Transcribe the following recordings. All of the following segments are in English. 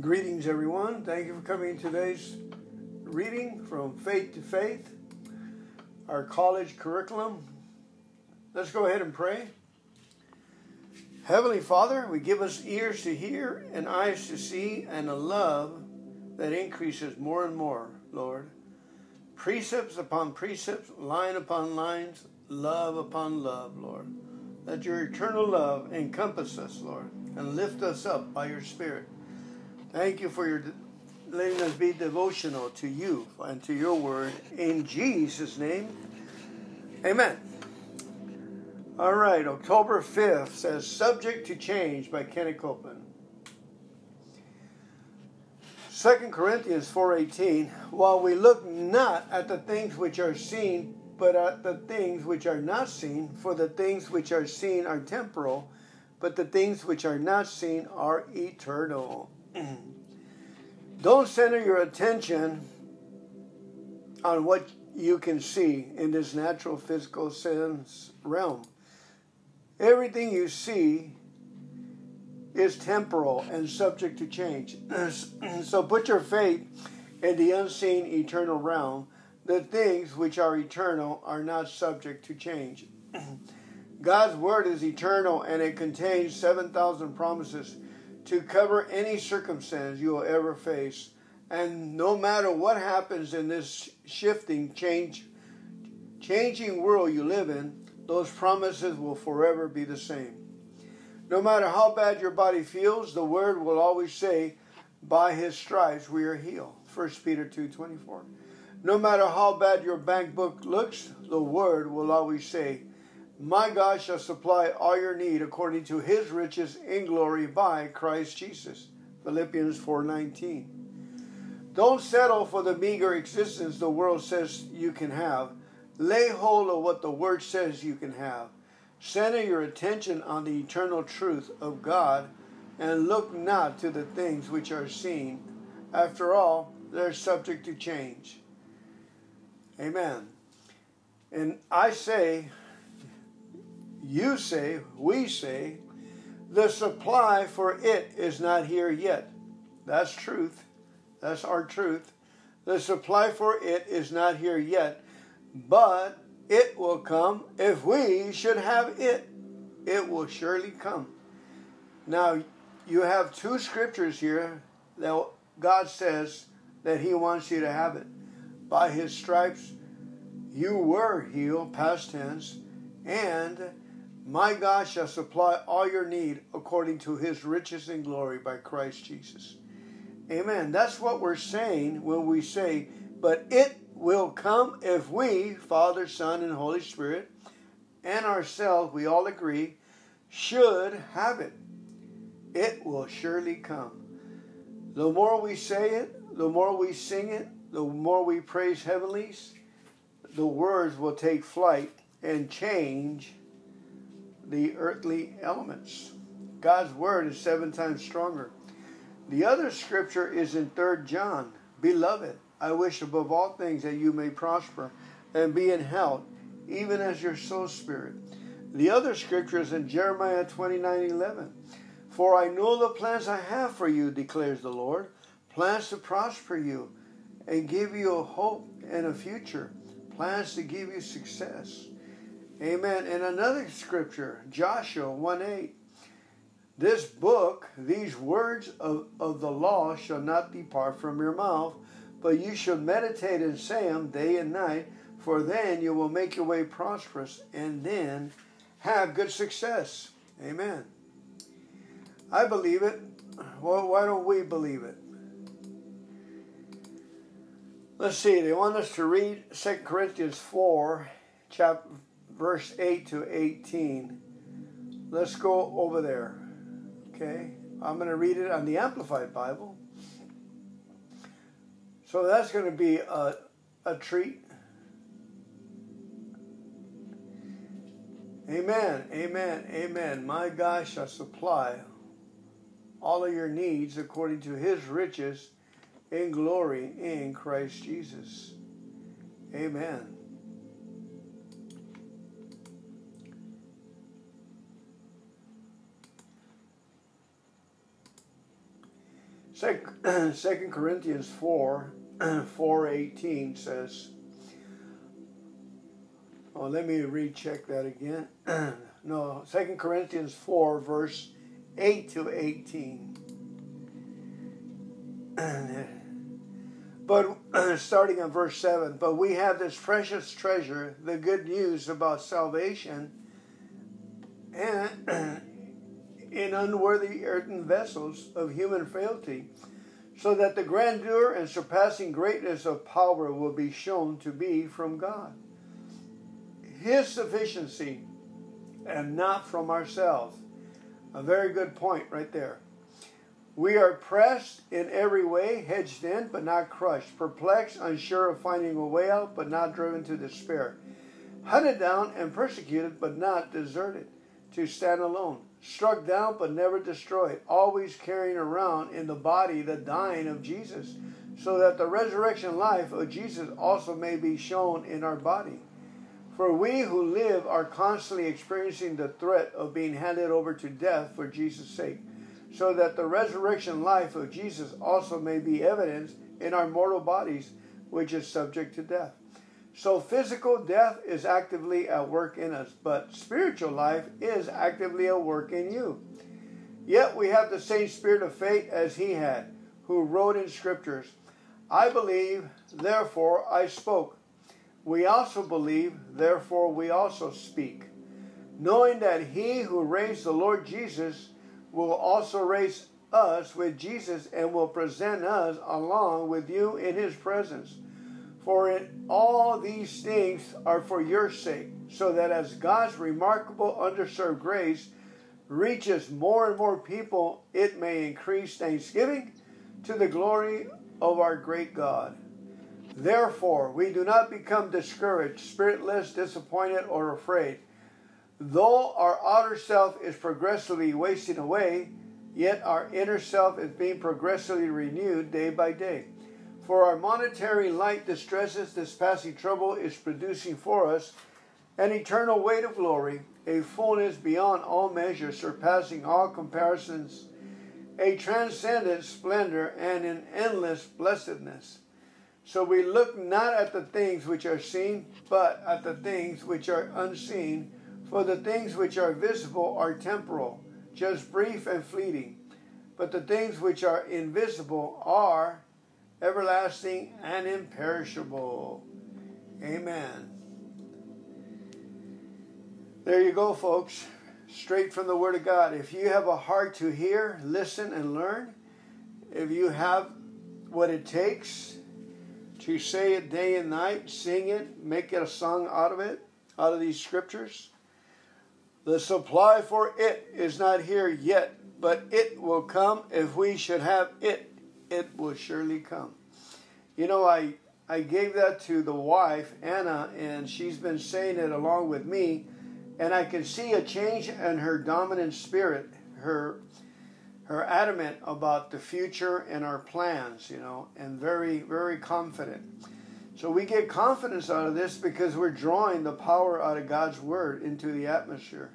Greetings, everyone. Thank you for coming to today's reading from Faith to Faith, our college curriculum. Let's go ahead and pray. Heavenly Father, we give us ears to hear and eyes to see and a love that increases more and more, Lord. Precepts upon precepts, line upon lines, love upon love, Lord. Let your eternal love encompass us, Lord, and lift us up by your Spirit. Thank you for your letting us be devotional to you and to your word. In Jesus' name, amen. All right, October 5th says Subject to Change by Kenny Copeland. 2 Corinthians 4:18 While we look not at the things which are seen but at the things which are not seen for the things which are seen are temporal but the things which are not seen are eternal. Don't center your attention on what you can see in this natural physical sense realm. Everything you see is temporal and subject to change. so put your faith in the unseen eternal realm. The things which are eternal are not subject to change. God's word is eternal and it contains 7,000 promises to cover any circumstance you will ever face. And no matter what happens in this shifting, change, changing world you live in, those promises will forever be the same. No matter how bad your body feels, the word will always say, by his stripes we are healed. 1 Peter 2:24. No matter how bad your bank book looks, the word will always say, my God shall supply all your need according to his riches in glory by Christ Jesus. Philippians 4:19. Don't settle for the meager existence the world says you can have. Lay hold of what the word says you can have. Center your attention on the eternal truth of God and look not to the things which are seen. After all, they're subject to change. Amen. And I say, you say, we say, the supply for it is not here yet. That's truth. That's our truth. The supply for it is not here yet, but it will come if we should have it. It will surely come. Now, you have two scriptures here that God says that He wants you to have it. By His stripes, you were healed, past tense, and my God shall supply all your need according to his riches and glory by Christ Jesus. Amen. That's what we're saying when we say, but it will come if we, Father, Son, and Holy Spirit, and ourselves, we all agree, should have it. It will surely come. The more we say it, the more we sing it, the more we praise heavenlies, the words will take flight and change the earthly elements. God's word is seven times stronger. The other scripture is in 3 John. Beloved, I wish above all things that you may prosper and be in health, even as your soul spirit. The other scripture is in Jeremiah 29 11. For I know the plans I have for you, declares the Lord plans to prosper you and give you a hope and a future, plans to give you success. Amen. In another scripture, Joshua 1 8. This book, these words of, of the law shall not depart from your mouth, but you shall meditate and say them day and night, for then you will make your way prosperous and then have good success. Amen. I believe it. Well, why don't we believe it? Let's see. They want us to read 2 Corinthians 4, chapter verse 8 to 18. Let's go over there. Okay? I'm going to read it on the Amplified Bible. So that's going to be a, a treat. Amen, amen, amen. My God shall supply all of your needs according to his riches in glory in Christ Jesus. Amen. Second Corinthians 4 418 says, Oh, let me recheck that again. no, Second Corinthians 4, verse 8 to 18. but starting in verse 7, but we have this precious treasure, the good news about salvation, and in unworthy earthen vessels of human frailty, so that the grandeur and surpassing greatness of power will be shown to be from God. His sufficiency and not from ourselves. A very good point right there. We are pressed in every way, hedged in, but not crushed, perplexed, unsure of finding a way out, but not driven to despair, hunted down and persecuted, but not deserted, to stand alone, struck down, but never destroyed, always carrying around in the body the dying of Jesus, so that the resurrection life of Jesus also may be shown in our body. For we who live are constantly experiencing the threat of being handed over to death for Jesus' sake, so that the resurrection life of Jesus also may be evidenced in our mortal bodies, which is subject to death. So physical death is actively at work in us, but spiritual life is actively at work in you. Yet we have the same spirit of faith as he had, who wrote in scriptures, I believe, therefore I spoke. We also believe, therefore we also speak, knowing that he who raised the Lord Jesus will also raise us with Jesus and will present us along with you in his presence. For in all these things are for your sake, so that as God's remarkable underserved grace reaches more and more people, it may increase thanksgiving to the glory of our great God. Therefore, we do not become discouraged, spiritless, disappointed, or afraid. Though our outer self is progressively wasting away, yet our inner self is being progressively renewed day by day. For our monetary light distresses, this passing trouble is producing for us an eternal weight of glory, a fullness beyond all measure, surpassing all comparisons, a transcendent splendor, and an endless blessedness. So we look not at the things which are seen, but at the things which are unseen. For the things which are visible are temporal, just brief and fleeting. But the things which are invisible are everlasting and imperishable. Amen. There you go, folks. Straight from the Word of God. If you have a heart to hear, listen, and learn, if you have what it takes, to say it day and night, sing it, make it a song out of it, out of these scriptures. The supply for it is not here yet, but it will come. If we should have it, it will surely come. You know, I, I gave that to the wife, Anna, and she's been saying it along with me, and I can see a change in her dominant spirit, her her adamant about the future and our plans, you know, and very, very confident. So we get confidence out of this because we're drawing the power out of God's word into the atmosphere.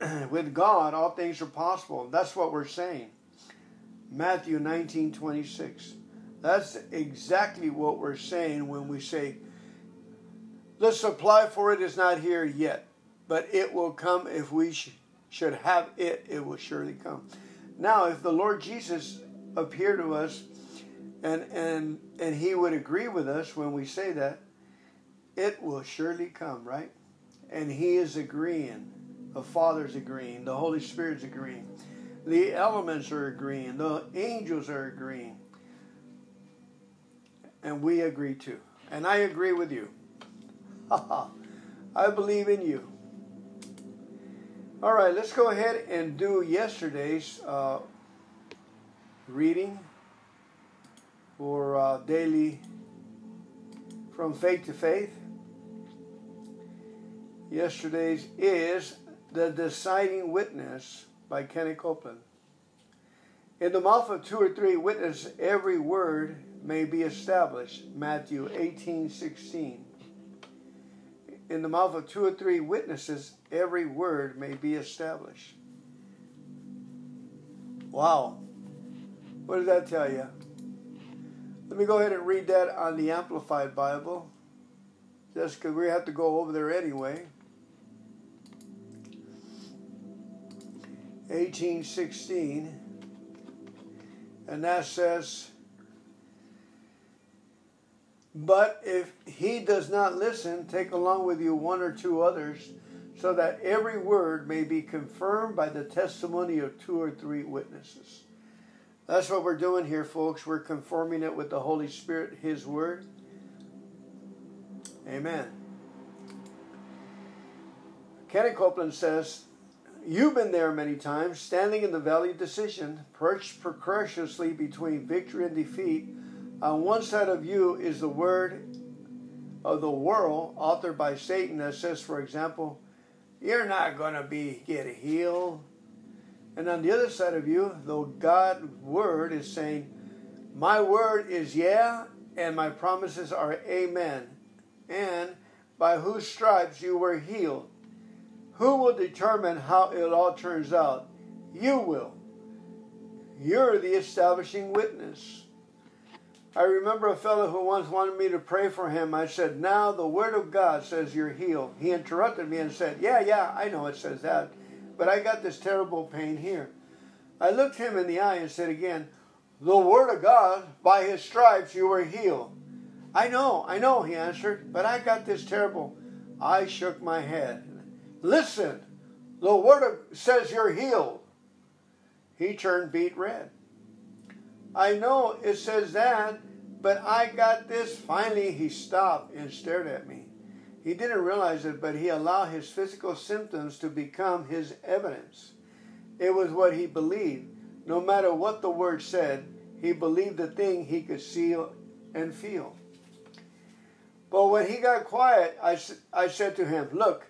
With God, all things are possible. That's what we're saying. Matthew 19 26. That's exactly what we're saying when we say, the supply for it is not here yet, but it will come if we sh- should have it, it will surely come. Now, if the Lord Jesus appeared to us and, and, and he would agree with us when we say that, it will surely come, right? And he is agreeing. The Father's agreeing. The Holy Spirit's agreeing. The elements are agreeing. The angels are agreeing. And we agree too. And I agree with you. I believe in you. All right, let's go ahead and do yesterday's uh, reading for uh, daily from faith to faith. Yesterday's is The Deciding Witness by Kenny Copeland. In the mouth of two or three witnesses, every word may be established. Matthew 18 16 in the mouth of two or three witnesses, every word may be established. Wow. What does that tell you? Let me go ahead and read that on the Amplified Bible, just because we have to go over there anyway. 1816, and that says, But if he does not listen, take along with you one or two others, so that every word may be confirmed by the testimony of two or three witnesses. That's what we're doing here, folks. We're conforming it with the Holy Spirit, His Word. Amen. Kenny Copeland says, You've been there many times, standing in the valley of decision, perched precariously between victory and defeat. On one side of you is the word of the world, authored by Satan, that says, for example, You're not going to be get healed. And on the other side of you, the God word is saying, My word is yeah, and my promises are amen. And by whose stripes you were healed. Who will determine how it all turns out? You will. You're the establishing witness. I remember a fellow who once wanted me to pray for him. I said, Now the Word of God says you're healed. He interrupted me and said, Yeah, yeah, I know it says that but I got this terrible pain here. I looked him in the eye and said again, The Word of God, by His stripes you were healed. I know, I know, he answered, but I got this terrible. I shook my head. Listen, the Word says you're healed. He turned beet red. I know it says that, but I got this. Finally, he stopped and stared at me. He didn't realize it, but he allowed his physical symptoms to become his evidence. It was what he believed. No matter what the word said, he believed the thing he could see and feel. But when he got quiet, I, I said to him, Look,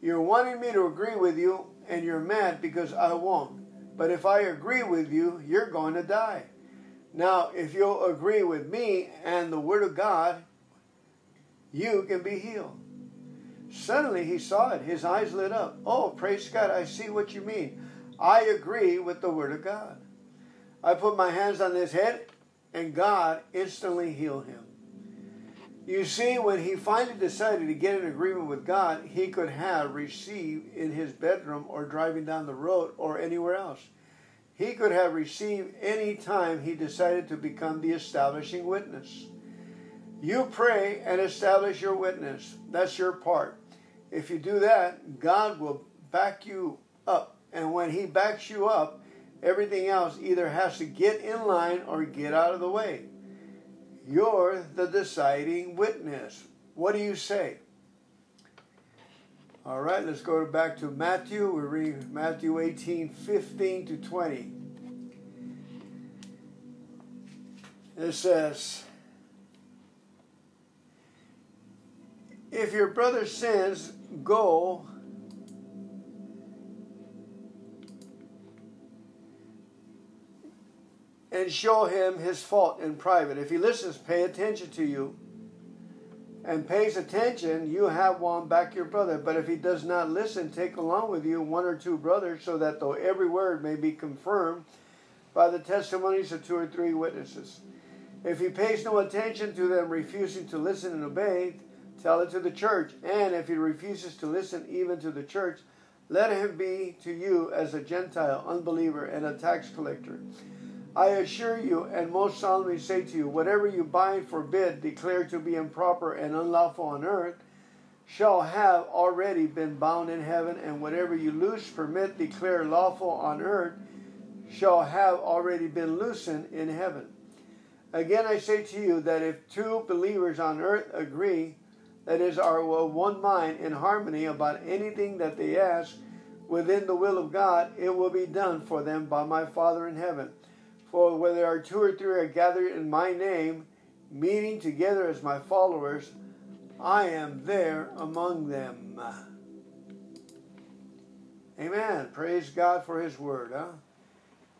you're wanting me to agree with you, and you're mad because I won't. But if I agree with you, you're going to die. Now, if you'll agree with me and the Word of God, you can be healed. Suddenly he saw it. His eyes lit up. Oh, praise God, I see what you mean. I agree with the Word of God. I put my hands on his head, and God instantly healed him. You see, when he finally decided to get in agreement with God, he could have received in his bedroom or driving down the road or anywhere else. He could have received any time he decided to become the establishing witness. You pray and establish your witness. That's your part. If you do that, God will back you up. And when He backs you up, everything else either has to get in line or get out of the way. You're the deciding witness. What do you say? All right, let's go back to Matthew. We read Matthew 18 15 to 20. It says, If your brother sins, go and show him his fault in private. If he listens, pay attention to you and pays attention, you have won back your brother. But if he does not listen, take along with you one or two brothers, so that though every word may be confirmed by the testimonies of two or three witnesses. If he pays no attention to them refusing to listen and obey, Tell it to the church. And if he refuses to listen even to the church, let him be to you as a Gentile, unbeliever, and a tax collector. I assure you and most solemnly say to you, whatever you bind forbid, declare to be improper and unlawful on earth, shall have already been bound in heaven, and whatever you loose, permit, declare lawful on earth, shall have already been loosened in heaven. Again, I say to you that if two believers on earth agree that is, are of one mind in harmony about anything that they ask within the will of God, it will be done for them by my Father in heaven. For where there are two or three are gathered in my name, meeting together as my followers, I am there among them. Amen. Praise God for His word. Huh?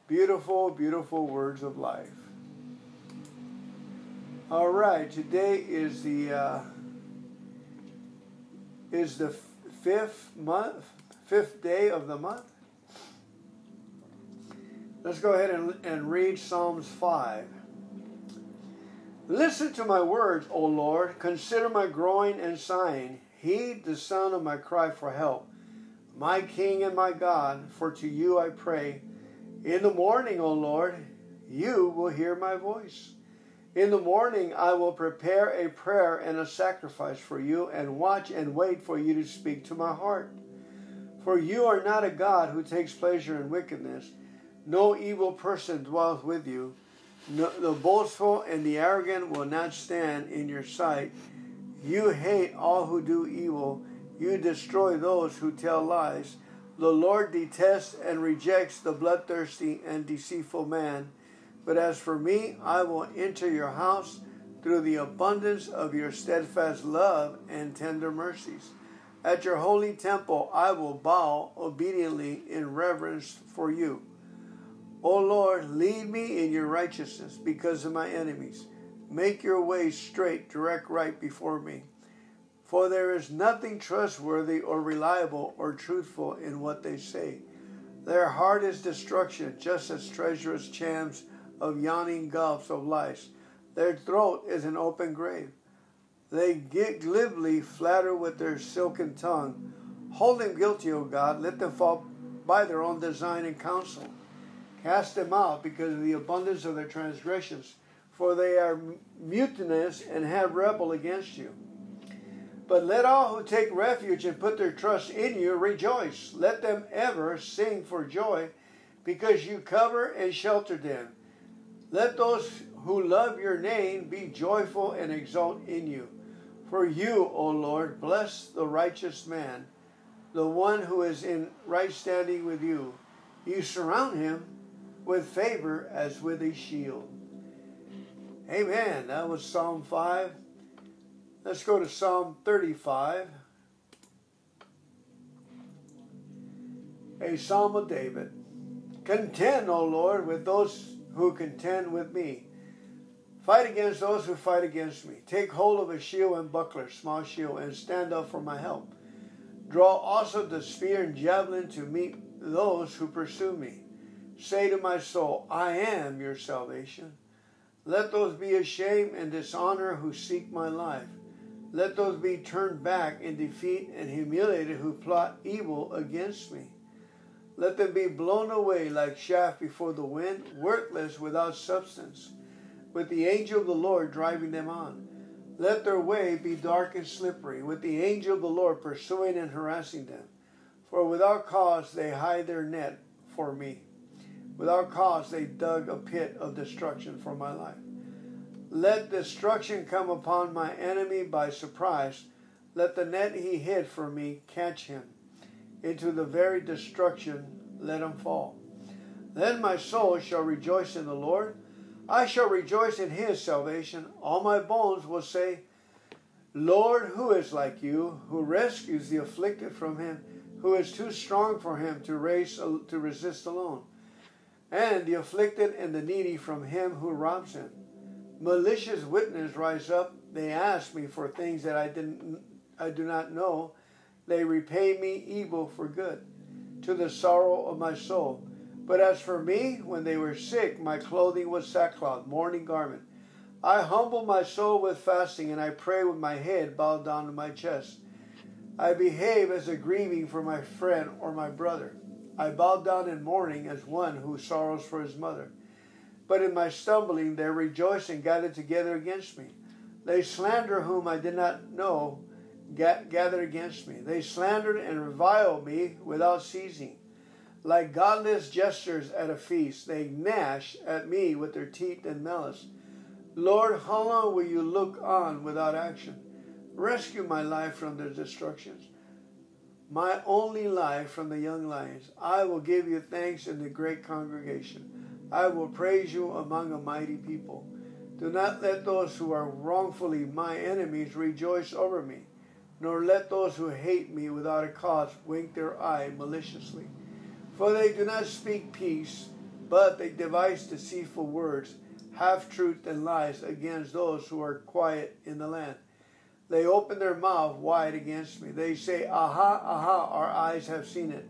Beautiful, beautiful words of life. All right, today is the. Uh, is the fifth month, fifth day of the month. Let's go ahead and, and read Psalms 5. Listen to my words, O Lord. Consider my groaning and sighing. Heed the sound of my cry for help. My King and my God, for to you I pray. In the morning, O Lord, you will hear my voice. In the morning I will prepare a prayer and a sacrifice for you, and watch and wait for you to speak to my heart. For you are not a God who takes pleasure in wickedness. No evil person dwells with you. No, the boastful and the arrogant will not stand in your sight. You hate all who do evil. You destroy those who tell lies. The Lord detests and rejects the bloodthirsty and deceitful man. But as for me, I will enter your house through the abundance of your steadfast love and tender mercies. At your holy temple, I will bow obediently in reverence for you. O Lord, lead me in your righteousness because of my enemies. Make your way straight, direct right before me. For there is nothing trustworthy or reliable or truthful in what they say. Their heart is destruction, just as treacherous chambers of yawning gulfs of lice. Their throat is an open grave. They glibly flatter with their silken tongue. Hold them guilty, O God. Let them fall by their own design and counsel. Cast them out because of the abundance of their transgressions, for they are mutinous and have rebelled against you. But let all who take refuge and put their trust in you rejoice. Let them ever sing for joy, because you cover and shelter them. Let those who love your name be joyful and exult in you. For you, O Lord, bless the righteous man, the one who is in right standing with you. You surround him with favor as with a shield. Amen. That was Psalm 5. Let's go to Psalm 35. A psalm of David. Contend, O Lord, with those who contend with me. Fight against those who fight against me. Take hold of a shield and buckler, small shield, and stand up for my help. Draw also the spear and javelin to meet those who pursue me. Say to my soul, I am your salvation. Let those be ashamed and dishonor who seek my life. Let those be turned back in defeat and humiliated who plot evil against me. Let them be blown away like chaff before the wind, worthless without substance, with the angel of the Lord driving them on. Let their way be dark and slippery, with the angel of the Lord pursuing and harassing them. For without cause they hide their net for me. Without cause they dug a pit of destruction for my life. Let destruction come upon my enemy by surprise. Let the net he hid for me catch him. Into the very destruction let him fall. Then my soul shall rejoice in the Lord. I shall rejoice in his salvation. All my bones will say, Lord, who is like you, who rescues the afflicted from him, who is too strong for him to race to resist alone, and the afflicted and the needy from him who robs him malicious witnesses rise up. They ask me for things that I didn't I do not know. They repay me evil for good, to the sorrow of my soul. But as for me, when they were sick, my clothing was sackcloth, mourning garment. I humble my soul with fasting, and I pray with my head bowed down to my chest. I behave as a grieving for my friend or my brother. I bowed down in mourning as one who sorrows for his mother. But in my stumbling, their rejoicing gathered together against me. They slander whom I did not know, gather against me. They slandered and reviled me without ceasing. Like godless jesters at a feast, they gnash at me with their teeth and malice. Lord, how long will you look on without action? Rescue my life from their destructions, my only life from the young lions. I will give you thanks in the great congregation. I will praise you among a mighty people. Do not let those who are wrongfully my enemies rejoice over me, nor let those who hate me without a cause wink their eye maliciously. For they do not speak peace, but they devise deceitful words, half truth and lies against those who are quiet in the land. They open their mouth wide against me. They say, Aha, aha, our eyes have seen it.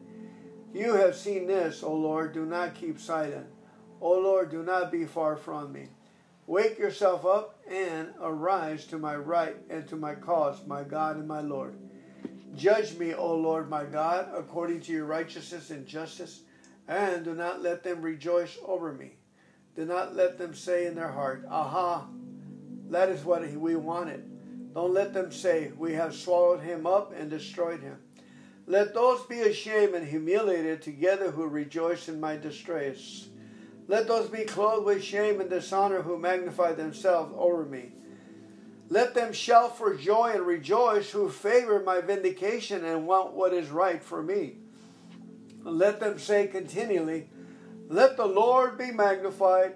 You have seen this, O Lord, do not keep silent. O Lord, do not be far from me. Wake yourself up and arise to my right and to my cause, my God and my Lord. Judge me, O Lord my God, according to your righteousness and justice, and do not let them rejoice over me. Do not let them say in their heart, Aha, that is what we wanted. Don't let them say, We have swallowed him up and destroyed him. Let those be ashamed and humiliated together who rejoice in my distress. Let those be clothed with shame and dishonor who magnify themselves over me. Let them shout for joy and rejoice who favor my vindication and want what is right for me. Let them say continually, Let the Lord be magnified,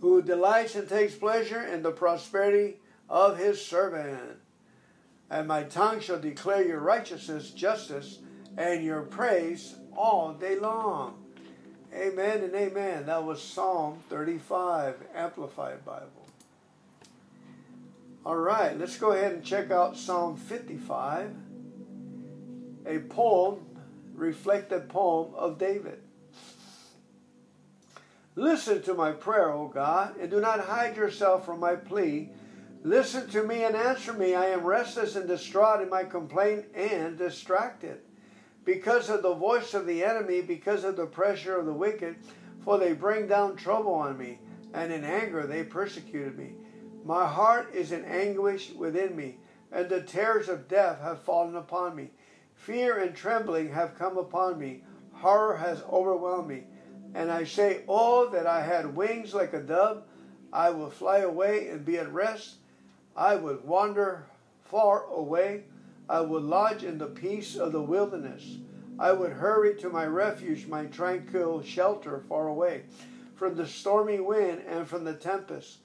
who delights and takes pleasure in the prosperity of his servant. And my tongue shall declare your righteousness, justice, and your praise all day long. Amen and amen. That was Psalm 35, Amplified Bible. All right, let's go ahead and check out Psalm 55, a poem, reflected poem of David. Listen to my prayer, O God, and do not hide yourself from my plea. Listen to me and answer me. I am restless and distraught in my complaint and distracted because of the voice of the enemy, because of the pressure of the wicked, for they bring down trouble on me, and in anger they persecuted me. My heart is in anguish within me, and the terrors of death have fallen upon me. Fear and trembling have come upon me. Horror has overwhelmed me. And I say, Oh, that I had wings like a dove. I will fly away and be at rest. I would wander far away I would lodge in the peace of the wilderness. I would hurry to my refuge, my tranquil shelter far away from the stormy wind and from the tempest.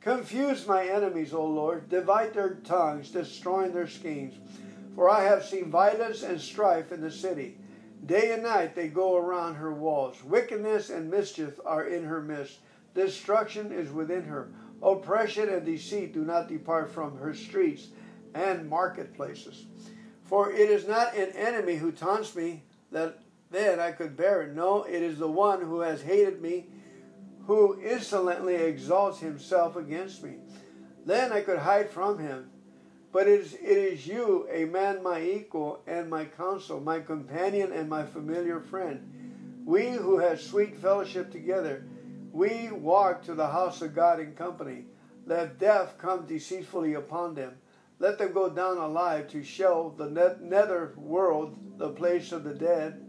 Confuse my enemies, O Lord. Divide their tongues, destroying their schemes. For I have seen violence and strife in the city. Day and night they go around her walls. Wickedness and mischief are in her midst. Destruction is within her. Oppression and deceit do not depart from her streets and marketplaces. For it is not an enemy who taunts me that then I could bear it. No, it is the one who has hated me, who insolently exalts himself against me. Then I could hide from him. But it is, it is you, a man my equal and my counsel, my companion and my familiar friend. We who have sweet fellowship together, we walk to the house of God in company. Let death come deceitfully upon them let them go down alive to show the nether world the place of the dead.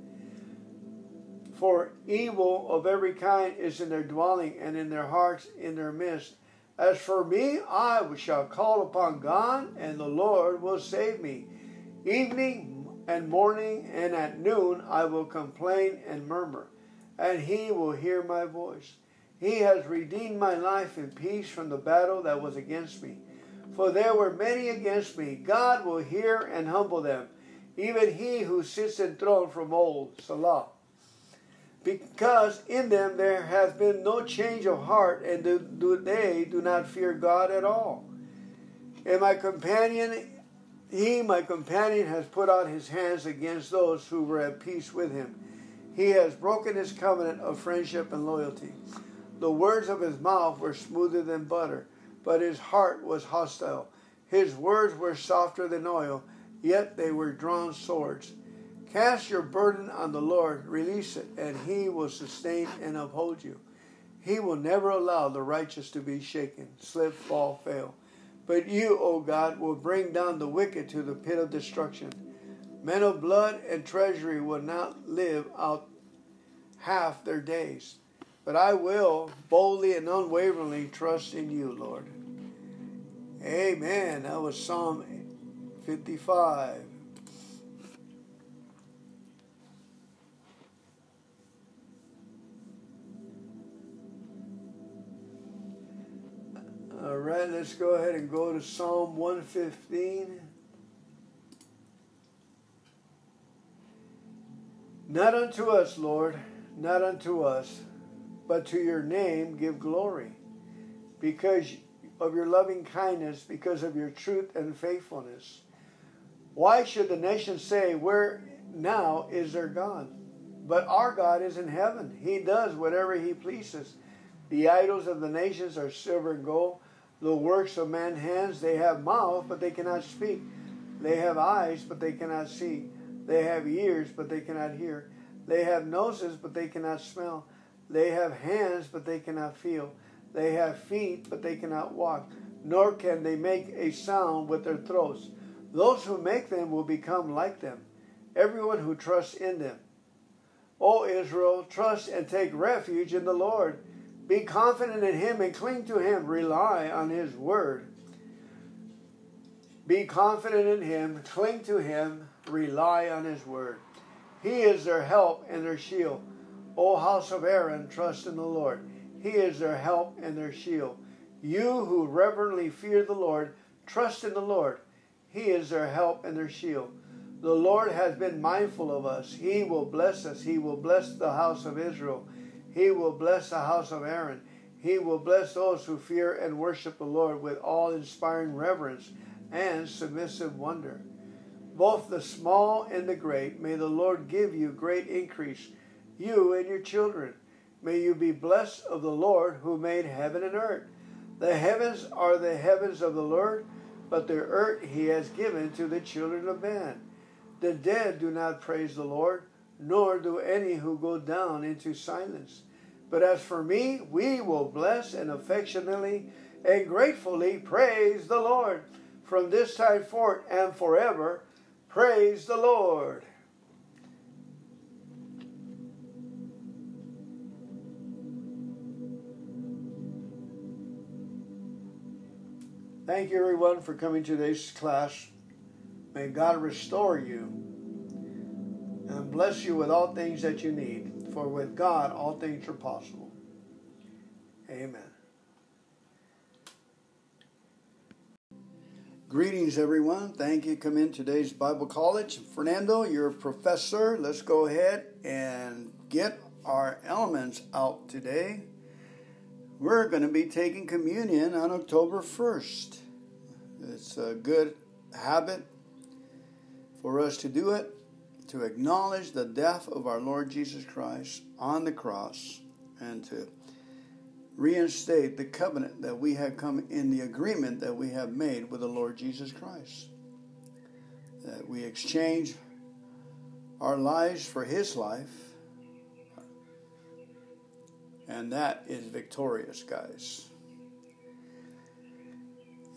For evil of every kind is in their dwelling, and in their hearts in their midst. As for me, I shall call upon God, and the Lord will save me. Evening and morning and at noon I will complain and murmur, and he will hear my voice. He has redeemed my life in peace from the battle that was against me for there were many against me. God will hear and humble them, even he who sits enthroned from old. Selah. Because in them there has been no change of heart, and do, do they do not fear God at all. And my companion, he, my companion, has put out his hands against those who were at peace with him. He has broken his covenant of friendship and loyalty. The words of his mouth were smoother than butter but his heart was hostile. His words were softer than oil, yet they were drawn swords. Cast your burden on the Lord, release it, and he will sustain and uphold you. He will never allow the righteous to be shaken, slip, fall, fail. But you, O God, will bring down the wicked to the pit of destruction. Men of blood and treasury will not live out half their days. But I will boldly and unwaveringly trust in you, Lord. Amen. That was Psalm 55. All right, let's go ahead and go to Psalm 115. Not unto us, Lord, not unto us, but to your name give glory, because of your loving kindness because of your truth and faithfulness. Why should the nations say, Where now is their God? But our God is in heaven. He does whatever he pleases. The idols of the nations are silver and gold. The works of man's hands, they have mouth, but they cannot speak. They have eyes, but they cannot see. They have ears, but they cannot hear. They have noses, but they cannot smell. They have hands, but they cannot feel. They have feet, but they cannot walk. Nor can they make a sound with their throats. Those who make them will become like them. Everyone who trusts in them. O Israel, trust and take refuge in the Lord. Be confident in him and cling to him. Rely on his word. Be confident in him, cling to him, rely on his word. He is their help and their shield. O house of Aaron, trust in the Lord. He is their help and their shield. You who reverently fear the Lord, trust in the Lord. He is their help and their shield. The Lord has been mindful of us. He will bless us. He will bless the house of Israel. He will bless the house of Aaron. He will bless those who fear and worship the Lord with all inspiring reverence and submissive wonder. Both the small and the great, may the Lord give you great increase, you and your children. May you be blessed of the Lord who made heaven and earth. The heavens are the heavens of the Lord, but the earth he has given to the children of man. The dead do not praise the Lord, nor do any who go down into silence. But as for me, we will bless and affectionately and gratefully praise the Lord from this time forth and forever. Praise the Lord. Thank you, everyone, for coming to this class. May God restore you and bless you with all things that you need. For with God, all things are possible. Amen. Greetings, everyone. Thank you. Come in today's Bible College. Fernando, you're a professor. Let's go ahead and get our elements out today. We're going to be taking communion on October 1st. It's a good habit for us to do it, to acknowledge the death of our Lord Jesus Christ on the cross, and to reinstate the covenant that we have come in the agreement that we have made with the Lord Jesus Christ. That we exchange our lives for His life. And that is victorious, guys.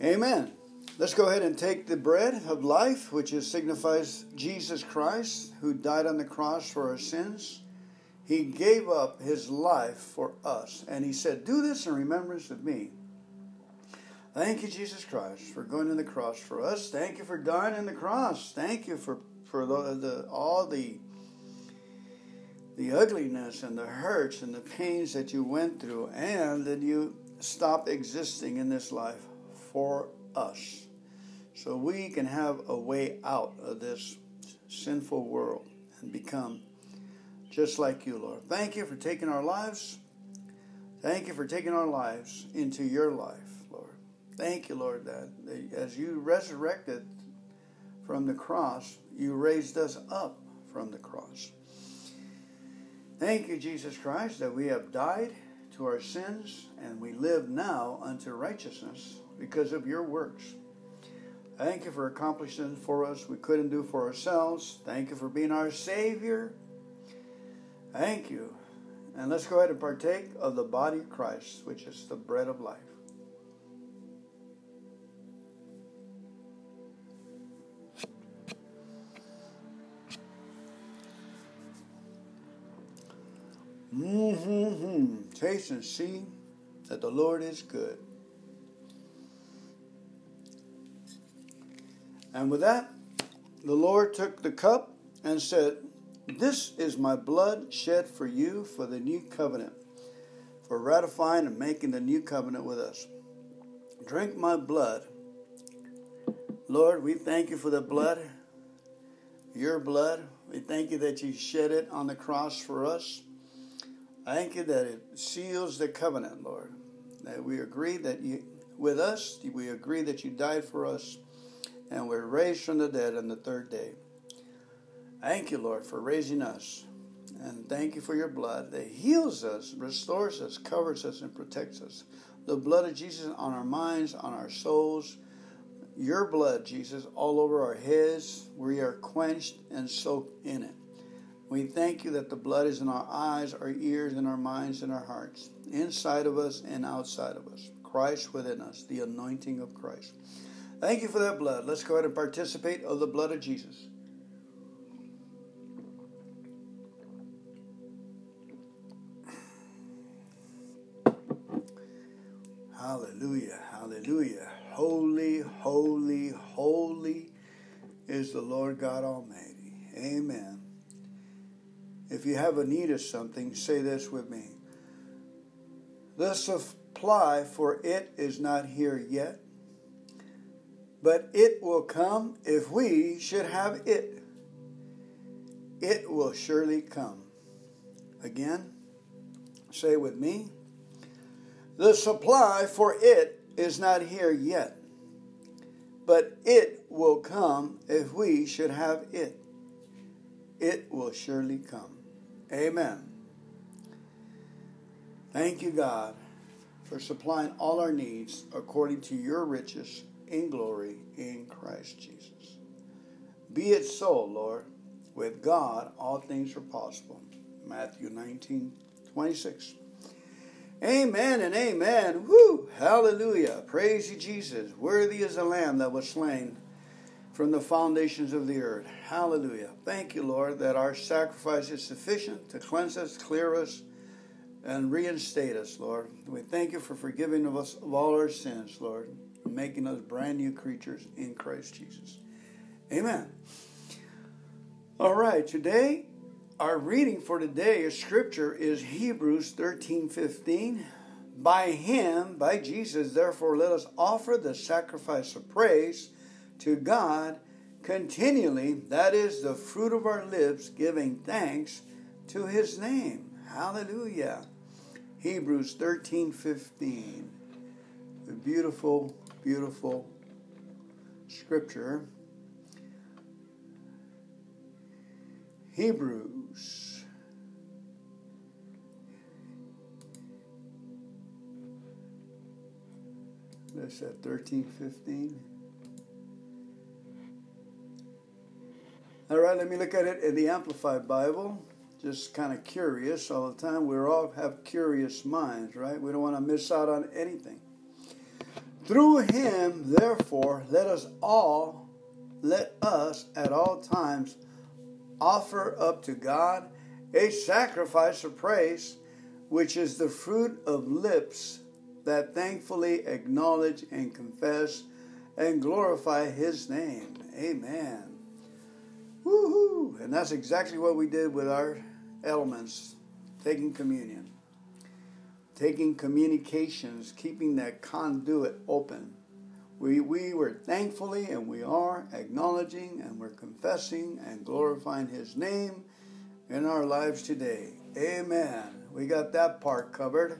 Amen. Let's go ahead and take the bread of life, which is, signifies Jesus Christ, who died on the cross for our sins. He gave up his life for us. And he said, Do this in remembrance of me. Thank you, Jesus Christ, for going to the cross for us. Thank you for dying on the cross. Thank you for, for the, the, all the, the ugliness and the hurts and the pains that you went through, and that you stop existing in this life for us. So we can have a way out of this sinful world and become just like you, Lord. Thank you for taking our lives. Thank you for taking our lives into your life, Lord. Thank you, Lord, that as you resurrected from the cross, you raised us up from the cross. Thank you, Jesus Christ, that we have died to our sins and we live now unto righteousness because of your works. Thank you for accomplishing for us we couldn't do for ourselves. Thank you for being our Savior. Thank you. And let's go ahead and partake of the body of Christ, which is the bread of life. Mm-hmm. Taste and see that the Lord is good. And with that, the Lord took the cup and said, this is my blood shed for you for the new covenant, for ratifying and making the new covenant with us. Drink my blood. Lord, we thank you for the blood, your blood. We thank you that you shed it on the cross for us. Thank you that it seals the covenant, Lord. That we agree that you, with us, we agree that you died for us and we're raised from the dead on the third day. Thank you, Lord, for raising us And thank you for your blood that heals us, restores us, covers us, and protects us. The blood of Jesus on our minds, on our souls. Your blood, Jesus, all over our heads. We are quenched and soaked in it. We thank you that the blood is in our eyes, our ears, and our minds and our hearts, inside of us and outside of us. Christ within us, the anointing of Christ. Thank you for that blood. Let's go ahead and participate of the blood of Jesus. Hallelujah, hallelujah. Holy, holy, holy is the Lord God Almighty. Amen. If you have a need of something, say this with me. The supply for it is not here yet, but it will come if we should have it. It will surely come. Again, say with me. The supply for it is not here yet, but it will come if we should have it. It will surely come. Amen. Thank you, God, for supplying all our needs according to your riches in glory in Christ Jesus. Be it so, Lord. With God, all things are possible. Matthew 19, 26. Amen and amen. Woo! Hallelujah. Praise you, Jesus. Worthy is the Lamb that was slain from the foundations of the earth. Hallelujah. Thank you, Lord, that our sacrifice is sufficient to cleanse us, clear us, and reinstate us, Lord. We thank you for forgiving of us of all our sins, Lord, and making us brand new creatures in Christ Jesus. Amen. All right, today our reading for today is scripture is Hebrews 13 15. By him, by Jesus, therefore, let us offer the sacrifice of praise to God continually. That is the fruit of our lips, giving thanks to his name. Hallelujah. Hebrews 13 15. The beautiful, beautiful scripture. Hebrews. That's at 13 15. All right, let me look at it in the Amplified Bible. Just kind of curious all the time. We all have curious minds, right? We don't want to miss out on anything. Through him, therefore, let us all, let us at all times offer up to God a sacrifice of praise, which is the fruit of lips that thankfully acknowledge and confess and glorify His name. Amen. Woohoo! And that's exactly what we did with our elements, taking communion, taking communications, keeping that conduit open. We, we were thankfully and we are acknowledging and we're confessing and glorifying His name in our lives today. Amen. We got that part covered.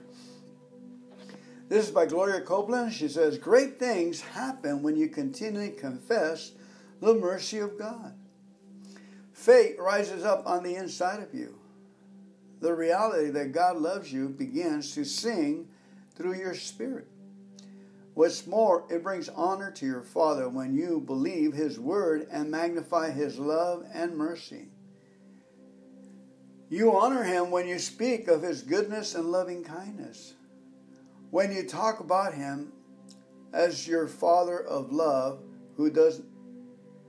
This is by Gloria Copeland. She says, Great things happen when you continually confess the mercy of God. Faith rises up on the inside of you. The reality that God loves you begins to sing through your spirit. What's more, it brings honor to your Father when you believe His word and magnify His love and mercy. You honor Him when you speak of His goodness and loving kindness. When you talk about Him as your Father of love who does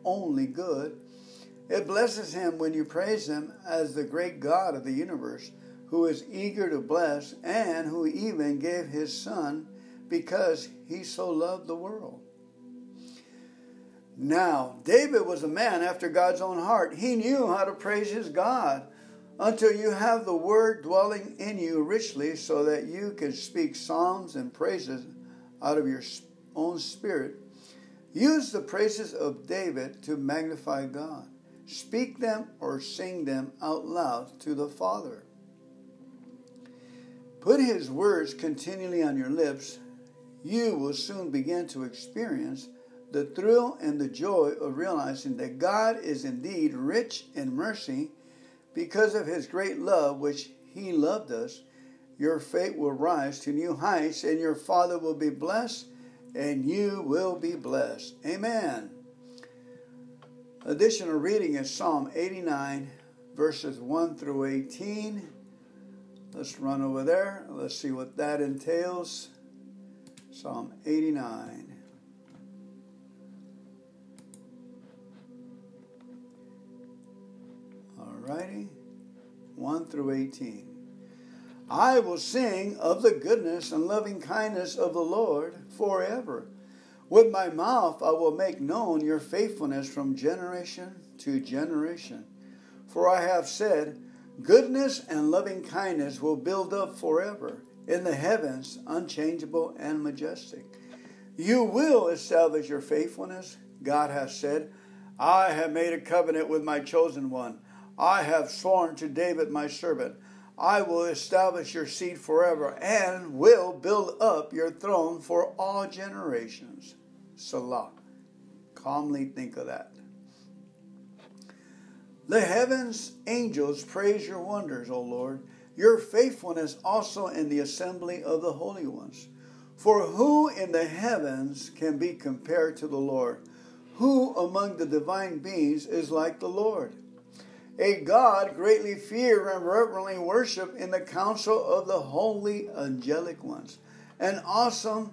only good it blesses him when you praise him as the great God of the universe, who is eager to bless and who even gave his Son because he so loved the world. Now, David was a man after God's own heart. He knew how to praise his God until you have the word dwelling in you richly so that you can speak psalms and praises out of your own spirit. Use the praises of David to magnify God. Speak them or sing them out loud to the Father. Put His words continually on your lips. You will soon begin to experience the thrill and the joy of realizing that God is indeed rich in mercy Because of his great love, which he loved us, your faith will rise to new heights, and your Father will be blessed, and you will be blessed. Amen. Additional reading is Psalm 89, verses 1 through 18. Let's run over there. Let's see what that entails. Psalm 89. Alrighty. 1 through 18. I will sing of the goodness and loving kindness of the Lord forever. With my mouth I will make known your faithfulness from generation to generation. For I have said, Goodness and loving kindness will build up forever in the heavens, unchangeable and majestic. You will establish your faithfulness. God has said, I have made a covenant with my chosen one. I have sworn to David my servant, I will establish your seed forever and will build up your throne for all generations. Selah. Calmly think of that. The heavens angels praise your wonders, O Lord, your faithfulness also in the assembly of the holy ones. For who in the heavens can be compared to the Lord? Who among the divine beings is like the Lord? A God greatly feared and reverently worshiped in the council of the holy angelic ones, and awesome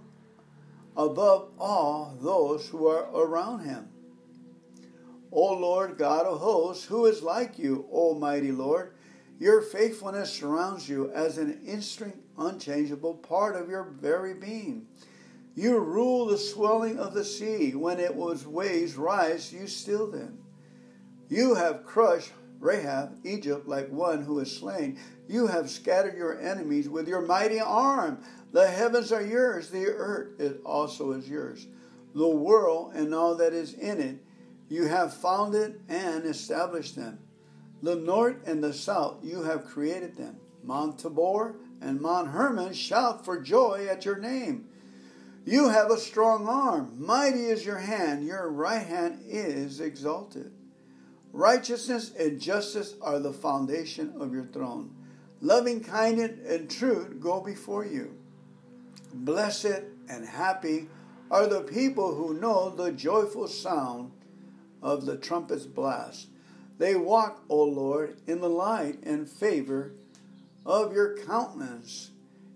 above all those who are around him. O Lord God of hosts, who is like you, Almighty Lord? Your faithfulness surrounds you as an instant, unchangeable part of your very being. You rule the swelling of the sea. When it was waves rise, you still them. You have crushed Rahab, Egypt, like one who is slain. You have scattered your enemies with your mighty arm. The heavens are yours, the earth it also is yours. The world and all that is in it, you have founded and established them. The north and the south, you have created them. Mount Tabor and Mount Hermon shout for joy at your name. You have a strong arm, mighty is your hand, your right hand is exalted. Righteousness and justice are the foundation of your throne. Loving kindness and truth go before you. Blessed and happy are the people who know the joyful sound of the trumpet's blast. They walk, O Lord, in the light and favor of your countenance.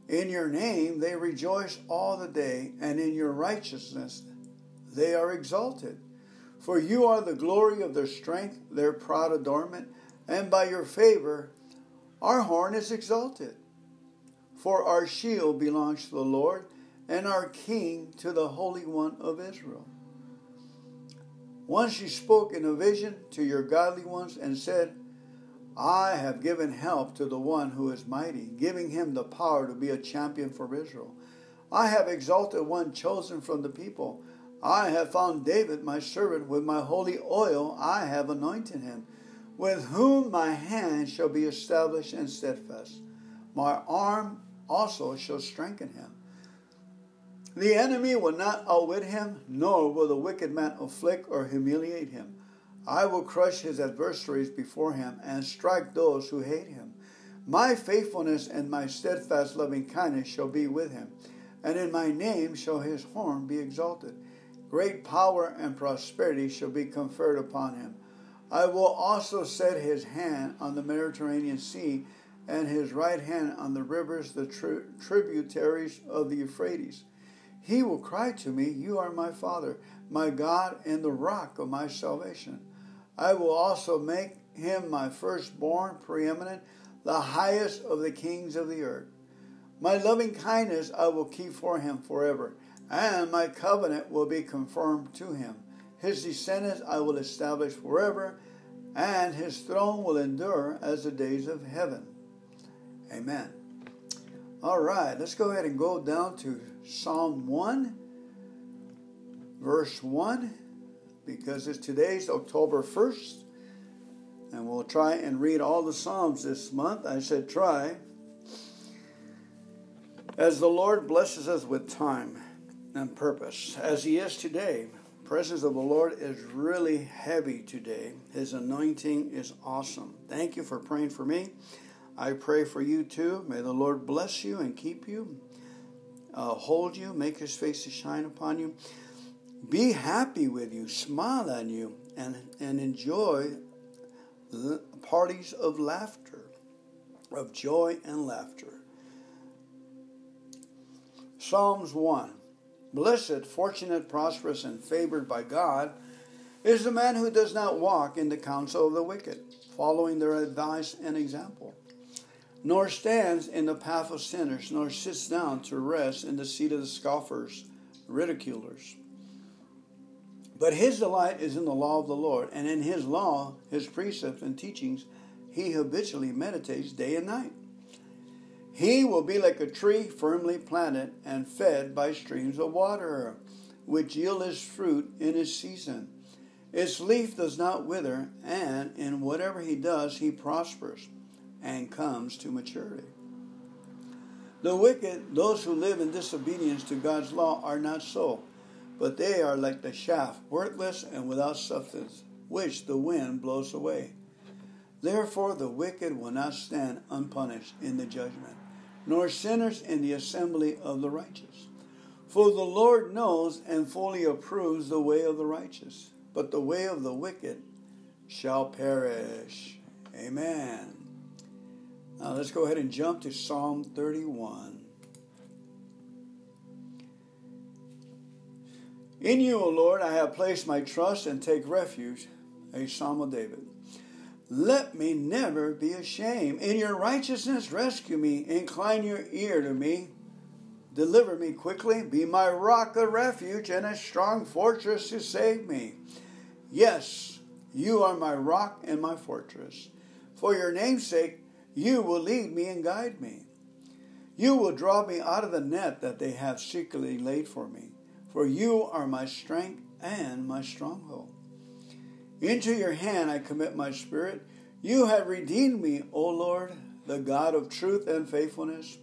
In your name they rejoice all the day, and in your righteousness they are exalted. For you are the glory of their strength, their proud adornment, and by your favor our horn is exalted. For our shield belongs to the Lord, and our king to the Holy One of Israel. Once you spoke in a vision to your godly ones and said, I have given help to the one who is mighty, giving him the power to be a champion for Israel. I have exalted one chosen from the people I have found David, my servant, with my holy oil I have anointed him, with whom my hand shall be established and steadfast. My arm also shall strengthen him. The enemy will not outwit him, nor will the wicked man afflict or humiliate him. I will crush his adversaries before him and strike those who hate him. My faithfulness and my steadfast loving kindness shall be with him, and in my name shall his horn be exalted. Great power and prosperity shall be conferred upon him. I will also set his hand on the Mediterranean Sea and his right hand on the rivers, the tri- tributaries of the Euphrates. He will cry to me, You are my Father, my God, and the rock of my salvation. I will also make him my firstborn, preeminent, the highest of the kings of the earth. My loving kindness I will keep for him forever and my covenant will be confirmed to him. His descendants I will establish forever, and his throne will endure as the days of heaven. Amen. All right, let's go ahead and go down to Psalm 1, verse 1, because it's today's October 1st, and we'll try and read all the Psalms this month. I said try. As the Lord blesses us with time and purpose, as He is today. presence of the Lord is really heavy today. His anointing is awesome. Thank you for praying for me. I pray for you too. May the Lord bless you and keep you, uh, hold you, make his face to shine upon you, be happy with you, smile on you, and, and enjoy parties of laughter, of joy and laughter. Psalms 1 Blessed, fortunate, prosperous, and favored by God is the man who does not walk in the counsel of the wicked, following their advice and example, nor stands in the path of sinners, nor sits down to rest in the seat of the scoffers, ridiculers. But his delight is in the law of the Lord, and in his law, his precepts and teachings, he habitually meditates day and night. He will be like a tree firmly planted and fed by streams of water, which yield its fruit in its season. Its leaf does not wither, and in whatever he does, he prospers and comes to maturity. The wicked, those who live in disobedience to God's law, are not so, but they are like the chaff, worthless and without substance, which the wind blows away. Therefore, the wicked will not stand unpunished in the judgment nor sinners in the assembly of the righteous. For the Lord knows and fully approves the way of the righteous, but the way of the wicked shall perish. Amen. Now let's go ahead and jump to Psalm 31. In you, O Lord, I have placed my trust and take refuge. A Psalm of David. Let me never be ashamed. In your righteousness, rescue me. Incline your ear to me. Deliver me quickly. Be my rock of refuge and a strong fortress to save me. Yes, you are my rock and my fortress. For your name's sake, you will lead me and guide me. You will draw me out of the net that they have secretly laid for me. For you are my strength and my stronghold. Into your hand I commit my spirit. You have redeemed me, O Lord, the God of truth and faithfulness.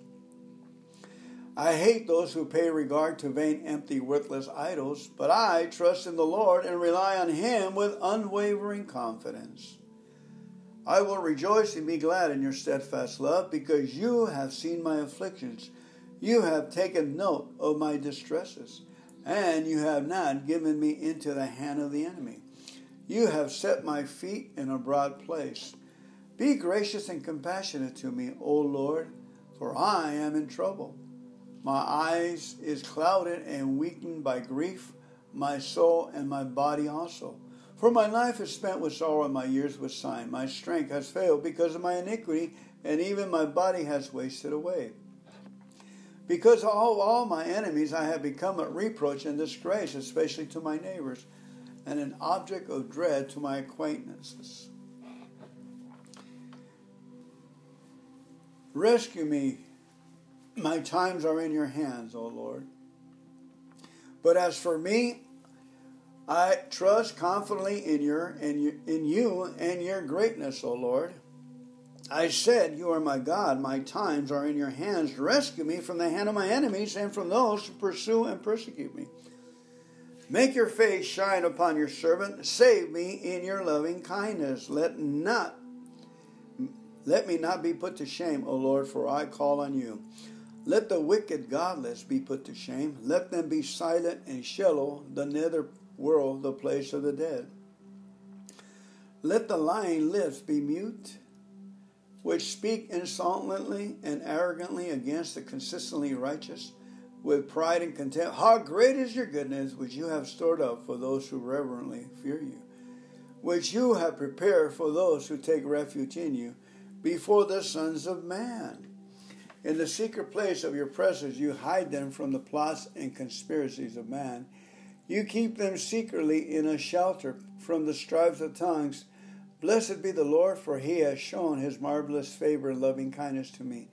I hate those who pay regard to vain, empty, worthless idols, but I trust in the Lord and rely on Him with unwavering confidence. I will rejoice and be glad in your steadfast love because you have seen my afflictions. You have taken note of my distresses, and you have not given me into the hand of the enemy. You have set my feet in a broad place. Be gracious and compassionate to me, O Lord, for I am in trouble. My eyes is clouded and weakened by grief, my soul and my body also. For my life is spent with sorrow and my years with sighing. My strength has failed because of my iniquity, and even my body has wasted away. Because of all, all my enemies, I have become a reproach and disgrace, especially to my neighbors and an object of dread to my acquaintances. Rescue me. My times are in your hands, O Lord. But as for me, I trust confidently in your in, in you and your greatness, O Lord. I said, You are my God, my times are in your hands. Rescue me from the hand of my enemies and from those who pursue and persecute me. Make your face shine upon your servant. Save me in your loving kindness. Let not let me not be put to shame, O Lord, for I call on you. Let the wicked godless be put to shame. Let them be silent and Sheol, the nether world, the place of the dead. Let the lying lips be mute, which speak insolently and arrogantly against the consistently righteous with pride and contempt. How great is your goodness, which you have stored up for those who reverently fear you, which you have prepared for those who take refuge in you before the sons of man. In the secret place of your presence, you hide them from the plots and conspiracies of man. You keep them secretly in a shelter from the strifes of tongues. Blessed be the Lord, for he has shown his marvelous favor and loving kindness to me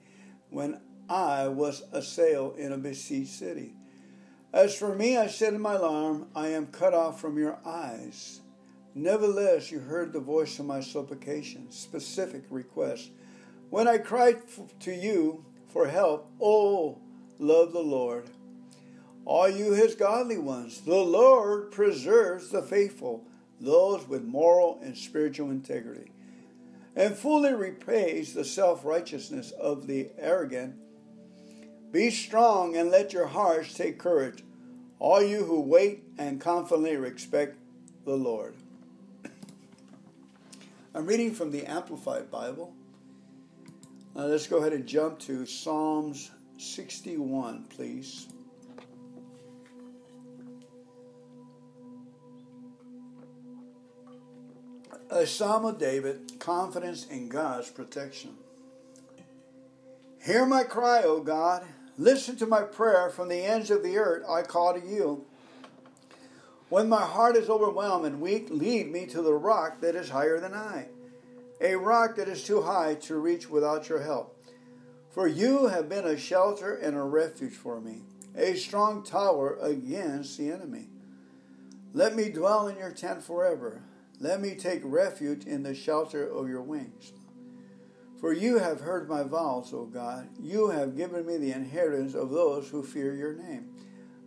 when I was assailed in a besieged city. As for me, I said in my alarm, I am cut off from your eyes. Nevertheless, you heard the voice of my supplication, specific request. When I cried to you for help, oh, love the Lord. all you his godly ones. The Lord preserves the faithful, those with moral and spiritual integrity, and fully repays the self righteousness of the arrogant. Be strong and let your hearts take courage, all you who wait and confidently expect the Lord. I'm reading from the Amplified Bible. Now let's go ahead and jump to Psalms 61, please. A Psalm of David, confidence in God's protection. Hear my cry, O God. Listen to my prayer from the ends of the earth. I call to you. When my heart is overwhelmed and weak, lead me to the rock that is higher than I, a rock that is too high to reach without your help. For you have been a shelter and a refuge for me, a strong tower against the enemy. Let me dwell in your tent forever. Let me take refuge in the shelter of your wings. For you have heard my vows, O God. You have given me the inheritance of those who fear your name.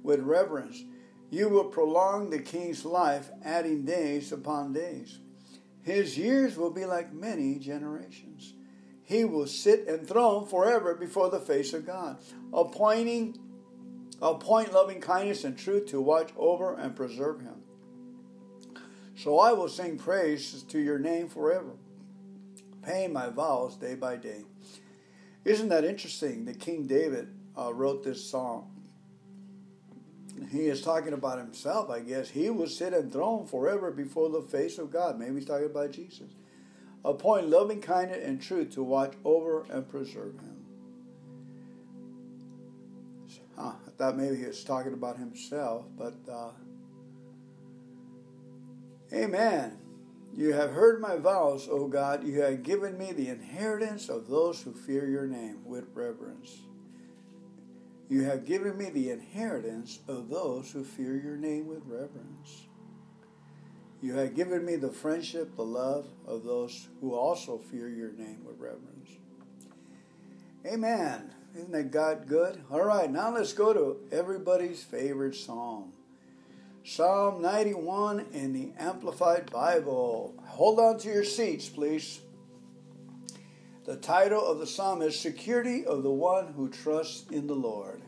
With reverence, you will prolong the king's life, adding days upon days. His years will be like many generations. He will sit enthroned forever before the face of God, appointing appoint loving kindness and truth to watch over and preserve him. So I will sing praise to your name forever, paying my vows day by day. Isn't that interesting that King David uh, wrote this song? He is talking about himself, I guess. He will sit enthroned forever before the face of God. Maybe he's talking about Jesus. Appoint loving kindness and truth to watch over and preserve him. Huh, I thought maybe he was talking about himself, but uh, Amen. You have heard my vows, O God. You have given me the inheritance of those who fear your name with reverence. You have given me the inheritance of those who fear your name with reverence. You have given me the friendship, the love of those who also fear your name with reverence. Amen. Isn't that God good? All right, now let's go to everybody's favorite psalm. Psalm 91 in the Amplified Bible. Hold on to your seats, please. The title of the psalm is Security of the One Who Trusts in the Lord.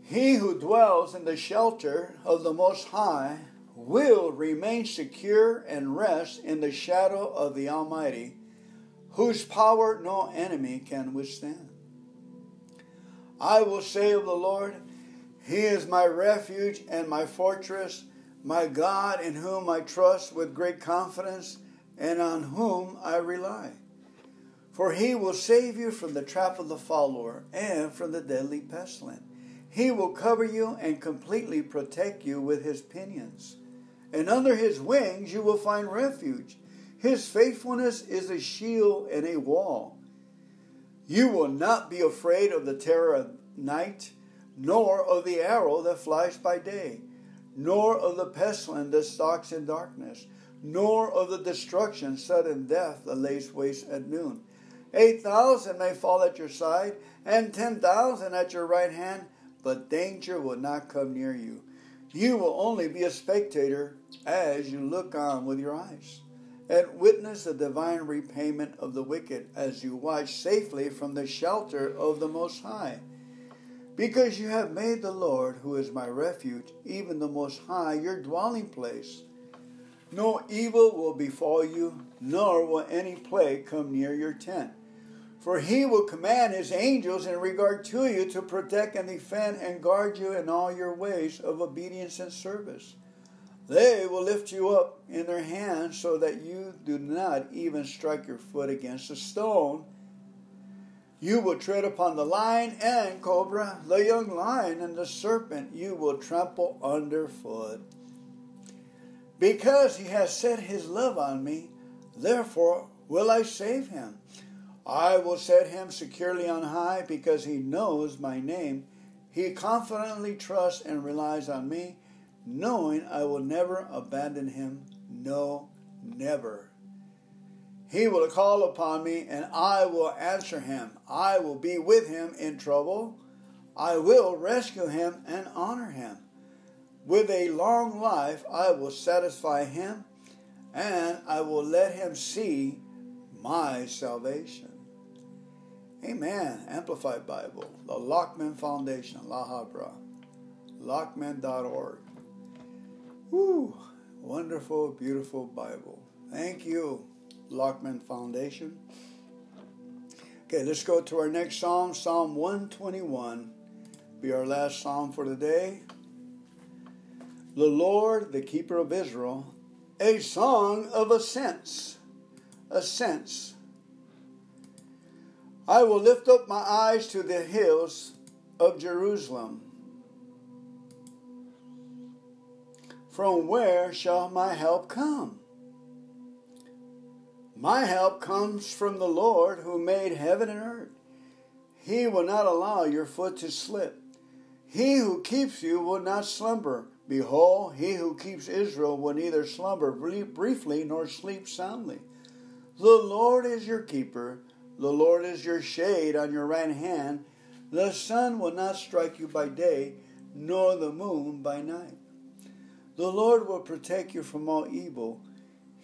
He who dwells in the shelter of the Most High will remain secure and rest in the shadow of the Almighty, whose power no enemy can withstand. I will say of the Lord, he is my refuge and my fortress, my God in whom I trust with great confidence and on whom I rely. For he will save you from the trap of the follower and from the deadly pestilence. He will cover you and completely protect you with his pinions. And under his wings you will find refuge. His faithfulness is a shield and a wall. You will not be afraid of the terror of night nor of the arrow that flies by day, nor of the pestilence that stalks in darkness, nor of the destruction, sudden death that lays waste at noon. Eight thousand may fall at your side, and ten thousand at your right hand, but danger will not come near you. You will only be a spectator as you look on with your eyes, and witness the divine repayment of the wicked as you watch safely from the shelter of the Most High because you have made the Lord, who is my refuge, even the Most High, your dwelling place. No evil will befall you, nor will any plague come near your tent. For he will command his angels in regard to you to protect and defend and guard you in all your ways of obedience and service. They will lift you up in their hands so that you do not even strike your foot against a stone. You will tread upon the lion and cobra, the young lion and the serpent you will trample underfoot. Because he has set his love on me, therefore will I save him. I will set him securely on high because he knows my name. He confidently trusts and relies on me, knowing I will never abandon him. No, never. He will call upon me, and I will answer him. I will be with him in trouble. I will rescue him and honor him. With a long life I will satisfy him, and I will let him see my salvation. Amen. Amplified Bible, the Lockman Foundation, La Habra, lockman.org. Woo! Wonderful, beautiful Bible. Thank you, Lockman Foundation. Okay, let's go to our next psalm, Psalm 121. Be our last psalm for the day. The Lord, the keeper of Israel, a song of ascents. Ascents. I will lift up my eyes to the hills of Jerusalem. From where shall my help come? My help comes from the Lord who made heaven and earth. He will not allow your foot to slip. He who keeps you will not slumber. Behold, he who keeps Israel will neither slumber briefly nor sleep soundly. The Lord is your keeper. The Lord is your shade on your right hand. The sun will not strike you by day, nor the moon by night. The Lord will protect you from all evil.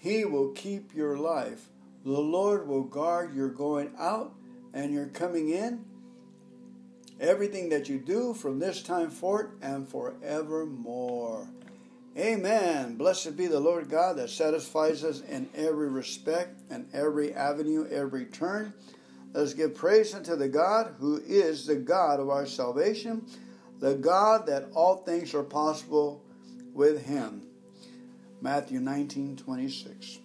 He will keep your life. The Lord will guard your going out and your coming in. Everything that you do from this time forth and forevermore. Amen. Blessed be the Lord God that satisfies us in every respect and every avenue, every turn. Let's give praise unto the God who is the God of our salvation, the God that all things are possible with him. Matthew 19 26.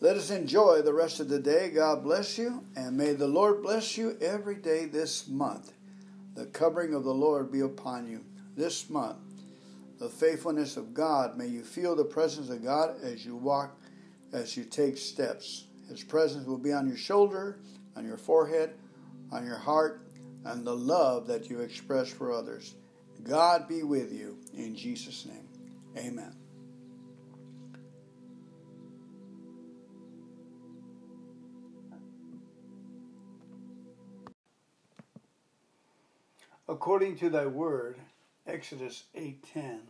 Let us enjoy the rest of the day. God bless you, and may the Lord bless you every day this month. The covering of the Lord be upon you this month the faithfulness of God. May you feel the presence of God as you walk, as you take steps. His presence will be on your shoulder, on your forehead, on your heart, and the love that you express for others. God be with you in Jesus' name. Amen. According to thy word, Exodus 8:10.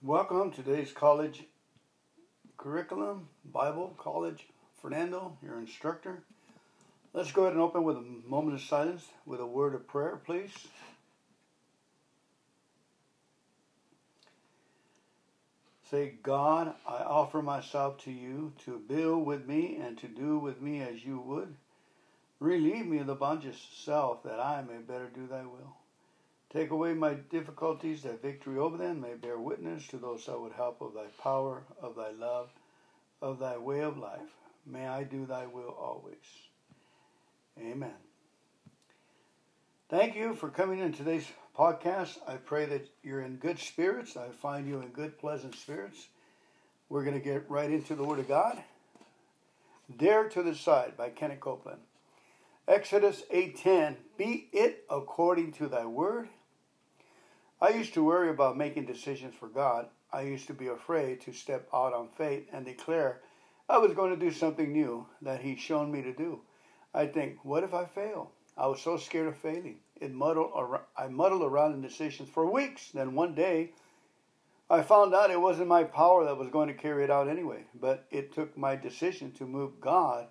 Welcome to today's college curriculum, Bible College. Fernando, your instructor. Let's go ahead and open with a moment of silence with a word of prayer, please. Say, God, I offer myself to you to build with me and to do with me as you would. Relieve me of the bondage of self that I may better do thy will. Take away my difficulties, that victory over them may bear witness to those that would help of thy power, of thy love, of thy way of life. May I do thy will always. Amen. Thank you for coming in today's podcast. I pray that you're in good spirits. I find you in good, pleasant spirits. We're going to get right into the Word of God. Dare to Decide by Kenneth Copeland. Exodus 8:10 Be it according to thy word. I used to worry about making decisions for God. I used to be afraid to step out on faith and declare I was going to do something new that He's shown me to do. I think, what if I fail? I was so scared of failing. It muddled I muddled around in decisions for weeks. Then one day, I found out it wasn't my power that was going to carry it out anyway, but it took my decision to move God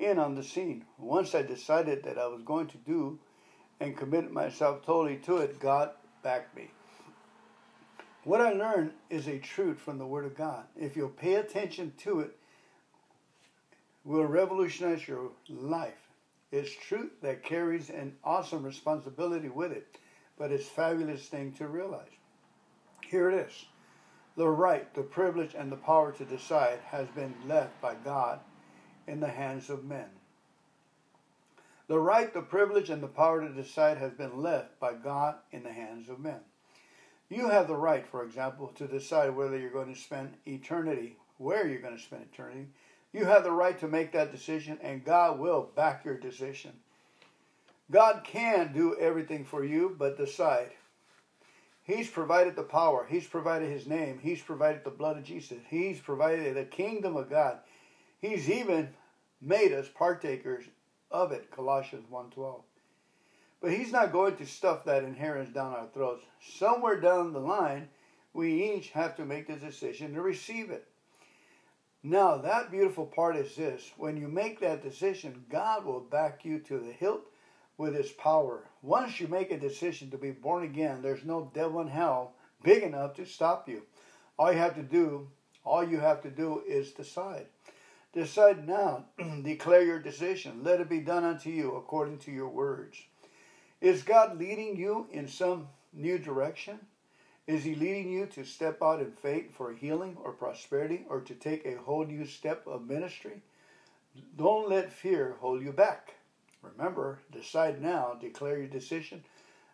in on the scene. Once I decided that I was going to do and committed myself totally to it, God backed me. What I learned is a truth from the Word of God. If you'll pay attention to it, will revolutionize your life. It's truth that carries an awesome responsibility with it, but it's fabulous thing to realize. Here it is. The right, the privilege, and the power to decide has been left by God in the hands of men. The right, the privilege, and the power to decide has been left by God in the hands of men. You have the right, for example, to decide whether you're going to spend eternity, where you're going to spend eternity. You have the right to make that decision, and God will back your decision. God can do everything for you, but decide. He's provided the power. He's provided His name. He's provided the blood of Jesus. He's provided the kingdom of God. He's even made us partakers of it, Colossians 1.12. But he's not going to stuff that inheritance down our throats. Somewhere down the line, we each have to make the decision to receive it. Now, that beautiful part is this when you make that decision, God will back you to the hilt with his power. Once you make a decision to be born again, there's no devil in hell big enough to stop you. All you have to do, all you have to do is decide. Decide now, declare your decision. Let it be done unto you according to your words. Is God leading you in some new direction? Is He leading you to step out in faith for healing or prosperity or to take a whole new step of ministry? Don't let fear hold you back. Remember, decide now, declare your decision.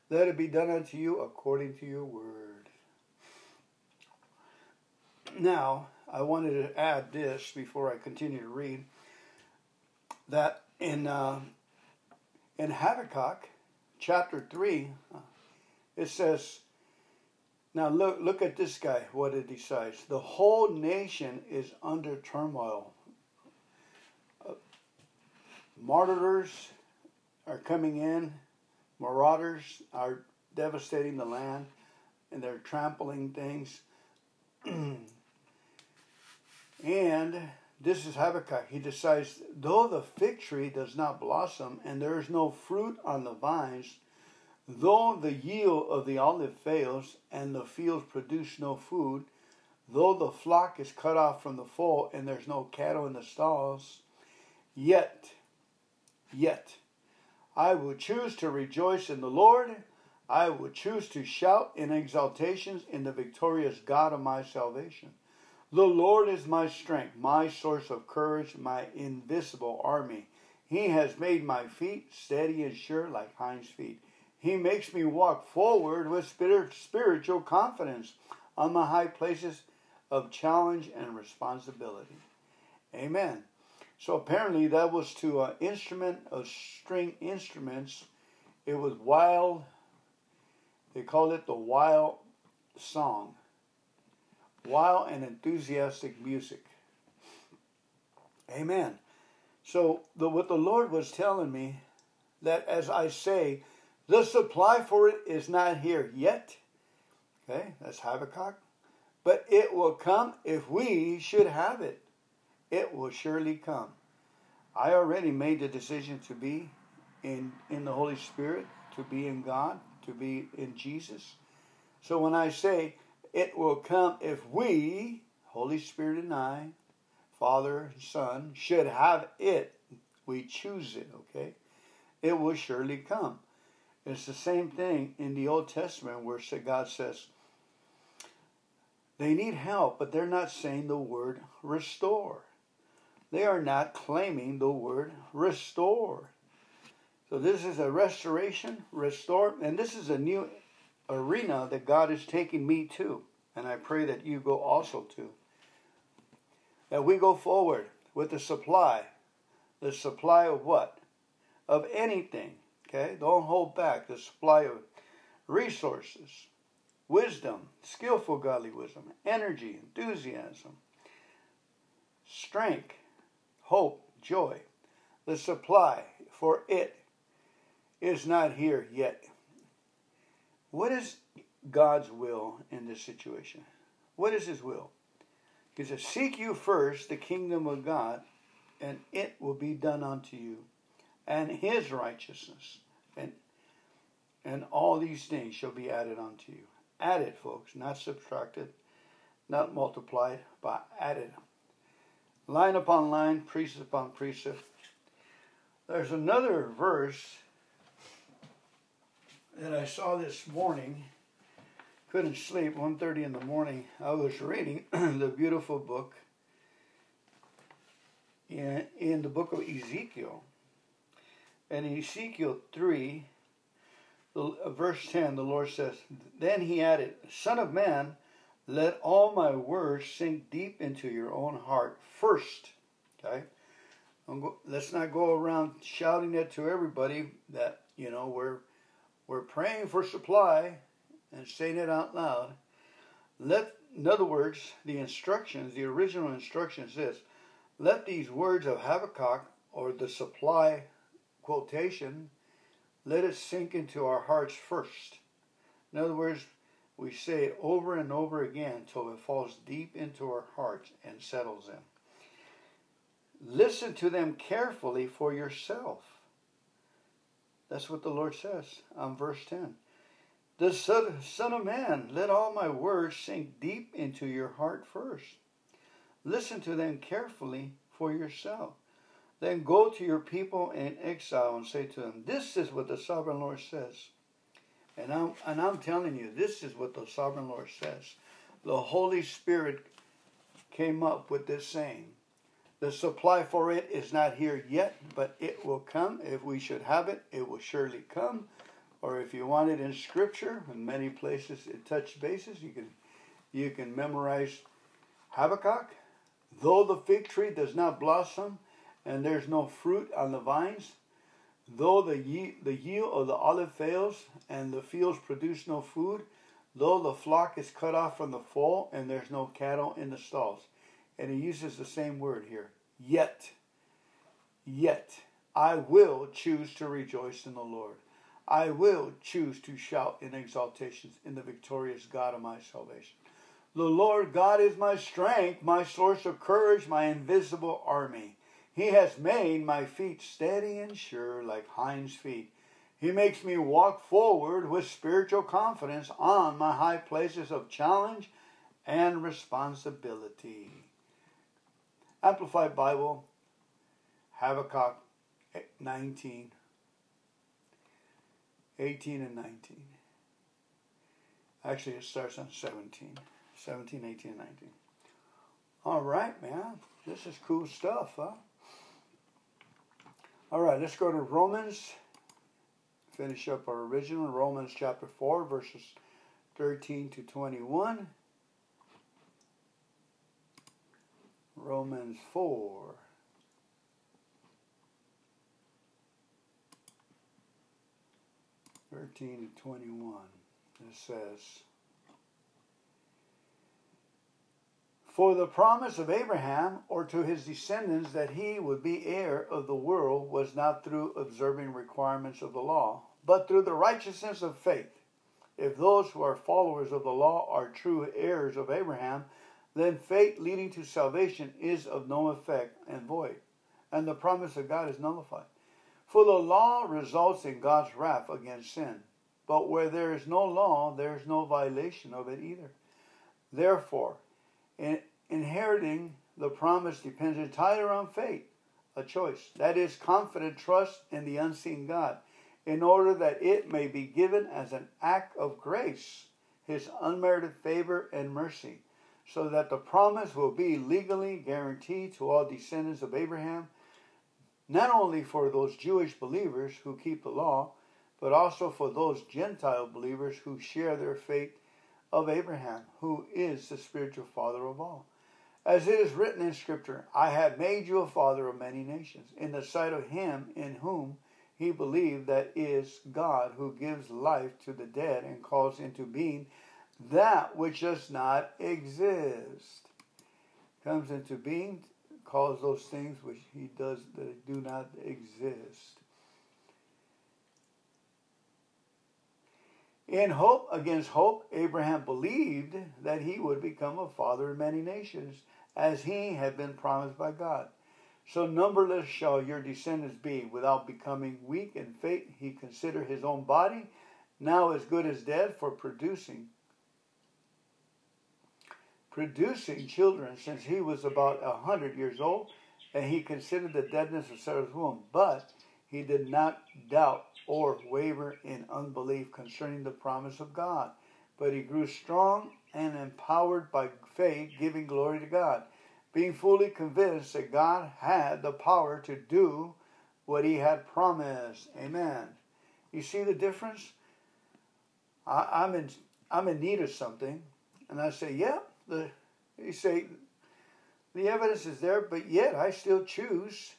Let it be done unto you according to your word. Now, I wanted to add this before I continue to read that in uh, in Habakkuk chapter three, uh, it says, "Now look look at this guy. What it decides. The whole nation is under turmoil. Uh, martyrs are coming in. Marauders are devastating the land, and they're trampling things." And this is Habakkuk. He decides, though the fig tree does not blossom and there is no fruit on the vines, though the yield of the olive fails and the fields produce no food, though the flock is cut off from the fold and there's no cattle in the stalls, yet, yet, I will choose to rejoice in the Lord. I will choose to shout in exaltations in the victorious God of my salvation. The Lord is my strength, my source of courage, my invisible army. He has made my feet steady and sure like hinds feet. He makes me walk forward with spiritual confidence on the high places of challenge and responsibility. Amen. So apparently that was to an instrument of string instruments. It was wild. They called it the wild song wild and enthusiastic music. Amen. So the, what the Lord was telling me that as I say, the supply for it is not here yet. Okay, that's Habakkuk. But it will come if we should have it. It will surely come. I already made the decision to be in, in the Holy Spirit, to be in God, to be in Jesus. So when I say it will come if we, Holy Spirit and I, Father and Son, should have it. We choose it, okay? It will surely come. It's the same thing in the Old Testament where God says, they need help, but they're not saying the word restore. They are not claiming the word restore. So this is a restoration, restore, and this is a new arena that God is taking me to, and I pray that you go also to. That we go forward with the supply. The supply of what? Of anything. Okay? Don't hold back. The supply of resources, wisdom, skillful godly wisdom, energy, enthusiasm, strength, hope, joy. The supply for it is not here yet. What is God's will in this situation? What is His will? He says, Seek you first the kingdom of God, and it will be done unto you, and His righteousness, and and all these things shall be added unto you. Added, folks, not subtracted, not multiplied, but added. Line upon line, precept upon precept. There's another verse that I saw this morning. Couldn't sleep. 1.30 in the morning. I was reading the beautiful book in, in the book of Ezekiel. And in Ezekiel 3, the, uh, verse 10, the Lord says, Then he added, Son of man, let all my words sink deep into your own heart first. Okay? Go, let's not go around shouting it to everybody that, you know, we're we're praying for supply and saying it out loud. Let, in other words, the instructions, the original instructions this let these words of Habakkuk or the supply quotation, let it sink into our hearts first. In other words, we say it over and over again till it falls deep into our hearts and settles in. Listen to them carefully for yourself. That's what the Lord says on verse 10. The son, son of Man, let all my words sink deep into your heart first. Listen to them carefully for yourself. Then go to your people in exile and say to them, This is what the sovereign Lord says. And I'm, and I'm telling you, this is what the sovereign Lord says. The Holy Spirit came up with this saying. The supply for it is not here yet, but it will come. If we should have it, it will surely come. Or if you want it in Scripture, in many places it touch bases, you can you can memorize Habakkuk. Though the fig tree does not blossom, and there's no fruit on the vines, though the, ye- the yield of the olive fails, and the fields produce no food, though the flock is cut off from the fold, and there's no cattle in the stalls. And he uses the same word here. Yet, yet, I will choose to rejoice in the Lord. I will choose to shout in exaltations in the victorious God of my salvation. The Lord God is my strength, my source of courage, my invisible army. He has made my feet steady and sure like hinds' feet. He makes me walk forward with spiritual confidence on my high places of challenge and responsibility. Amplified Bible, Habakkuk eh, 19, 18 and 19. Actually, it starts on 17. 17, 18, and 19. All right, man. This is cool stuff, huh? All right, let's go to Romans. Finish up our original Romans chapter 4, verses 13 to 21. Romans 4. Thirteen to twenty-one. It says, For the promise of Abraham, or to his descendants, that he would be heir of the world, was not through observing requirements of the law, but through the righteousness of faith. If those who are followers of the law are true heirs of Abraham, then faith leading to salvation is of no effect and void, and the promise of God is nullified. For the law results in God's wrath against sin, but where there is no law, there is no violation of it either. Therefore, in inheriting the promise depends entirely on faith, a choice. That is confident trust in the unseen God, in order that it may be given as an act of grace, his unmerited favor and mercy, so that the promise will be legally guaranteed to all descendants of Abraham, not only for those Jewish believers who keep the law, but also for those Gentile believers who share their faith of Abraham, who is the spiritual father of all. As it is written in Scripture, I have made you a father of many nations, in the sight of him in whom he believed that is God, who gives life to the dead and calls into being that which does not exist. Comes into being, calls those things which he does that do not exist. In hope against hope, Abraham believed that he would become a father of many nations, as he had been promised by God. So numberless shall your descendants be. Without becoming weak in faith, he considered his own body now as good as dead for producing producing children since he was about a hundred years old, and he considered the deadness of Sarah's womb. But he did not doubt or waver in unbelief concerning the promise of God, but he grew strong and empowered by faith, giving glory to God, being fully convinced that God had the power to do what he had promised. Amen. You see the difference? I, am in I'm in need of something, and I say, "Yeah." The you say the evidence is there, but yet I still choose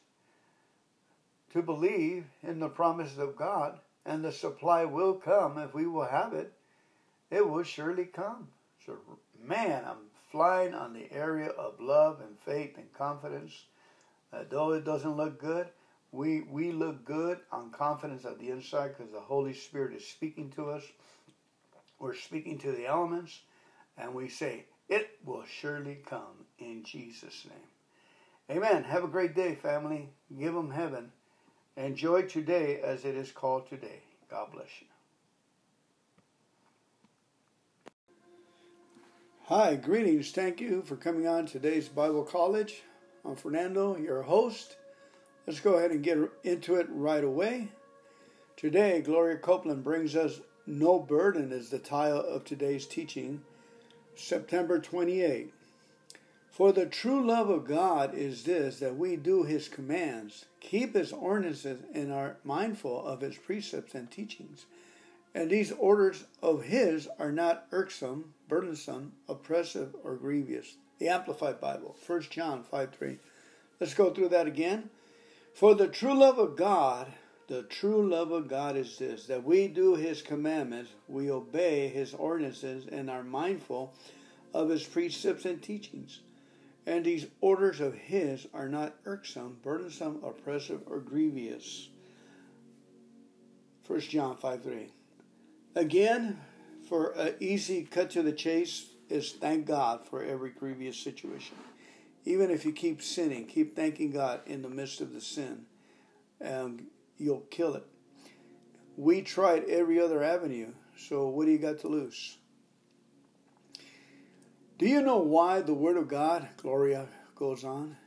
to believe in the promises of God, and the supply will come if we will have it. It will surely come. So, man, I'm flying on the area of love and faith and confidence. Uh, though it doesn't look good, We, we look good on confidence of the inside because the Holy Spirit is speaking to us. We're speaking to the elements, and we say, It will surely come in Jesus' name. Amen. Have a great day, family. Give them heaven. Enjoy today as it is called today. God bless you. Hi, greetings. Thank you for coming on today's Bible College. I'm Fernando, your host. Let's go ahead and get into it right away. Today, Gloria Copeland brings us No Burden as the title of today's teaching, September 28. For the true love of God is this that we do his commands, keep his ordinances, and are mindful of his precepts and teachings. And these orders of his are not irksome, burdensome, oppressive, or grievous. The Amplified Bible, 1 John 5 3. Let's go through that again. For the true love of God, the true love of God is this that we do his commandments, we obey his ordinances, and are mindful of his precepts and teachings. And these orders of his are not irksome, burdensome, oppressive, or grievous. 1 John 5 3. Again, for an easy cut to the chase, is thank God for every grievous situation. Even if you keep sinning, keep thanking God in the midst of the sin, and you'll kill it. We tried every other avenue, so what do you got to lose? Do you know why the Word of God, Gloria goes on,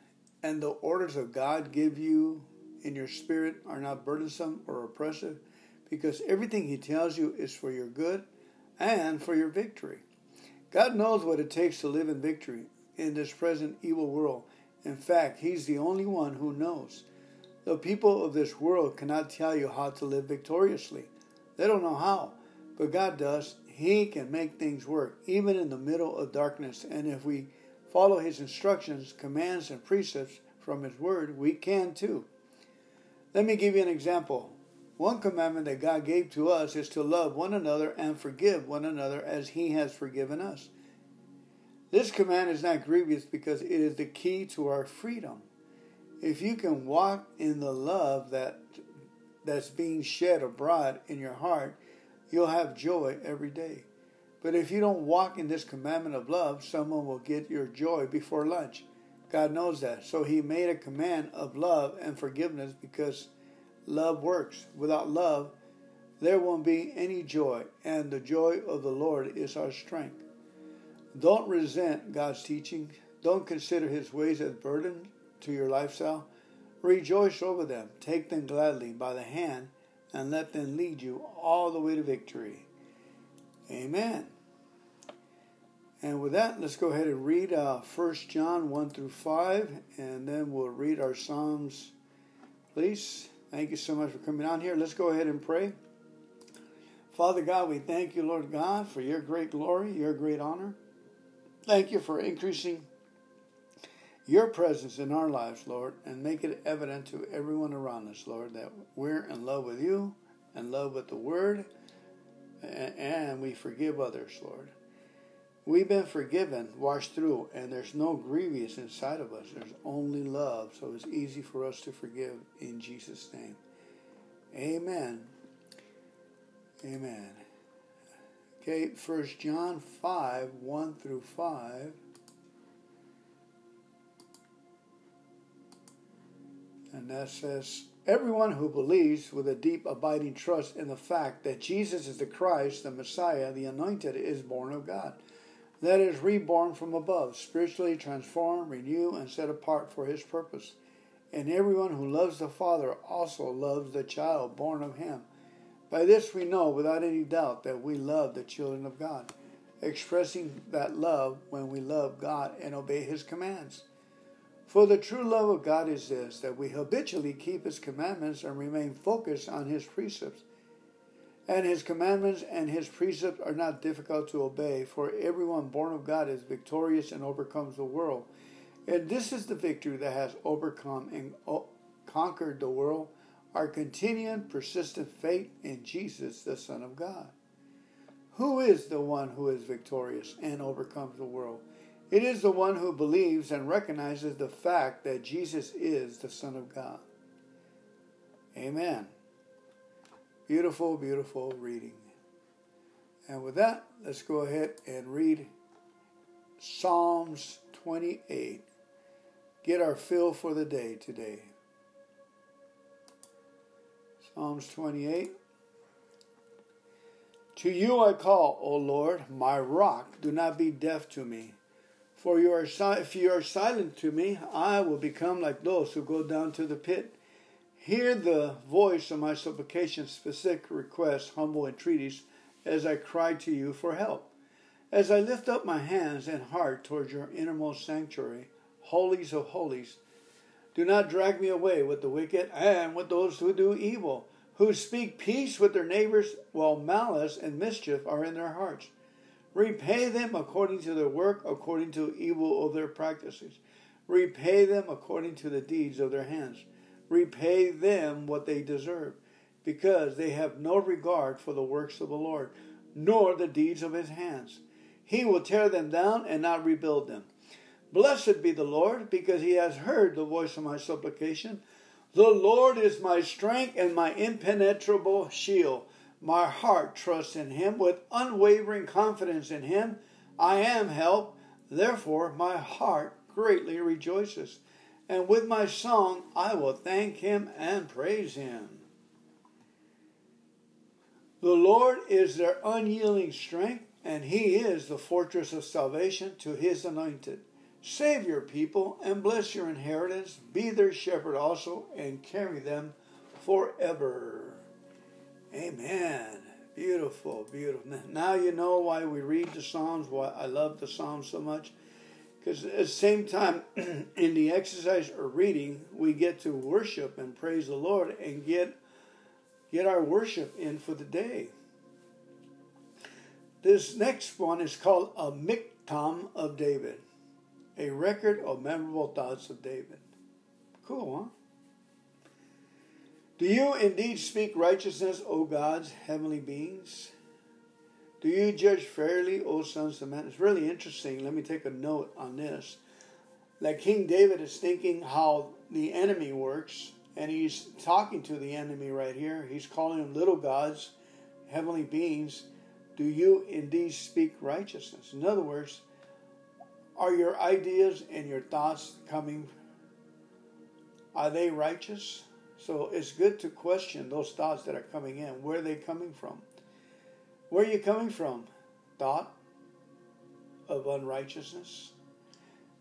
and the orders of God give you in your spirit are not burdensome or oppressive? Because everything He tells you is for your good and for your victory. God knows what it takes to live in victory in this present evil world. In fact, He's the only one who knows. The people of this world cannot tell you how to live victoriously. They don't know how, but God does, he can make things work, even in the middle of darkness. And if we follow His instructions, commands, and precepts from His Word, we can too. Let me give you an example. One commandment that God gave to us is to love one another and forgive one another as He has forgiven us. This command is not grievous because it is the key to our freedom. If you can walk in the love that that's being shed abroad in your heart, you'll have joy every day. But if you don't walk in this commandment of love, someone will get your joy before lunch. God knows that. So he made a command of love and forgiveness because love works. Without love, there won't be any joy, and the joy of the Lord is our strength. Don't resent God's teaching. Don't consider his ways as burden to your lifestyle. Rejoice over them. Take them gladly by the hand and let them lead you all the way to victory. Amen. And with that, let's go ahead and read uh, 1 John 1 through 5, and then we'll read our Psalms. Please, thank you so much for coming on here. Let's go ahead and pray. Father God, we thank you, Lord God, for your great glory, your great honor. Thank you for increasing your presence in our lives, Lord, and make it evident to everyone around us, Lord, that we're in love with you, in love with the Word, and we forgive others, Lord. We've been forgiven, washed through, and there's no grievous inside of us. There's only love, so it's easy for us to forgive in Jesus' name. Amen. Amen. Okay, First John 5 1 through 5. And that says, Everyone who believes with a deep abiding trust in the fact that Jesus is the Christ, the Messiah, the Anointed, is born of God. That is reborn from above, spiritually transformed, renewed, and set apart for his purpose. And everyone who loves the Father also loves the child born of him. By this we know without any doubt that we love the children of God, expressing that love when we love God and obey his commands. For the true love of God is this that we habitually keep His commandments and remain focused on His precepts. And His commandments and His precepts are not difficult to obey, for everyone born of God is victorious and overcomes the world. And this is the victory that has overcome and uh, conquered the world our continuing, persistent faith in Jesus, the Son of God. Who is the one who is victorious and overcomes the world? It is the one who believes and recognizes the fact that Jesus is the Son of God. Amen. Beautiful, beautiful reading. And with that, let's go ahead and read Psalms 28. Get our fill for the day today. Psalms 28. To you I call, O Lord, my rock. Do not be deaf to me. For you are if you are silent to me, I will become like those who go down to the pit. Hear the voice of my supplications, specific requests, humble entreaties, as I cry to you for help. As I lift up my hands and heart towards your innermost sanctuary, holies of holies, do not drag me away with the wicked and with those who do evil, who speak peace with their neighbors while malice and mischief are in their hearts. Repay them according to their work, according to evil of their practices. Repay them according to the deeds of their hands. Repay them what they deserve, because they have no regard for the works of the Lord, nor the deeds of his hands. He will tear them down and not rebuild them. Blessed be the Lord, because he has heard the voice of my supplication. The Lord is my strength and my impenetrable shield. My heart trusts in him with unwavering confidence in him. I am help. Therefore, my heart greatly rejoices. And with my song, I will thank him and praise him. The Lord is their unyielding strength, and he is the fortress of salvation to his anointed. Save your people and bless your inheritance. Be their shepherd also and carry them forever. Amen. Beautiful, beautiful. Now you know why we read the Psalms, why I love the Psalms so much. Because at the same time, in the exercise or reading, we get to worship and praise the Lord and get get our worship in for the day. This next one is called a Miktam of David a record of memorable thoughts of David. Cool, huh? Do you indeed speak righteousness, O God's heavenly beings? Do you judge fairly, O sons of men? It's really interesting. Let me take a note on this. Like King David is thinking how the enemy works, and he's talking to the enemy right here. He's calling them little gods, heavenly beings. Do you indeed speak righteousness? In other words, are your ideas and your thoughts coming? Are they righteous? So it's good to question those thoughts that are coming in. Where are they coming from? Where are you coming from? Thought of unrighteousness?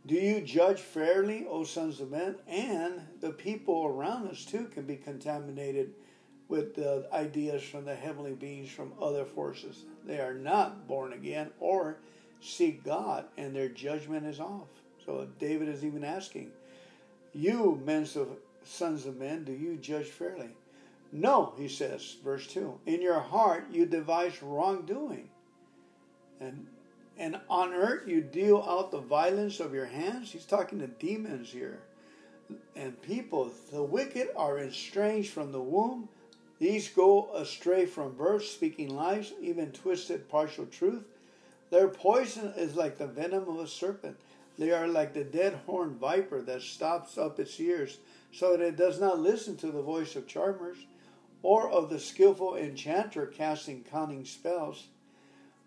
Do you judge fairly, O sons of men? And the people around us too can be contaminated with the ideas from the heavenly beings from other forces. They are not born again or seek God and their judgment is off. So David is even asking, You, men of sons of men, do you judge fairly? No, he says, verse 2. In your heart you devise wrongdoing. And and on earth you deal out the violence of your hands. He's talking to demons here. And people, the wicked are estranged from the womb. These go astray from birth, speaking lies, even twisted partial truth. Their poison is like the venom of a serpent. They are like the dead horned viper that stops up its ears so that it does not listen to the voice of charmers or of the skillful enchanter casting cunning spells.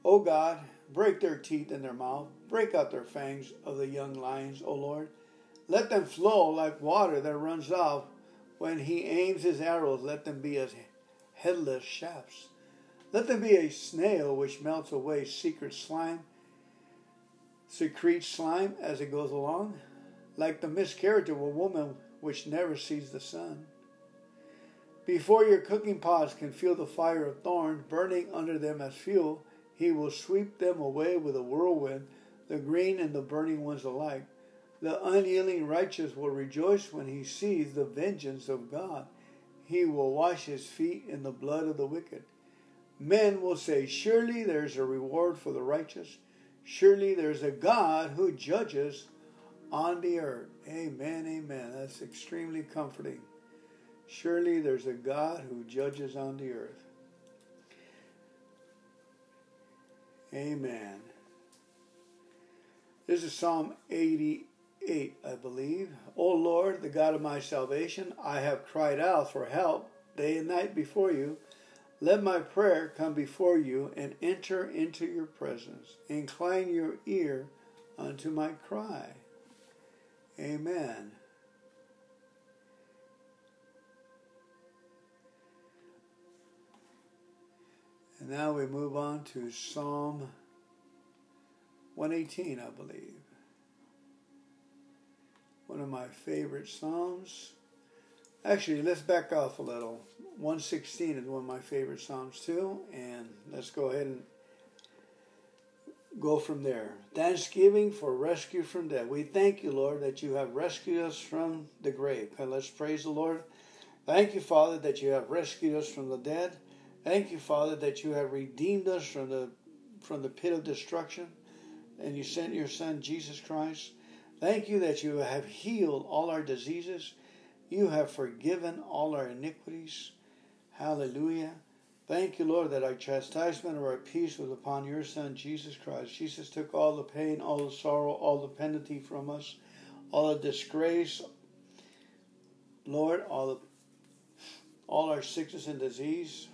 O God, break their teeth in their mouth, break out their fangs of the young lions, O Lord. Let them flow like water that runs off. When he aims his arrows, let them be as headless shafts. Let there be a snail which melts away secret slime, secretes slime as it goes along, like the miscarriage of a woman which never sees the sun. Before your cooking pots can feel the fire of thorns burning under them as fuel, he will sweep them away with a whirlwind, the green and the burning ones alike. The unyielding righteous will rejoice when he sees the vengeance of God. He will wash his feet in the blood of the wicked. Men will say, Surely there's a reward for the righteous. Surely there's a God who judges on the earth. Amen, amen. That's extremely comforting. Surely there's a God who judges on the earth. Amen. This is Psalm 88, I believe. O Lord, the God of my salvation, I have cried out for help day and night before you. Let my prayer come before you and enter into your presence. Incline your ear unto my cry. Amen. And now we move on to Psalm 118, I believe. One of my favorite Psalms. Actually, let's back off a little. 116 is one of my favorite Psalms too, and let's go ahead and go from there. Thanksgiving for rescue from death. We thank you, Lord, that you have rescued us from the grave. And let's praise the Lord. Thank you, Father, that you have rescued us from the dead. Thank you, Father, that you have redeemed us from the from the pit of destruction, and you sent your Son Jesus Christ. Thank you that you have healed all our diseases. You have forgiven all our iniquities. Hallelujah. Thank you, Lord, that our chastisement or our peace was upon your Son, Jesus Christ. Jesus took all the pain, all the sorrow, all the penalty from us, all the disgrace. Lord, all, the, all our sickness and disease.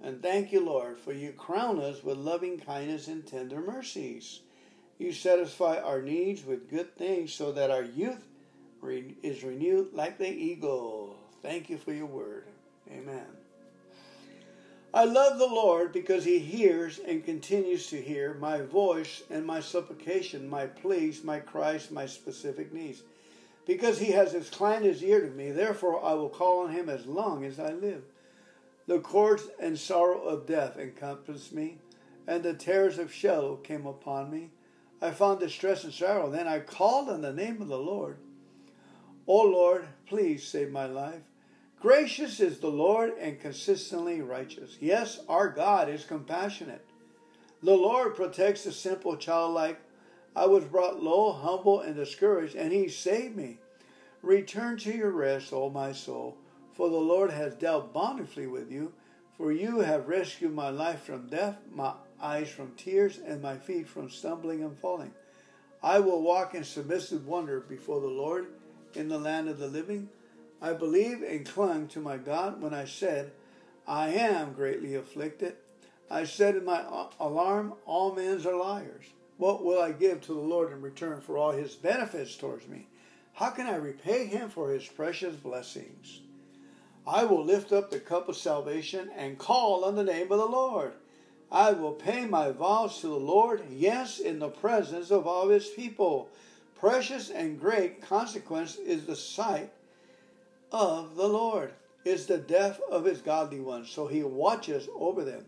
And thank you, Lord, for you crown us with loving kindness and tender mercies. You satisfy our needs with good things so that our youth is renewed like the eagle. Thank you for your word. Amen. I love the Lord because he hears and continues to hear my voice and my supplication, my pleas, my cries, my specific needs. Because he has inclined his ear to me, therefore I will call on him as long as I live. The cords and sorrow of death encompassed me, and the terrors of Sheol came upon me. I found distress and sorrow. Then I called on the name of the Lord. O Lord, please save my life. Gracious is the Lord and consistently righteous. Yes, our God is compassionate. The Lord protects the simple childlike. I was brought low, humble, and discouraged, and he saved me. Return to your rest, O my soul for the Lord has dealt bountifully with you. For you have rescued my life from death, my eyes from tears, and my feet from stumbling and falling. I will walk in submissive wonder before the Lord in the land of the living. I believed and clung to my God when I said, I am greatly afflicted. I said in my alarm, All men are liars. What will I give to the Lord in return for all his benefits towards me? How can I repay him for his precious blessings? I will lift up the cup of salvation and call on the name of the Lord. I will pay my vows to the Lord, yes, in the presence of all his people. Precious and great consequence is the sight of the Lord, is the death of his godly ones, so he watches over them.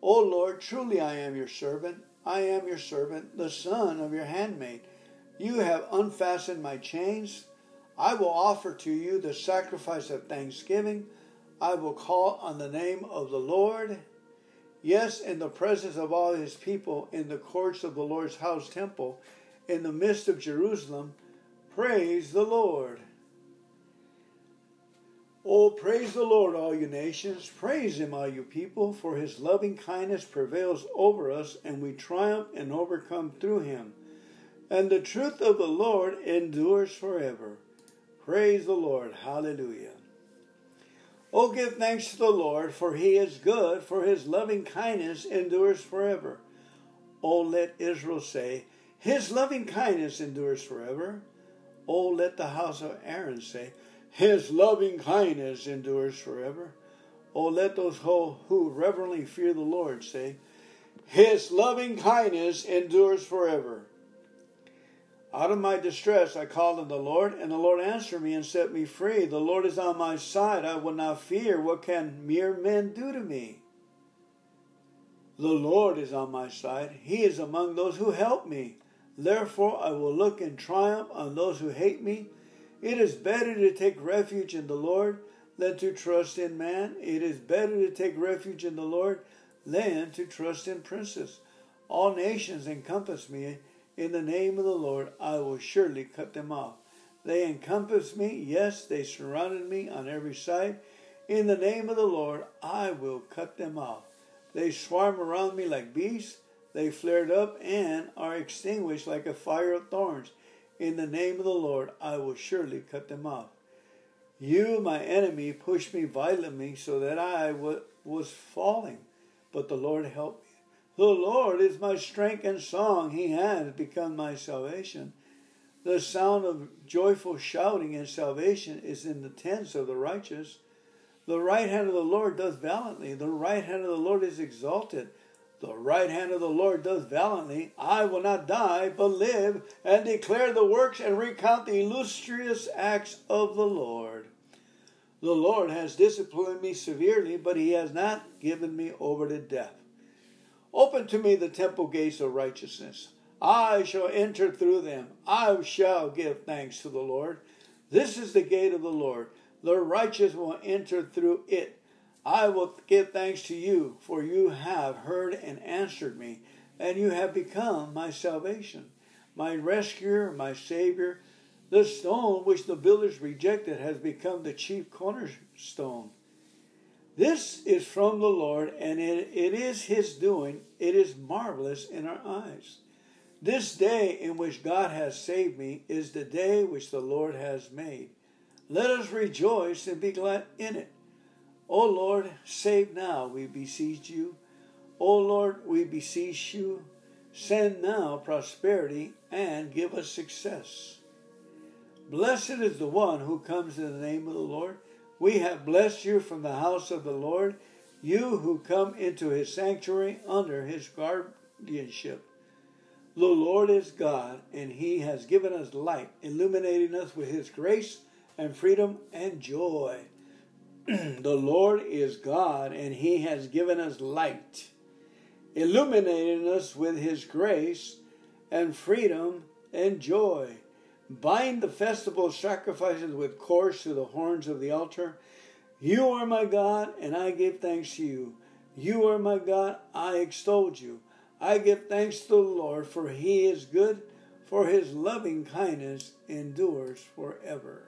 O Lord, truly I am your servant. I am your servant, the son of your handmaid. You have unfastened my chains. I will offer to you the sacrifice of thanksgiving. I will call on the name of the Lord. Yes, in the presence of all his people, in the courts of the Lord's house temple, in the midst of Jerusalem, praise the Lord. Oh, praise the Lord, all you nations. Praise him, all you people, for his loving kindness prevails over us, and we triumph and overcome through him. And the truth of the Lord endures forever. Praise the Lord. Hallelujah. Oh, give thanks to the Lord, for he is good, for his loving kindness endures forever. Oh, let Israel say, His loving kindness endures forever. Oh, let the house of Aaron say, His loving kindness endures forever. Oh, let those who, who reverently fear the Lord say, His loving kindness endures forever. Out of my distress I called on the Lord, and the Lord answered me and set me free. The Lord is on my side. I will not fear. What can mere men do to me? The Lord is on my side. He is among those who help me. Therefore I will look in triumph on those who hate me. It is better to take refuge in the Lord than to trust in man. It is better to take refuge in the Lord than to trust in princes. All nations encompass me in the name of the Lord, I will surely cut them off. They encompassed me, yes, they surrounded me on every side. In the name of the Lord, I will cut them off. They swarm around me like bees. They flared up and are extinguished like a fire of thorns. In the name of the Lord, I will surely cut them off. You, my enemy, pushed me violently so that I was falling, but the Lord helped me. The Lord is my strength and song. He has become my salvation. The sound of joyful shouting and salvation is in the tents of the righteous. The right hand of the Lord does valiantly. The right hand of the Lord is exalted. The right hand of the Lord does valiantly. I will not die, but live and declare the works and recount the illustrious acts of the Lord. The Lord has disciplined me severely, but he has not given me over to death. Open to me the temple gates of righteousness. I shall enter through them. I shall give thanks to the Lord. This is the gate of the Lord. The righteous will enter through it. I will give thanks to you, for you have heard and answered me, and you have become my salvation, my rescuer, my Savior. The stone which the builders rejected has become the chief cornerstone. This is from the Lord, and it, it is His doing. It is marvelous in our eyes. This day in which God has saved me is the day which the Lord has made. Let us rejoice and be glad in it. O Lord, save now, we beseech you. O Lord, we beseech you. Send now prosperity and give us success. Blessed is the one who comes in the name of the Lord. We have blessed you from the house of the Lord, you who come into his sanctuary under his guardianship. The Lord is God, and he has given us light, illuminating us with his grace and freedom and joy. the Lord is God, and He has given us light, illuminating us with His grace and freedom and joy. Bind the festival sacrifices with cords to the horns of the altar. You are my God, and I give thanks to you. You are my God, I extol you. I give thanks to the Lord, for He is good, for His loving kindness endures forever.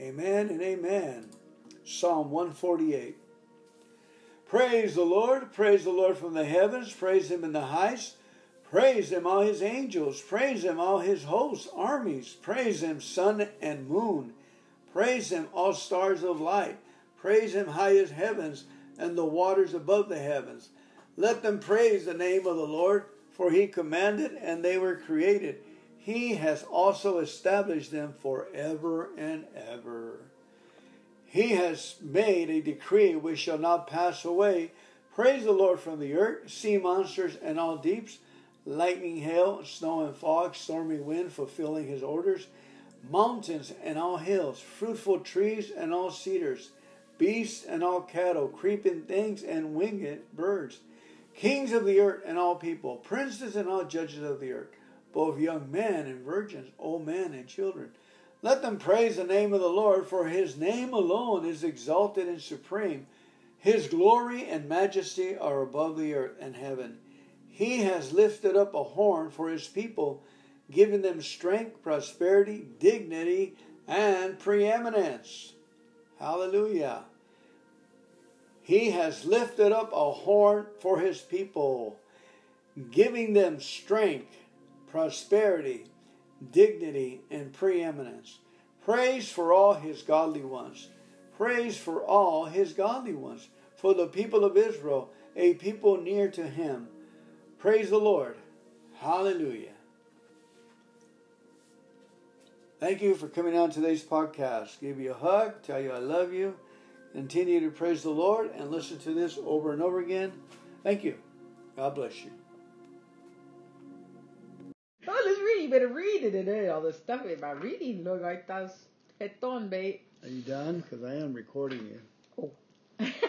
Amen and amen. Psalm 148. Praise the Lord, praise the Lord from the heavens, praise him in the heights, praise him all his angels, praise him all his hosts, armies, praise him sun and moon, praise him all stars of light, praise him high as heavens and the waters above the heavens. Let them praise the name of the Lord, for he commanded and they were created. He has also established them forever and ever. He has made a decree which shall not pass away. Praise the Lord from the earth, sea monsters and all deeps, lightning, hail, snow and fog, stormy wind fulfilling his orders, mountains and all hills, fruitful trees and all cedars, beasts and all cattle, creeping things and winged birds, kings of the earth and all people, princes and all judges of the earth, both young men and virgins, old men and children. Let them praise the name of the Lord, for his name alone is exalted and supreme. His glory and majesty are above the earth and heaven. He has lifted up a horn for his people, giving them strength, prosperity, dignity, and preeminence. Hallelujah. He has lifted up a horn for his people, giving them strength, prosperity, dignity, and preeminence. Praise for all his godly ones. Praise for all his godly ones. For the people of Israel, a people near to him. Praise the Lord. Hallelujah. Thank you for coming on today's podcast. Give you a hug, tell you I love you. Continue to praise the Lord and listen to this over and over again. Thank you. God bless you. Oh, let's read. You better read it today. All this stuff about reading. Look like that's head on, babe. Are you done? Because I am recording you. Oh.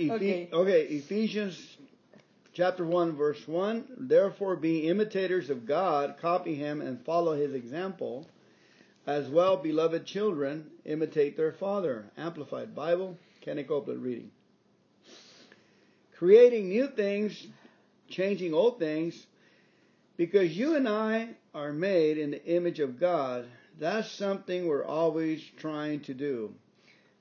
Okay. okay, Ephesians chapter 1, verse 1. Therefore, be imitators of God, copy him, and follow his example. As well, beloved children, imitate their father. Amplified Bible, Kenny Copeland reading. Creating new things, changing old things, because you and I are made in the image of God, that's something we're always trying to do.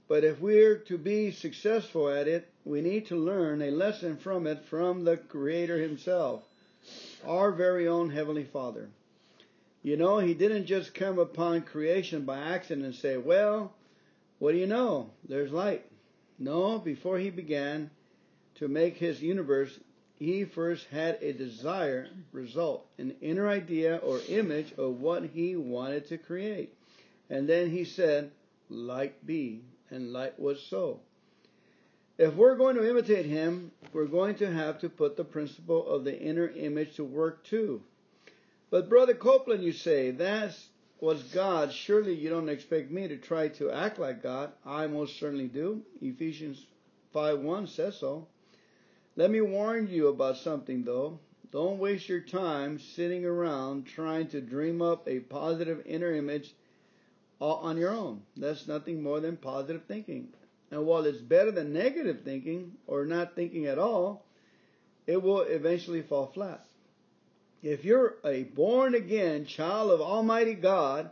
But if we're to be successful at it, we need to learn a lesson from it from the Creator Himself, our very own Heavenly Father. You know, he didn't just come upon creation by accident and say, Well, what do you know? There's light. No, before he began to make his universe, he first had a desire, result, an inner idea or image of what he wanted to create. And then he said, Light be, and light was so. If we're going to imitate him, we're going to have to put the principle of the inner image to work too. But Brother Copeland, you say, that was God. Surely you don't expect me to try to act like God. I most certainly do. Ephesians 5 1 says so. Let me warn you about something though. Don't waste your time sitting around trying to dream up a positive inner image on your own. That's nothing more than positive thinking. And while it's better than negative thinking or not thinking at all, it will eventually fall flat. If you're a born again child of Almighty God,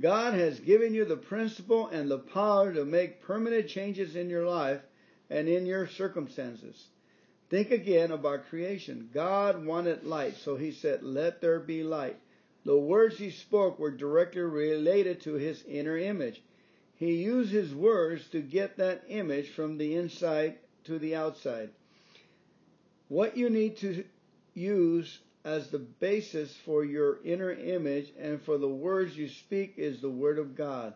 God has given you the principle and the power to make permanent changes in your life and in your circumstances. Think again about creation. God wanted light, so he said, Let there be light. The words he spoke were directly related to his inner image. He used his words to get that image from the inside to the outside. What you need to use as the basis for your inner image and for the words you speak is the Word of God.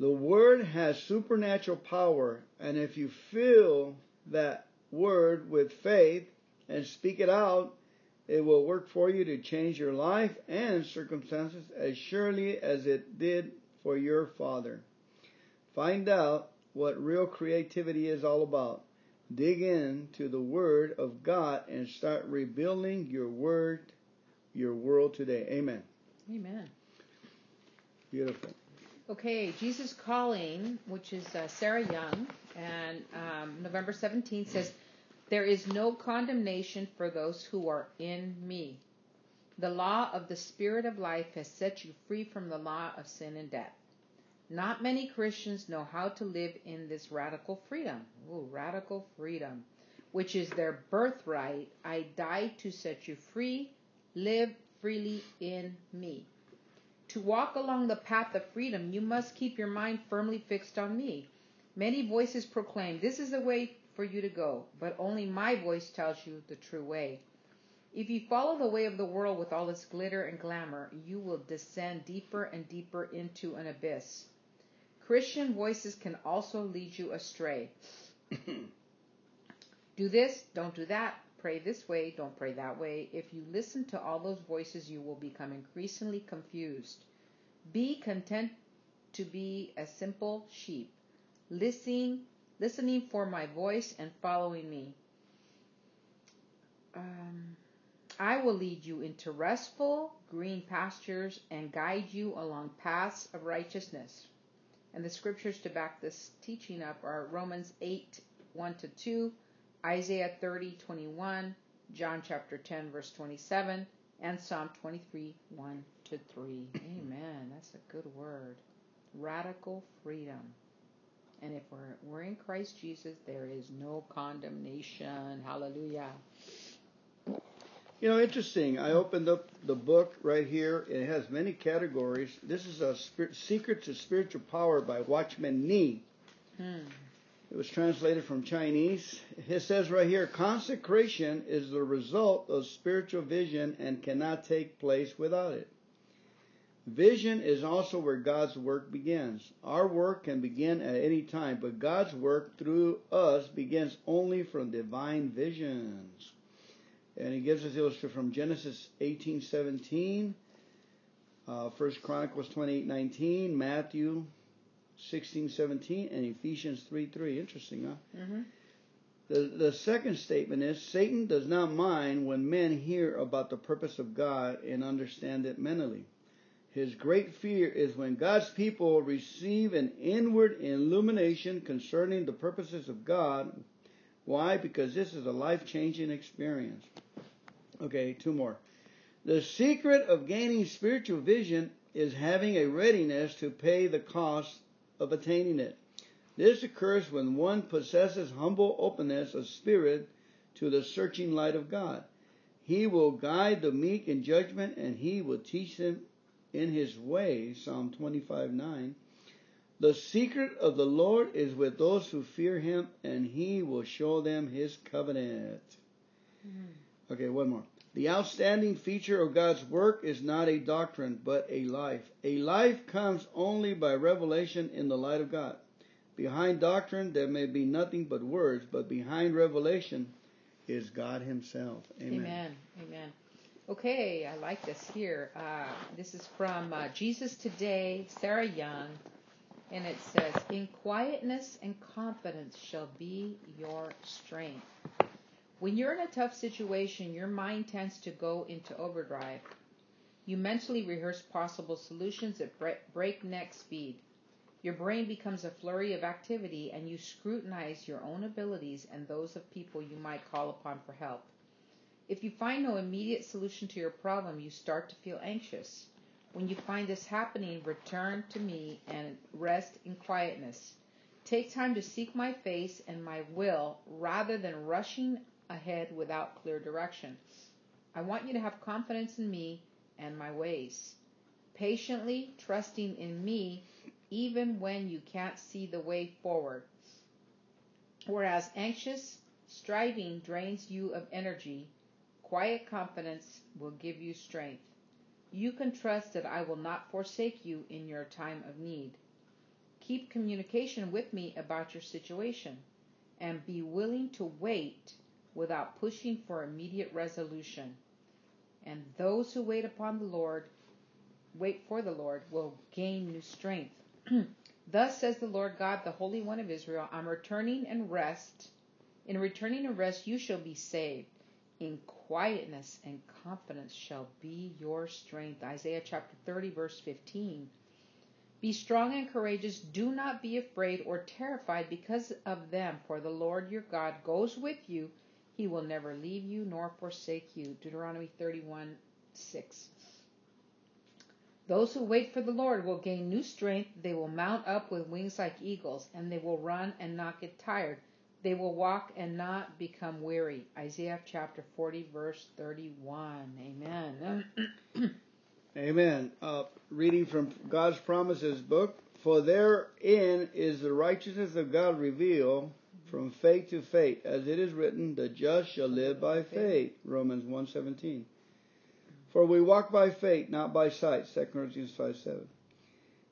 The Word has supernatural power, and if you feel that Word with faith and speak it out, it will work for you to change your life and circumstances as surely as it did for your father. Find out what real creativity is all about. Dig into the Word of God and start rebuilding your Word, your world today. Amen. Amen. Beautiful. Okay, Jesus Calling, which is uh, Sarah Young, and um, November 17th says, There is no condemnation for those who are in me. The law of the Spirit of life has set you free from the law of sin and death. Not many Christians know how to live in this radical freedom. Ooh, radical freedom, which is their birthright. I died to set you free. Live freely in me. To walk along the path of freedom, you must keep your mind firmly fixed on me. Many voices proclaim, This is the way for you to go, but only my voice tells you the true way. If you follow the way of the world with all its glitter and glamour, you will descend deeper and deeper into an abyss. Christian voices can also lead you astray. do this, don't do that, pray this way, don't pray that way. If you listen to all those voices, you will become increasingly confused. Be content to be a simple sheep, listening, listening for my voice and following me. Um, I will lead you into restful, green pastures and guide you along paths of righteousness. And the scriptures to back this teaching up are Romans 8, 1 to 2, Isaiah 30, 21, John chapter 10, verse 27, and Psalm 23, 1 to 3. Amen. That's a good word. Radical freedom. And if we're, we're in Christ Jesus, there is no condemnation. Hallelujah. You know, interesting. I opened up the book right here. It has many categories. This is a Spirit, Secret to Spiritual Power by Watchman Nee. Hmm. It was translated from Chinese. It says right here, consecration is the result of spiritual vision and cannot take place without it. Vision is also where God's work begins. Our work can begin at any time, but God's work through us begins only from divine visions. And he gives us illustration from Genesis 18, 17, uh, 1 Chronicles 28, 19, Matthew 16, 17, and Ephesians 3, 3. Interesting, huh? Mm-hmm. The, the second statement is Satan does not mind when men hear about the purpose of God and understand it mentally. His great fear is when God's people receive an inward illumination concerning the purposes of God why? Because this is a life changing experience. Okay, two more. The secret of gaining spiritual vision is having a readiness to pay the cost of attaining it. This occurs when one possesses humble openness of spirit to the searching light of God. He will guide the meek in judgment and he will teach them in his way, Psalm 25 9. The secret of the Lord is with those who fear him, and he will show them his covenant. Mm-hmm. Okay, one more. The outstanding feature of God's work is not a doctrine, but a life. A life comes only by revelation in the light of God. Behind doctrine, there may be nothing but words, but behind revelation is God Himself. Amen. Amen. Amen. Okay, I like this here. Uh, this is from uh, Jesus Today, Sarah Young, and it says, In quietness and confidence shall be your strength. When you're in a tough situation, your mind tends to go into overdrive. You mentally rehearse possible solutions at breakneck speed. Your brain becomes a flurry of activity and you scrutinize your own abilities and those of people you might call upon for help. If you find no immediate solution to your problem, you start to feel anxious. When you find this happening, return to me and rest in quietness. Take time to seek my face and my will rather than rushing ahead without clear direction. I want you to have confidence in me and my ways. Patiently trusting in me even when you can't see the way forward. Whereas anxious striving drains you of energy, quiet confidence will give you strength. You can trust that I will not forsake you in your time of need. Keep communication with me about your situation and be willing to wait without pushing for immediate resolution. And those who wait upon the Lord, wait for the Lord, will gain new strength. Thus says the Lord God, the Holy One of Israel, I'm returning and rest. In returning and rest, you shall be saved. In quietness and confidence shall be your strength. Isaiah chapter 30, verse 15. Be strong and courageous. Do not be afraid or terrified because of them, for the Lord your God goes with you he will never leave you nor forsake you. Deuteronomy 31 6. Those who wait for the Lord will gain new strength. They will mount up with wings like eagles, and they will run and not get tired. They will walk and not become weary. Isaiah chapter 40, verse 31. Amen. Amen. Uh, reading from God's Promises book. For therein is the righteousness of God revealed from faith to faith, as it is written, the just shall live by faith. Romans 1.17. For we walk by faith, not by sight. 2 Corinthians 5 7.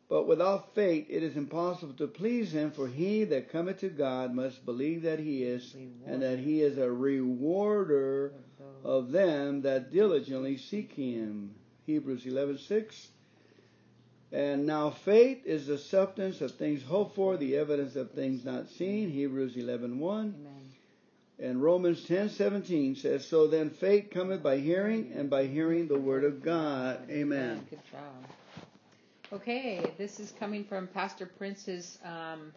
But without faith it is impossible to please him, for he that cometh to God must believe that he is, and that he is a rewarder of them that diligently seek him. Hebrews eleven six. And now faith is the substance of things hoped for, the evidence of things not seen. Hebrews 11.1. 1. And Romans 10:17 says, "So then faith cometh by hearing, and by hearing the word of God." Amen. Good job. Okay, this is coming from Pastor Prince's um,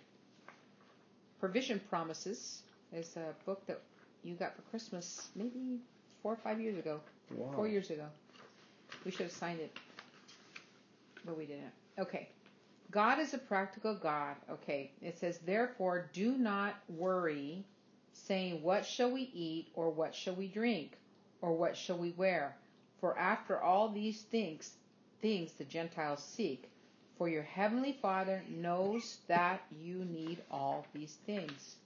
Provision Promises. It's a book that you got for Christmas maybe four or five years ago. Wow. Four years ago. We should have signed it but we didn't. Okay. God is a practical God. Okay. It says, therefore, do not worry, saying, What shall we eat, or what shall we drink, or what shall we wear? For after all these things, things the Gentiles seek. For your heavenly Father knows that you need all these things.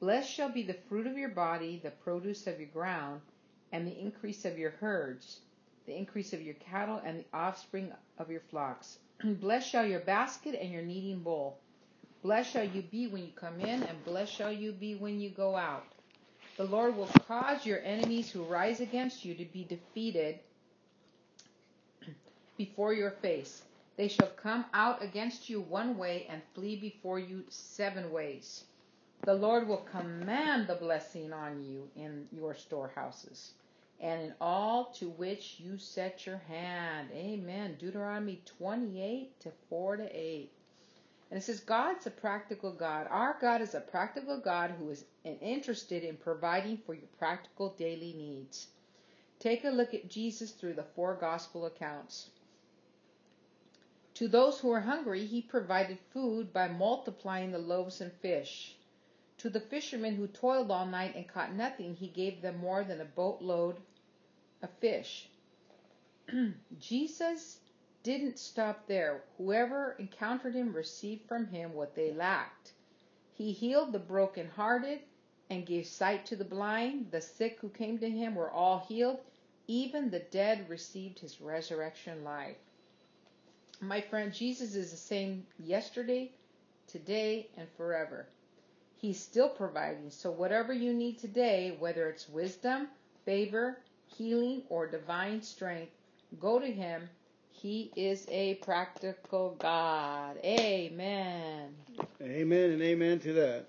Blessed shall be the fruit of your body, the produce of your ground, and the increase of your herds the increase of your cattle, and the offspring of your flocks. blessed shall your basket and your kneading bowl. Blessed shall you be when you come in, and blessed shall you be when you go out. The Lord will cause your enemies who rise against you to be defeated before your face. They shall come out against you one way and flee before you seven ways. The Lord will command the blessing on you in your storehouses and in all to which you set your hand. Amen. Deuteronomy 28 to 4 to 8. And it says, God's a practical God. Our God is a practical God who is interested in providing for your practical daily needs. Take a look at Jesus through the four gospel accounts. To those who were hungry, he provided food by multiplying the loaves and fish. To the fishermen who toiled all night and caught nothing, he gave them more than a boatload of fish. Jesus didn't stop there. Whoever encountered him received from him what they lacked. He healed the broken-hearted and gave sight to the blind. The sick who came to him were all healed. Even the dead received his resurrection life. My friend, Jesus is the same yesterday, today, and forever. He's still providing. So, whatever you need today, whether it's wisdom, favor, healing, or divine strength, go to Him. He is a practical God. Amen. Amen and amen to that.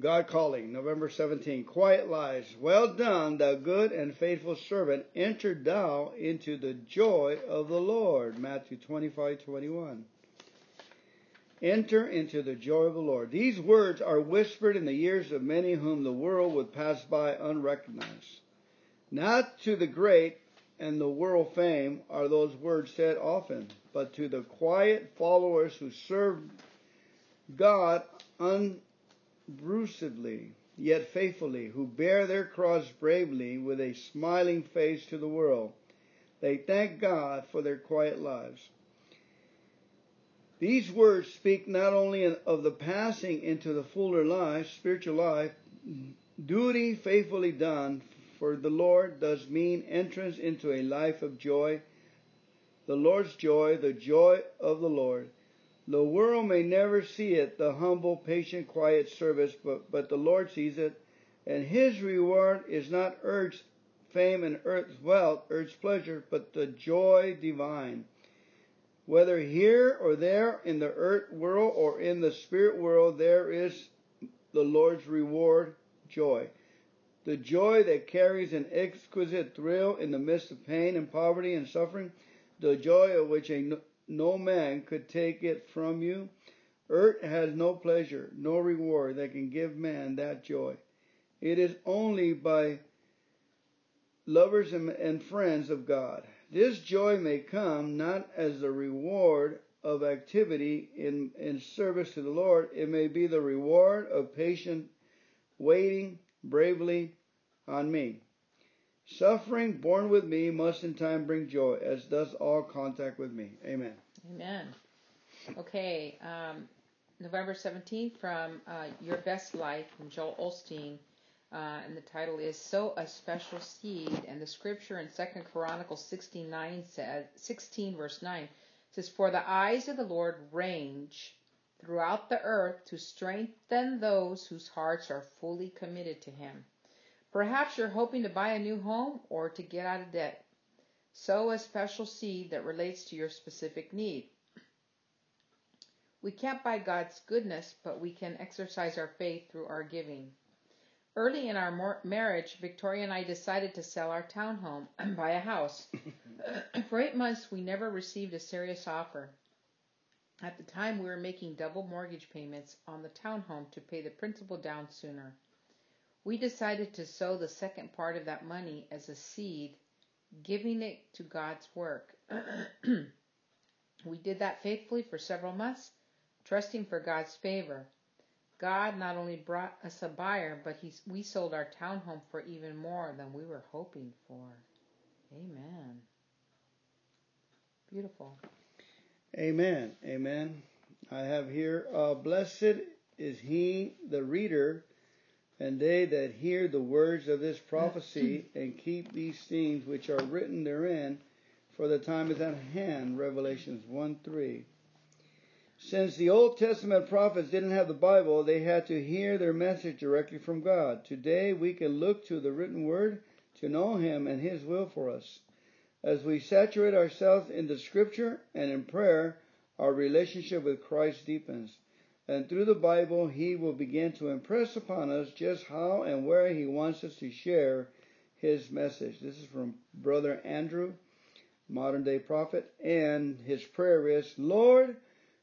God calling, November 17. Quiet lies. Well done, thou good and faithful servant. Enter thou into the joy of the Lord. Matthew 25, 21. Enter into the joy of the Lord. These words are whispered in the ears of many whom the world would pass by unrecognized. Not to the great and the world fame are those words said often, but to the quiet followers who serve God unbruisedly, yet faithfully, who bear their cross bravely with a smiling face to the world. They thank God for their quiet lives. These words speak not only of the passing into the fuller life, spiritual life, duty faithfully done for the Lord does mean entrance into a life of joy, the Lord's joy, the joy of the Lord. The world may never see it, the humble, patient, quiet service, but, but the Lord sees it, and His reward is not earth's fame and earth's wealth, earth's pleasure, but the joy divine. Whether here or there in the earth world or in the spirit world, there is the Lord's reward, joy. The joy that carries an exquisite thrill in the midst of pain and poverty and suffering, the joy of which a no man could take it from you. Earth has no pleasure, no reward that can give man that joy. It is only by lovers and, and friends of God. This joy may come not as the reward of activity in, in service to the Lord, it may be the reward of patient waiting bravely on me. Suffering borne with me must in time bring joy, as does all contact with me. Amen. Amen. Okay, um, November 17th from uh, Your Best Life from Joel Osteen. Uh, and the title is Sow a Special Seed. And the scripture in 2nd Chronicles 69 says, 16 verse 9 says, For the eyes of the Lord range throughout the earth to strengthen those whose hearts are fully committed to Him. Perhaps you're hoping to buy a new home or to get out of debt. Sow a special seed that relates to your specific need. We can't buy God's goodness, but we can exercise our faith through our giving. Early in our marriage, Victoria and I decided to sell our townhome and buy a house. For eight months, we never received a serious offer. At the time, we were making double mortgage payments on the townhome to pay the principal down sooner. We decided to sow the second part of that money as a seed, giving it to God's work. we did that faithfully for several months, trusting for God's favor. God not only brought us a buyer, but he, we sold our townhome for even more than we were hoping for. Amen. Beautiful. Amen. Amen. I have here, uh, blessed is he, the reader, and they that hear the words of this prophecy and keep these things which are written therein, for the time is at hand. Revelations 1 3. Since the Old Testament prophets didn't have the Bible, they had to hear their message directly from God. Today we can look to the written word to know Him and His will for us. As we saturate ourselves in the scripture and in prayer, our relationship with Christ deepens. And through the Bible, He will begin to impress upon us just how and where He wants us to share His message. This is from Brother Andrew, modern day prophet, and his prayer is, Lord,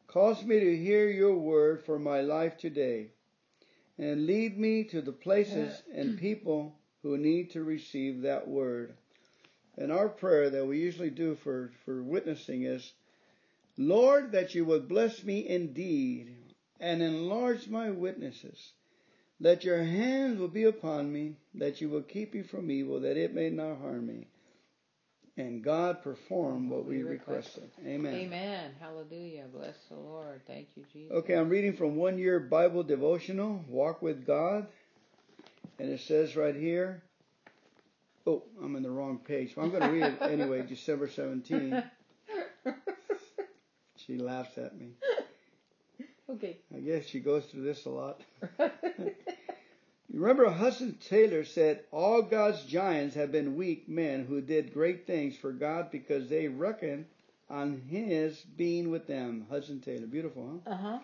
cause me to hear your word for my life today, and lead me to the places uh, and people who need to receive that word. And our prayer that we usually do for, for witnessing is, Lord, that you would bless me indeed and enlarge my witnesses. Let your hands will be upon me, that you will keep me from evil, that it may not harm me. and God performed what we We requested. requested. Amen. Amen. Hallelujah. Bless the Lord. Thank you, Jesus. Okay, I'm reading from one year Bible devotional, Walk with God. And it says right here, oh, I'm in the wrong page. I'm going to read it anyway, December 17. She laughs at me. Okay. I guess she goes through this a lot. You remember Hudson Taylor said, All God's giants have been weak men who did great things for God because they reckoned on His being with them. Hudson Taylor. Beautiful, huh? Uh huh.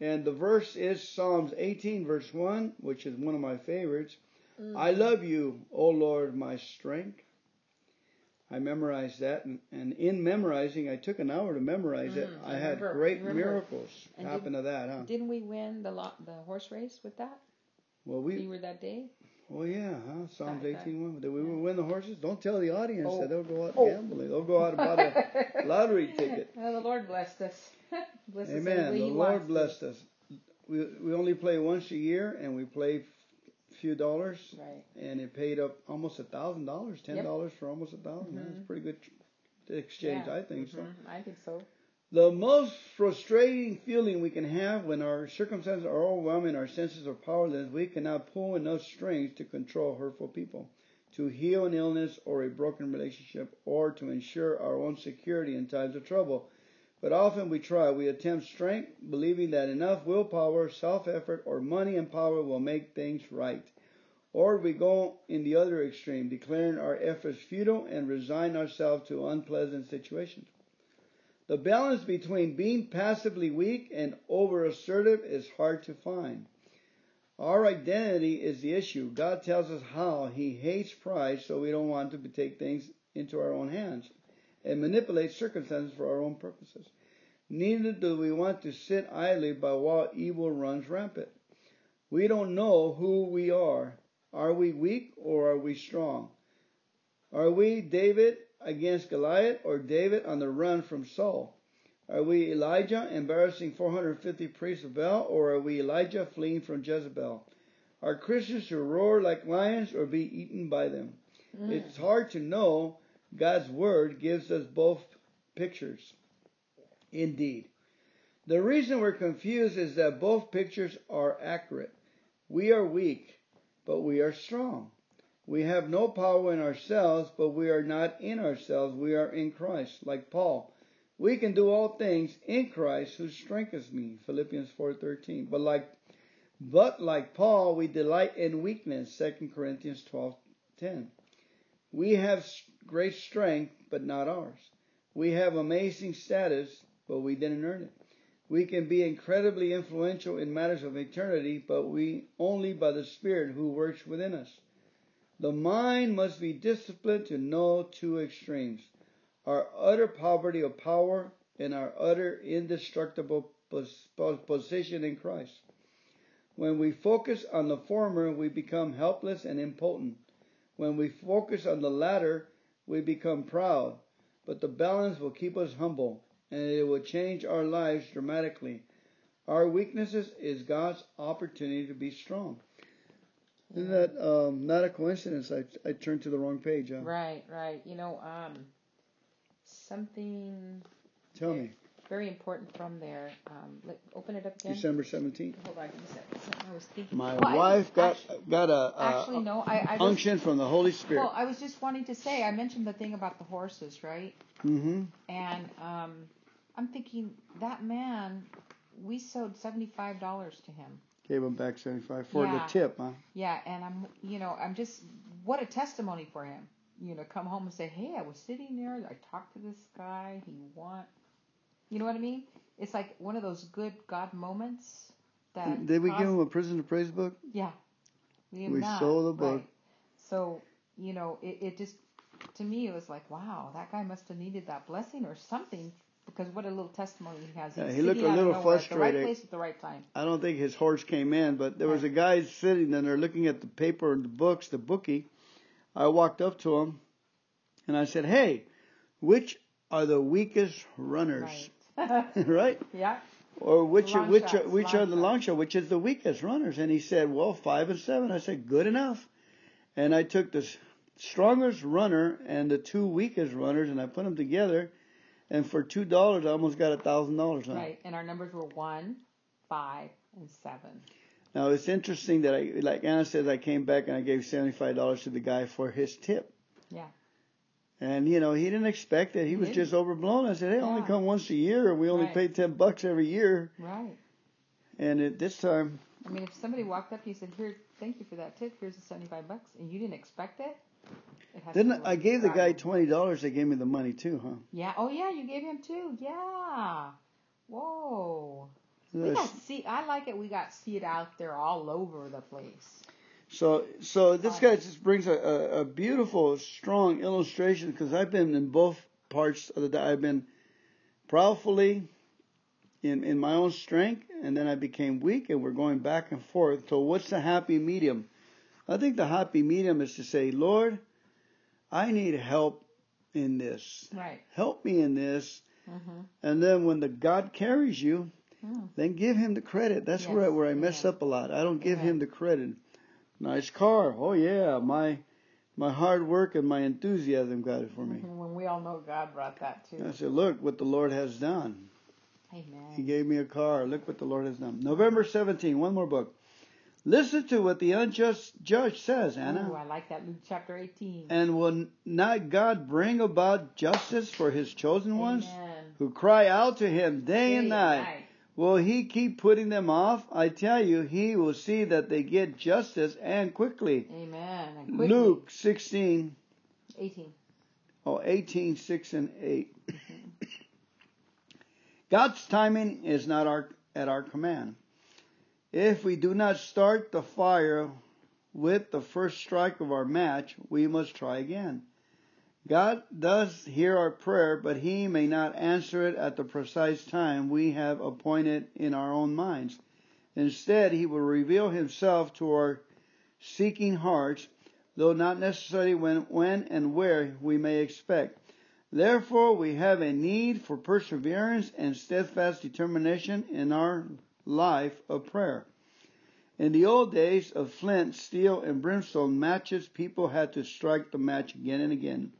And the verse is Psalms 18, verse 1, which is one of my favorites. I love you, O Lord, my strength. I memorized that, and, and in memorizing, I took an hour to memorize it. Mm, I I had remember- great remember. miracles And happen to that, huh? Didn't we win the lot, the horse race with that? Well, We we, were that day. well, yeah, huh? Psalms that- 18, 1. Did we win the horses? Don't tell the audience Oh. that they'll go out Oh. gambling. They'll go out and buy a lottery ticket. Well, the Lord blessed us. blessed Amen. way The Lord blessed us. We, we only play once a year, and we play few dollars. Right. and it paid up almost a thousand dollars, ten dollars for almost a 1000 That's pretty good exchange, Yeah. I think so. Mhm, I think so. The most frustrating feeling we can have when our circumstances are overwhelming, our senses are powerless, we cannot pull enough strings to control hurtful people, to heal an illness or a broken relationship, or to ensure our own security in times of trouble. But often we try, we attempt strength, believing that enough willpower, self effort, or money and power will make things right. Or we go in the other extreme, declaring our efforts futile and resign ourselves to unpleasant situations. The balance between being passively weak and over assertive is hard to find. Our identity is the issue. God tells us how He hates pride, so we don't want to take things into our own hands and manipulate circumstances for our own purposes. Neither do we want to sit idly by while evil runs rampant. We don't know who we are. Are we weak or are we strong? Are we David against Goliath or David on the run from Saul? Are we Elijah embarrassing 450 priests of Baal or are we Elijah fleeing from Jezebel? Are Christians to roar like lions or be eaten by them? Mm. It's hard to know. God's word gives us both pictures. Indeed. The reason we're confused is that both pictures are accurate. We are weak, but we are strong. We have no power in ourselves, but we are not in ourselves. We are in Christ, like Paul. We can do all things in Christ who strengthens me. Philippians 4:13. But like but like Paul, we delight in weakness. 2 Corinthians 12:10. We have great strength, but not ours. We have amazing status, but we didn't earn it. We can be incredibly influential in matters of eternity, but we only by the Spirit who works within us. The mind must be disciplined to know two extremes our utter poverty of power and our utter indestructible pos- position in Christ. When we focus on the former, we become helpless and impotent. When we focus on the latter, we become proud. But the balance will keep us humble and it will change our lives dramatically. Our weaknesses is God's opportunity to be strong. Isn't that um, not a coincidence? I, I turned to the wrong page. Huh? Right, right. You know, um, something Tell me. Very important from there. Um, let, open it up again. December 17th. Hold on, a second. I was thinking. My Well, I- wife got actually, got a, a actually no. I, I just, unction from the Holy Spirit. well, I was just wanting to say. I mentioned the thing about the horses, right? mm-hmm. And um, I'm thinking that man. We sold seventy five dollars to him. Gave him back 75 for Yeah. the tip, huh? Yeah, and I'm, you know, I'm just, what a testimony for him. You know, come home and say, hey, I was sitting there, I talked to this guy, he want, you know what I mean? It's like one of those good God moments that. Did we give him a prison to praise book? Yeah. We, We that, sold the book. right. So, you know, it, it just, to me, it was like, wow, that guy must have needed that blessing or something. Because what a little testimony he has. Yeah, he looked a little nowhere At the right frustrated. place at the right time. I don't think his horse came in, but there was a guy sitting and they're looking at the paper and the books, the bookie. I walked up to him and I said, Hey, which are the weakest runners? Right. right? yeah. Or which Long which are, which long are the shots. long shot? Which is the weakest runners? And he said, Well, five and seven. I said, Good enough. And I took the strongest runner and the two weakest runners, and I put them together, and for two dollars, I almost got a thousand dollars on. Right, and our numbers were one, five, and seven. Now it's interesting that I, like Anna says, I came back and I gave seventy-five dollars to the guy for his tip. Yeah. And you know he didn't expect it. He was didn't. just overblown. I said, "Hey, I only come once a year, and we only Right. pay ten bucks every year." Right. And at this time, I mean, if somebody walked up to you and said, "Here, thank you for that tip. Here's the seventy-five bucks," and you didn't expect it, it has to didn't I gave the guy twenty dollars? They gave me the money too, huh? Yeah. Oh, yeah. You gave him two. Yeah. Whoa. We got see. I like it. We got see it out there all over the place. So, so this guy just brings a, a, a beautiful, strong illustration because I've been in both parts of the. Day. I've been proudfully in in my own strength, and then I became weak, and we're going back and forth. So, what's the happy medium? I think the happy medium is to say, Lord, I need help in this. Right. Help me in this. Mm-hmm. And then when the God carries you, Mm. then give him the credit. That's where I, Yes, where I mess amen. up a lot. I don't give Amen. him the credit. Nice car. Oh yeah, my my hard work and my enthusiasm got it for me. Mm-hmm. When we all know God brought that too. I said, look what the Lord has done. Amen. He gave me a car. Look what the Lord has done. November 17, one more book. Listen to what the unjust judge says, Anna. Ooh, I like that. Luke chapter 18. And will not God bring about justice for his chosen ones who cry out to him day and night? Will he keep putting them off? I tell you, he will see that they get justice and quickly. Amen. And quickly. Luke 16, 18. oh, 18, 6 and 8. God's timing is not our, at our command. If we do not start the fire with the first strike of our match, we must try again. God does hear our prayer, but He may not answer it at the precise time we have appointed in our own minds. Instead, He will reveal Himself to our seeking hearts, though not necessarily when, when and where we may expect. Therefore, we have a need for perseverance and steadfast determination in our life of prayer. In the old days of flint, steel, and brimstone matches, people had to strike the match again and again.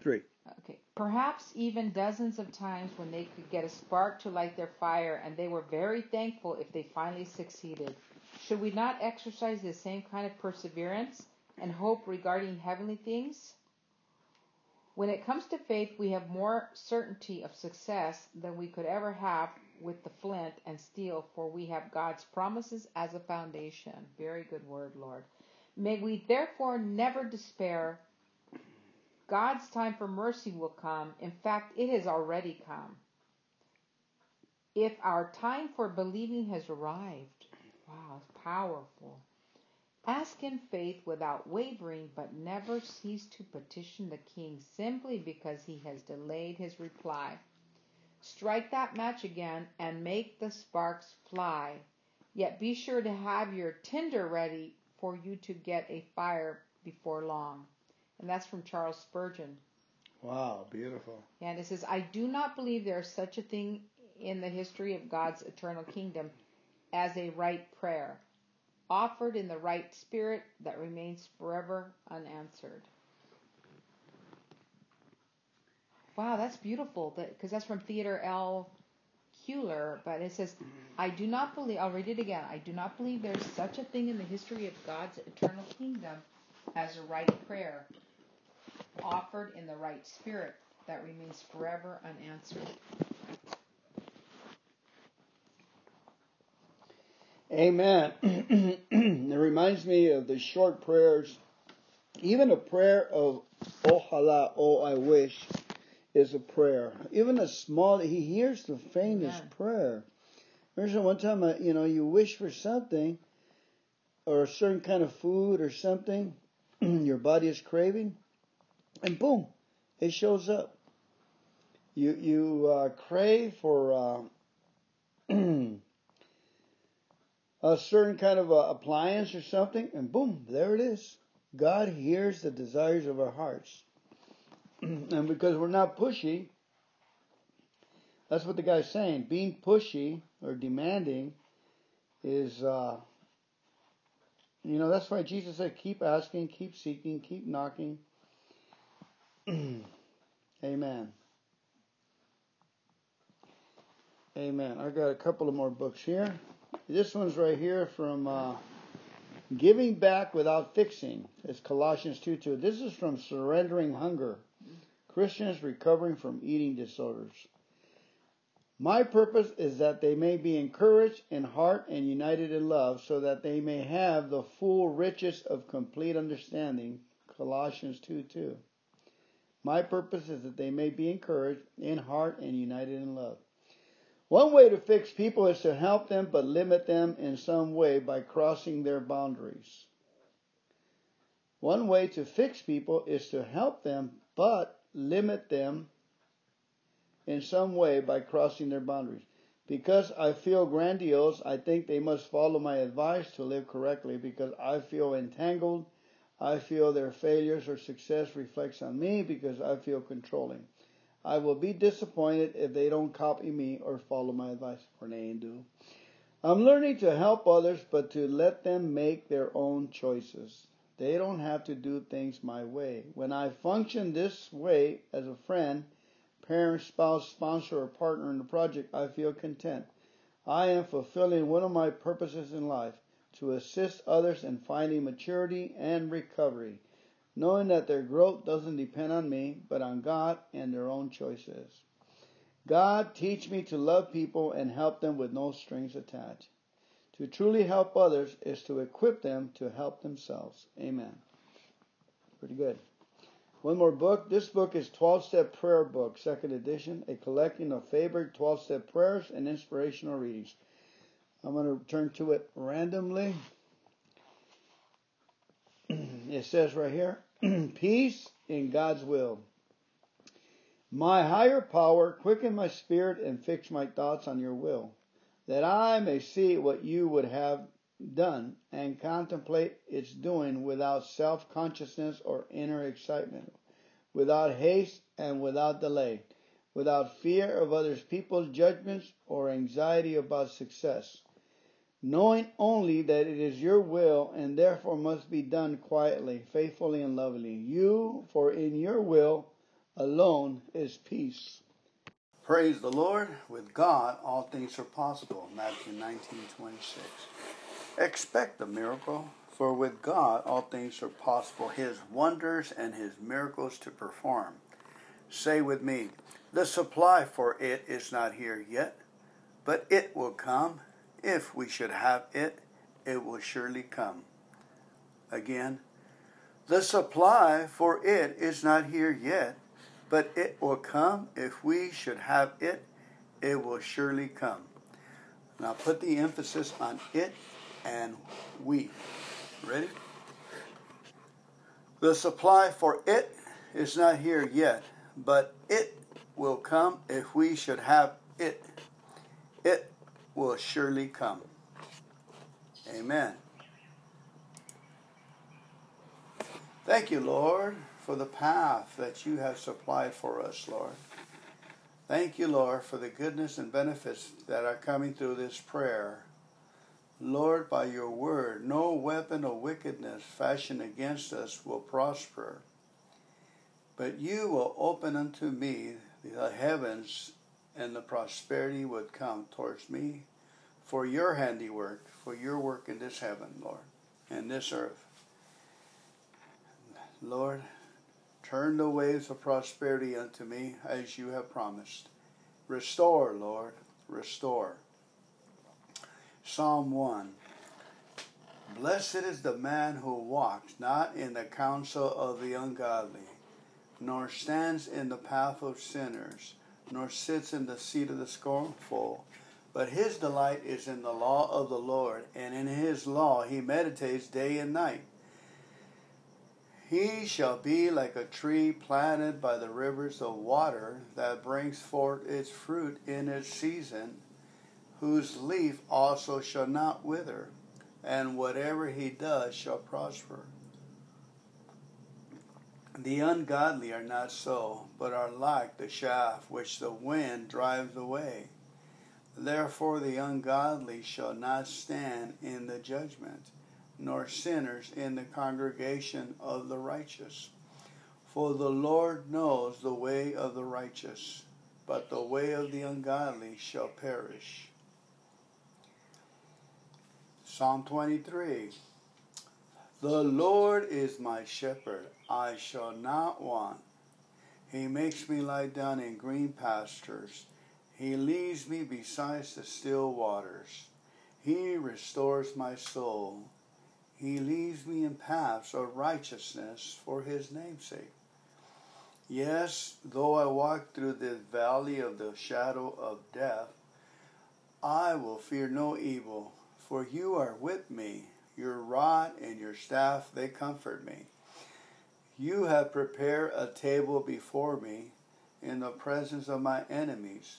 Three. Okay. Perhaps even dozens of times when they could get a spark to light their fire, and they were very thankful if they finally succeeded. Should we not exercise the same kind of perseverance and hope regarding heavenly things? When it comes to faith, we have more certainty of success than we could ever have with the flint and steel, for we have God's promises as a foundation. Very good word, Lord. May we therefore never despair. God's time for mercy will come. In fact, it has already come. If our time for believing has arrived, wow, it's powerful. Ask in faith without wavering, but never cease to petition the king simply because he has delayed his reply. Strike that match again and make the sparks fly. Yet be sure to have your tinder ready for you to get a fire before long. And that's from Charles Spurgeon. Wow, beautiful. And it says, I do not believe there is such a thing in the history of God's eternal kingdom as a right prayer, offered in the right spirit that remains forever unanswered. Wow, that's beautiful. Because that's from Theodore L. Cuyler. But it says, I do not believe, I'll read it again. I do not believe there's such a thing in the history of God's eternal kingdom as a right prayer, offered in the right spirit that remains forever unanswered. Amen. it reminds me of the short prayers. Even a prayer of Ojalá, oh I wish, is a prayer. Even a small, he hears the faintest Amen. prayer. Remember one time, uh, you know, you wish for something, or a certain kind of food or something, your body is craving, and boom, it shows up. You you uh, crave for. Uh, a certain kind of a appliance or something, and boom, there it is. God hears the desires of our hearts. and because we're not pushy, that's what the guy's saying. Being pushy or demanding is uh, You know, that's why Jesus said, keep asking, keep seeking, keep knocking. Amen. Amen. I got a couple of more books here. This one's right here from uh, Giving Back Without Fixing. It's Colossians 2 2. This is from Surrendering Hunger. Christians recovering from eating disorders. My purpose is that they may be encouraged in heart and united in love, so that they may have the full riches of complete understanding. Colossians 2 2. My purpose is that they may be encouraged in heart and united in love. One way to fix people is to help them but limit them in some way by crossing their boundaries. One way to fix people is to help them but limit them in some way by crossing their boundaries. Because I feel grandiose, I think they must follow my advice to live correctly because I feel entangled. I feel their failures or success reflects on me because I feel controlling. I will be disappointed if they don't copy me or follow my advice. They do. I'm learning to help others, but to let them make their own choices. They don't have to do things my way. When I function this way as a friend, parent, spouse, sponsor, or partner in the project, I feel content. I am fulfilling one of my purposes in life to assist others in finding maturity and recovery, knowing that their growth doesn't depend on me, but on God and their own choices. God, teach me to love people and help them with no strings attached. To truly help others is to equip them to help themselves. Amen. Pretty good. One more book. This book is 12 Step Prayer Book, second edition, a collection of favorite 12 step prayers and inspirational readings. I'm going to turn to it randomly. it says right here Peace in God's will. My higher power, quicken my spirit and fix my thoughts on your will, that I may see what you would have done and contemplate its doing without self consciousness or inner excitement, without haste and without delay, without fear of other people's judgments or anxiety about success, knowing only that it is your will and therefore must be done quietly, faithfully, and lovingly. You, for in your will alone is peace. Praise the Lord. With God, all things are possible. Matthew 19 26. Expect a miracle, for with God all things are possible, His wonders and His miracles to perform. Say with me, the supply for it is not here yet, but it will come. If we should have it, it will surely come. Again, the supply for it is not here yet, but it will come. If we should have it, it will surely come. Now put the emphasis on it and we. Ready? The supply for it is not here yet, but it will come if we should have it. It will surely come. Amen. Thank you, Lord, for the path that you have supplied for us, Lord. Thank you, Lord, for the goodness and benefits that are coming through this prayer. Lord, by your word, no weapon of wickedness fashioned against us will prosper. But you will open unto me the heavens, and the prosperity would come towards me for your handiwork, for your work in this heaven, Lord, and this earth. Lord, turn the waves of prosperity unto me as you have promised. Restore, Lord, restore. Psalm 1 Blessed is the man who walks not in the counsel of the ungodly, nor stands in the path of sinners, nor sits in the seat of the scornful. But his delight is in the law of the Lord, and in his law he meditates day and night. He shall be like a tree planted by the rivers of water that brings forth its fruit in its season whose leaf also shall not wither, and whatever he does shall prosper. The ungodly are not so, but are like the chaff which the wind drives away. Therefore the ungodly shall not stand in the judgment, nor sinners in the congregation of the righteous. For the Lord knows the way of the righteous, but the way of the ungodly shall perish. Psalm 23 The Lord is my shepherd, I shall not want. He makes me lie down in green pastures. He leads me beside the still waters. He restores my soul. He leads me in paths of righteousness for his name's sake. Yes, though I walk through the valley of the shadow of death, I will fear no evil, for you are with me. Your rod and your staff, they comfort me. You have prepared a table before me in the presence of my enemies.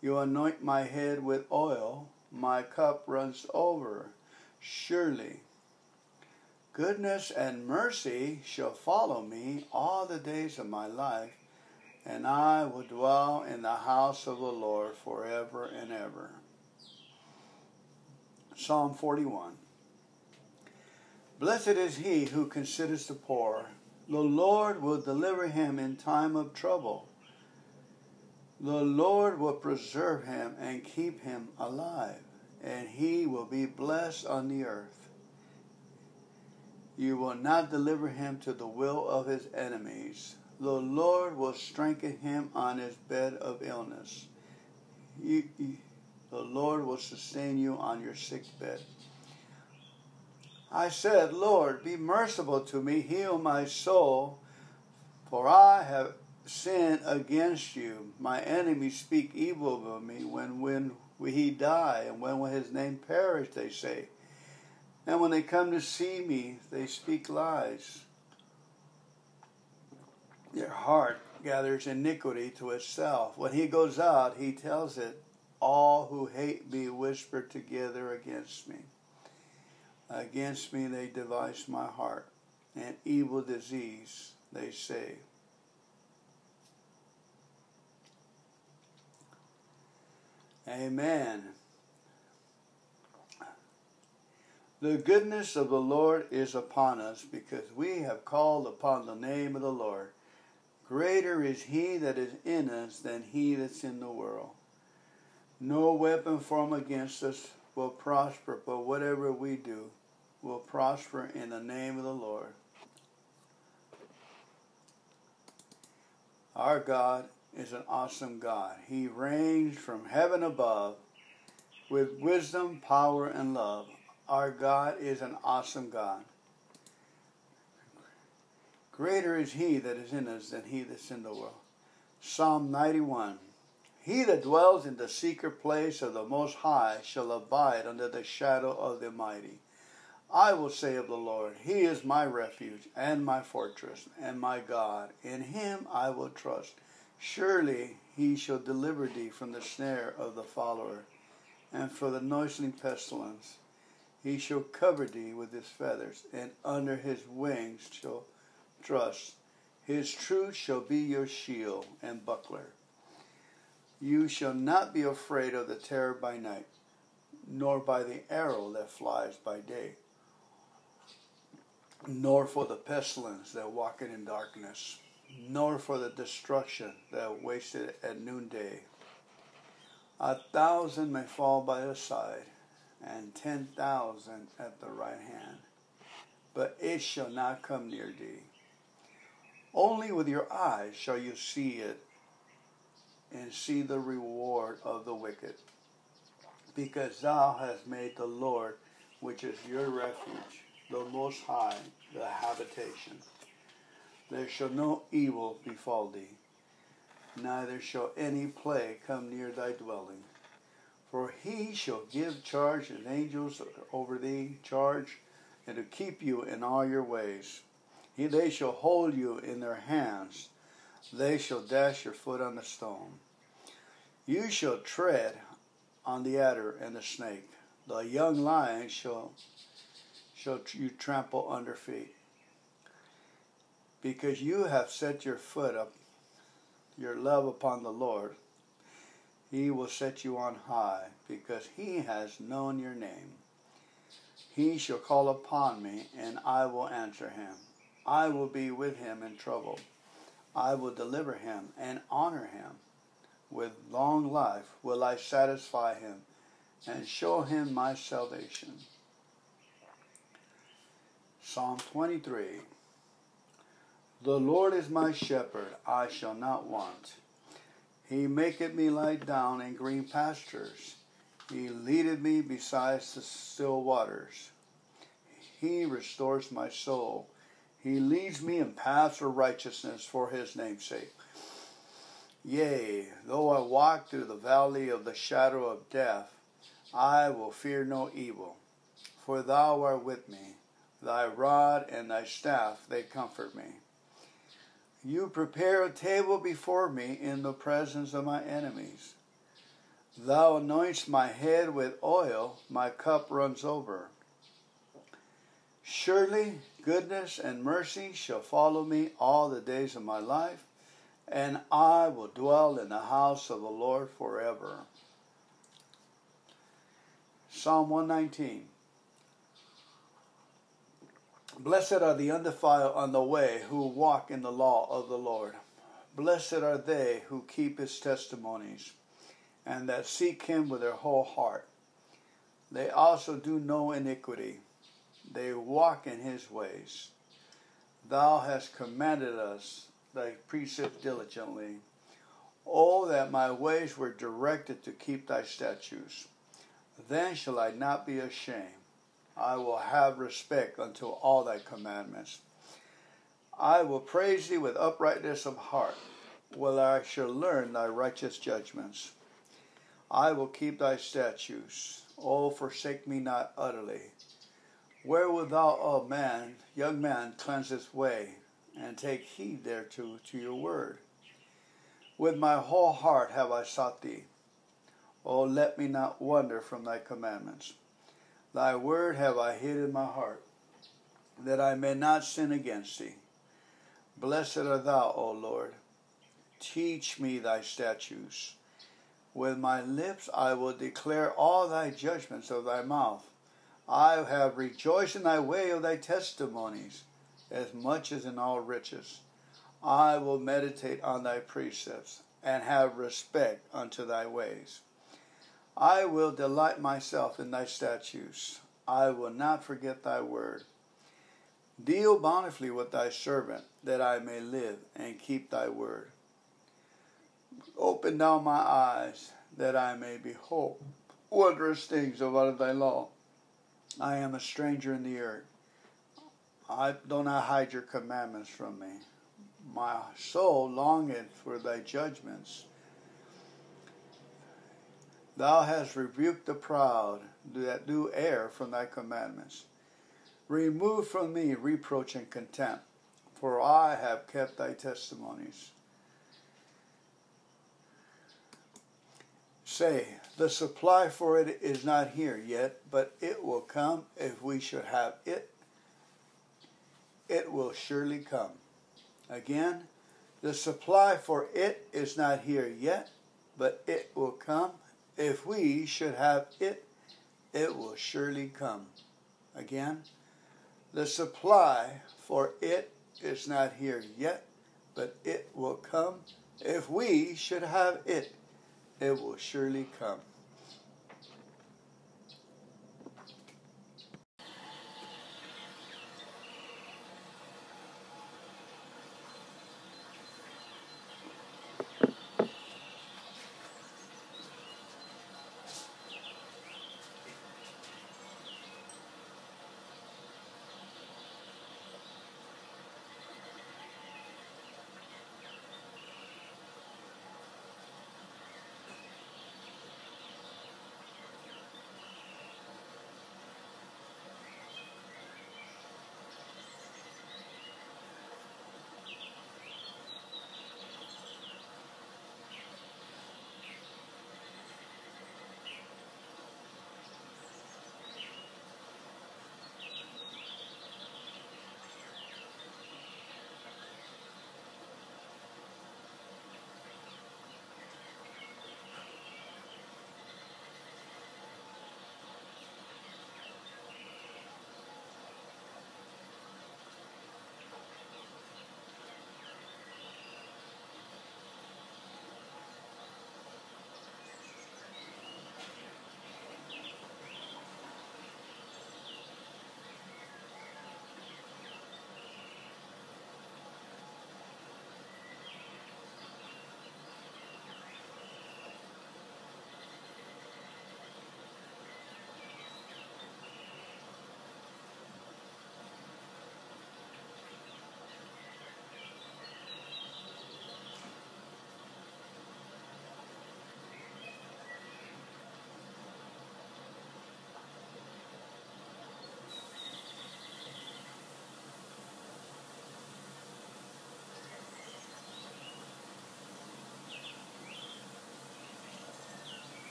You anoint my head with oil, my cup runs over. Surely goodness and mercy shall follow me all the days of my life, and I will dwell in the house of the Lord forever and ever. Psalm 41 Blessed is he who considers the poor. The Lord will deliver him in time of trouble. The Lord will preserve him and keep him alive, and he will be blessed on the earth. You will not deliver him to the will of his enemies. The Lord will strengthen him on his bed of illness. You, you, the Lord will sustain you on your sick bed. I said, Lord, be merciful to me, heal my soul, for I have sinned against you. My enemies speak evil of me when, when he die, and when will his name perish, they say. And when they come to see me, they speak lies. Their heart gathers iniquity to itself. When he goes out, he tells it, All who hate me whisper together against me. Against me they devise my heart, and evil disease they say. Amen. The goodness of the Lord is upon us because we have called upon the name of the Lord. Greater is he that is in us than he that's in the world. No weapon formed against us will prosper, but whatever we do will prosper in the name of the Lord. Our God is an awesome God. He reigns from heaven above with wisdom, power, and love. Our God is an awesome God. Greater is he that is in us than he that's in the world. Psalm 91. He that dwells in the secret place of the Most High shall abide under the shadow of the Mighty. I will say of the Lord, He is my refuge and my fortress and my God. In Him I will trust. Surely He shall deliver thee from the snare of the follower and for the noisome pestilence. He shall cover thee with his feathers, and under his wings shall trust. His truth shall be your shield and buckler. You shall not be afraid of the terror by night, nor by the arrow that flies by day, nor for the pestilence that walketh in darkness, nor for the destruction that wasteth at noonday. A thousand may fall by the side and ten thousand at the right hand, but it shall not come near thee. Only with your eyes shall you see it and see the reward of the wicked, because thou hast made the Lord, which is your refuge, the Most High, the habitation. There shall no evil befall thee, neither shall any plague come near thy dwelling. For he shall give charge and angels over thee, charge, and to keep you in all your ways. He, they shall hold you in their hands, they shall dash your foot on the stone. You shall tread on the adder and the snake. The young lion shall, shall you trample under feet. Because you have set your foot up, your love upon the Lord, he will set you on high because he has known your name. He shall call upon me, and I will answer him. I will be with him in trouble. I will deliver him and honor him. With long life will I satisfy him and show him my salvation. Psalm 23 The Lord is my shepherd, I shall not want. He maketh me lie down in green pastures. He leadeth me beside the still waters. He restores my soul. He leads me in paths of righteousness for his name's sake. Yea, though I walk through the valley of the shadow of death, I will fear no evil, for thou art with me. Thy rod and thy staff, they comfort me. You prepare a table before me in the presence of my enemies. Thou anointest my head with oil, my cup runs over. Surely goodness and mercy shall follow me all the days of my life, and I will dwell in the house of the Lord forever. Psalm 119. Blessed are the undefiled on the way who walk in the law of the Lord. Blessed are they who keep his testimonies and that seek him with their whole heart. They also do no iniquity. They walk in his ways. Thou hast commanded us thy precepts diligently. Oh, that my ways were directed to keep thy statutes. Then shall I not be ashamed. I will have respect unto all thy commandments. I will praise thee with uprightness of heart, while I shall learn thy righteous judgments. I will keep thy statutes. Oh, forsake me not utterly. Where thou, O man, young man, cleanse his way, and take heed thereto to your word? With my whole heart have I sought thee. Oh, let me not wander from thy commandments. Thy word have I hid in my heart, that I may not sin against thee. Blessed art thou, O Lord. Teach me thy statutes. With my lips I will declare all thy judgments of thy mouth. I have rejoiced in thy way of thy testimonies, as much as in all riches. I will meditate on thy precepts, and have respect unto thy ways. I will delight myself in thy statutes. I will not forget thy word. Deal bountifully with thy servant, that I may live and keep thy word. Open thou my eyes, that I may behold wondrous things of out of thy law. I am a stranger in the earth. I do not hide your commandments from me. My soul longeth for thy judgments. Thou hast rebuked the proud that do err from thy commandments. Remove from me reproach and contempt, for I have kept thy testimonies. Say, the supply for it is not here yet, but it will come if we should have it. It will surely come. Again, the supply for it is not here yet, but it will come if we should have it, it will surely come. Again, the supply for it is not here yet, but it will come. If we should have it, it will surely come.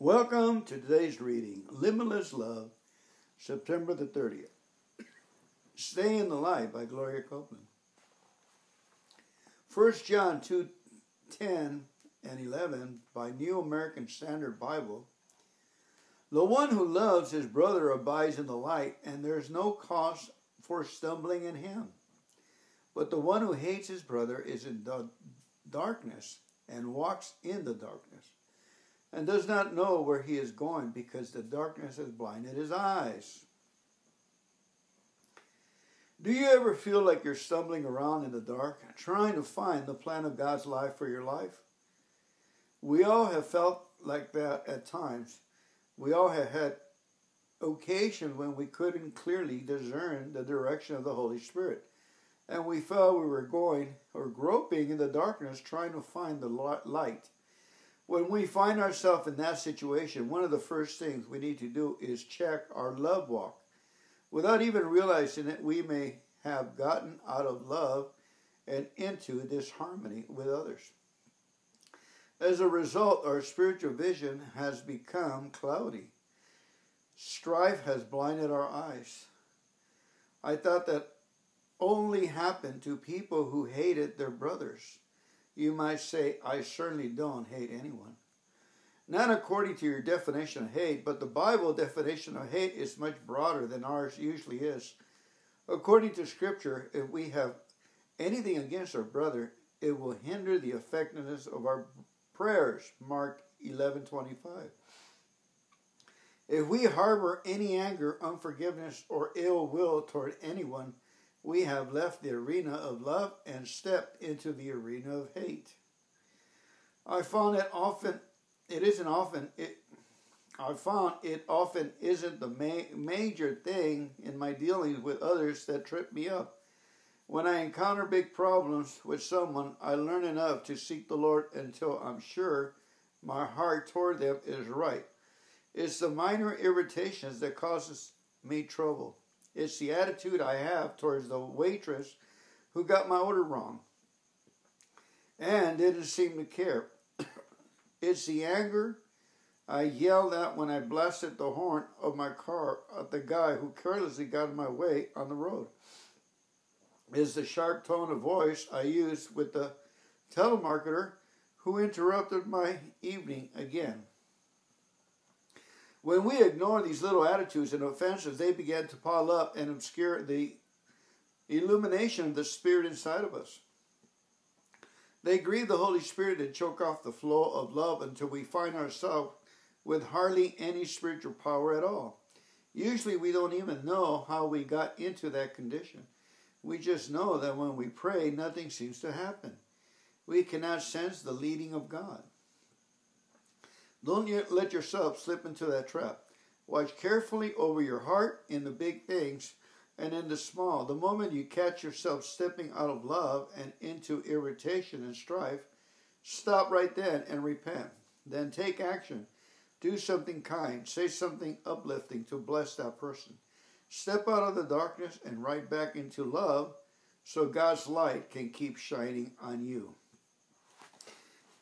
Welcome to today's reading Limitless Love, September the 30th. Stay in the Light by Gloria Copeland. 1 John 2 10 and 11 by New American Standard Bible. The one who loves his brother abides in the light, and there is no cause for stumbling in him. But the one who hates his brother is in the darkness and walks in the darkness and does not know where he is going because the darkness has blinded his eyes. Do you ever feel like you're stumbling around in the dark, trying to find the plan of God's life for your life? We all have felt like that at times. We all have had occasions when we couldn't clearly discern the direction of the Holy Spirit. And we felt we were going or groping in the darkness trying to find the light. When we find ourselves in that situation, one of the first things we need to do is check our love walk. Without even realizing it, we may have gotten out of love and into disharmony with others. As a result, our spiritual vision has become cloudy. Strife has blinded our eyes. I thought that only happened to people who hated their brothers. You might say, I certainly don't hate anyone. Not according to your definition of hate, but the Bible definition of hate is much broader than ours usually is. According to Scripture, if we have anything against our brother, it will hinder the effectiveness of our prayers. Mark 11:25. If we harbor any anger, unforgiveness, or ill will toward anyone, we have left the arena of love and stepped into the arena of hate. I found it often, it isn't often, it, I found it often isn't the ma- major thing in my dealings with others that trip me up. When I encounter big problems with someone, I learn enough to seek the Lord until I'm sure my heart toward them is right. It's the minor irritations that causes me trouble. It's the attitude I have towards the waitress who got my order wrong and didn't seem to care. it's the anger I yelled at when I blasted the horn of my car at the guy who carelessly got in my way on the road. It's the sharp tone of voice I used with the telemarketer who interrupted my evening again. When we ignore these little attitudes and offenses, they begin to pile up and obscure the illumination of the Spirit inside of us. They grieve the Holy Spirit and choke off the flow of love until we find ourselves with hardly any spiritual power at all. Usually, we don't even know how we got into that condition. We just know that when we pray, nothing seems to happen. We cannot sense the leading of God. Don't let yourself slip into that trap. Watch carefully over your heart in the big things and in the small. The moment you catch yourself stepping out of love and into irritation and strife, stop right then and repent. Then take action. Do something kind. Say something uplifting to bless that person. Step out of the darkness and right back into love so God's light can keep shining on you.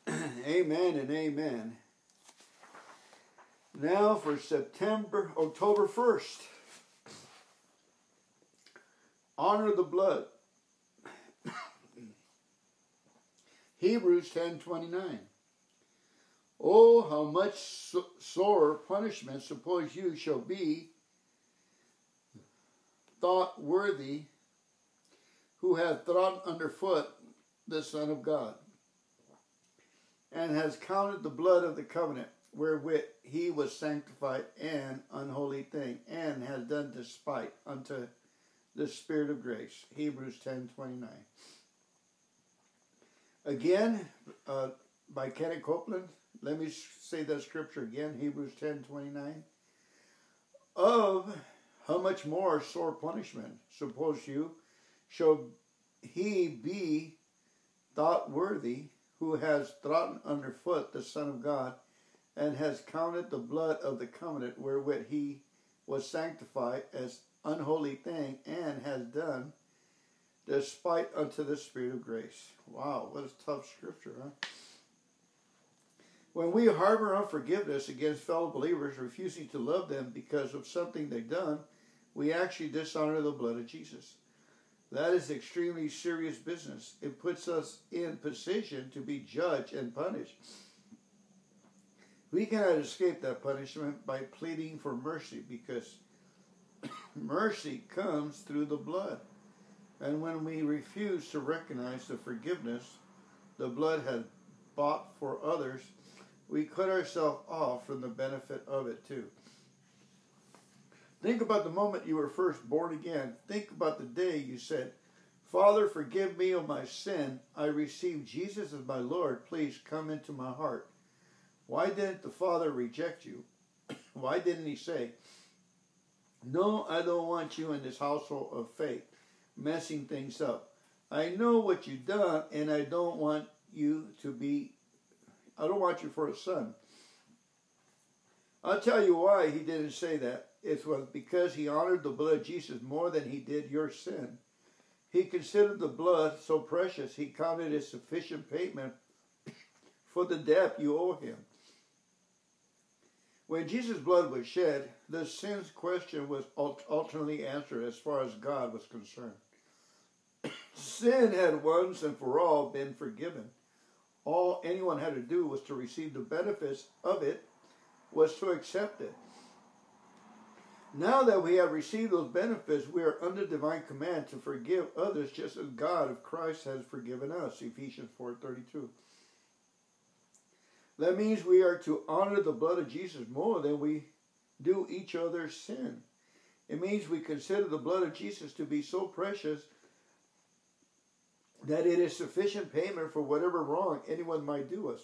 amen and amen. Now for September, October 1st. Honor the blood. Hebrews 10:29. Oh, how much sore punishment suppose you shall be thought worthy who hath trodden underfoot the Son of God, and has counted the blood of the covenant wherewith he was sanctified an unholy thing, and has done despite unto the Spirit of grace. Hebrews ten twenty nine. Again, uh, by Kenneth Copeland. Let me say that scripture again. Hebrews ten twenty nine. Of how much more sore punishment, suppose you, shall he be thought worthy who has trodden underfoot the Son of God and has counted the blood of the covenant wherewith he was sanctified as unholy thing and has done despite unto the spirit of grace. Wow, what a tough scripture, huh? When we harbor unforgiveness against fellow believers, refusing to love them because of something they've done, we actually dishonor the blood of Jesus. That is extremely serious business. It puts us in position to be judged and punished. We cannot escape that punishment by pleading for mercy because mercy comes through the blood. And when we refuse to recognize the forgiveness the blood had bought for others, we cut ourselves off from the benefit of it too. Think about the moment you were first born again. Think about the day you said, Father, forgive me of my sin. I received Jesus as my Lord. Please come into my heart. Why didn't the Father reject you? Why didn't he say, No, I don't want you in this household of faith, messing things up. I know what you've done, and I don't want you to be, I don't want you for a son. I'll tell you why he didn't say that. It was because he honored the blood of Jesus more than he did your sin. He considered the blood so precious, he counted it sufficient payment for the debt you owe him. When Jesus' blood was shed, the sin's question was ultimately answered as far as God was concerned. Sin had once and for all been forgiven. All anyone had to do was to receive the benefits of it, was to accept it. Now that we have received those benefits, we are under divine command to forgive others just as God of Christ has forgiven us. Ephesians 4:32. That means we are to honor the blood of Jesus more than we do each other's sin. It means we consider the blood of Jesus to be so precious that it is sufficient payment for whatever wrong anyone might do us.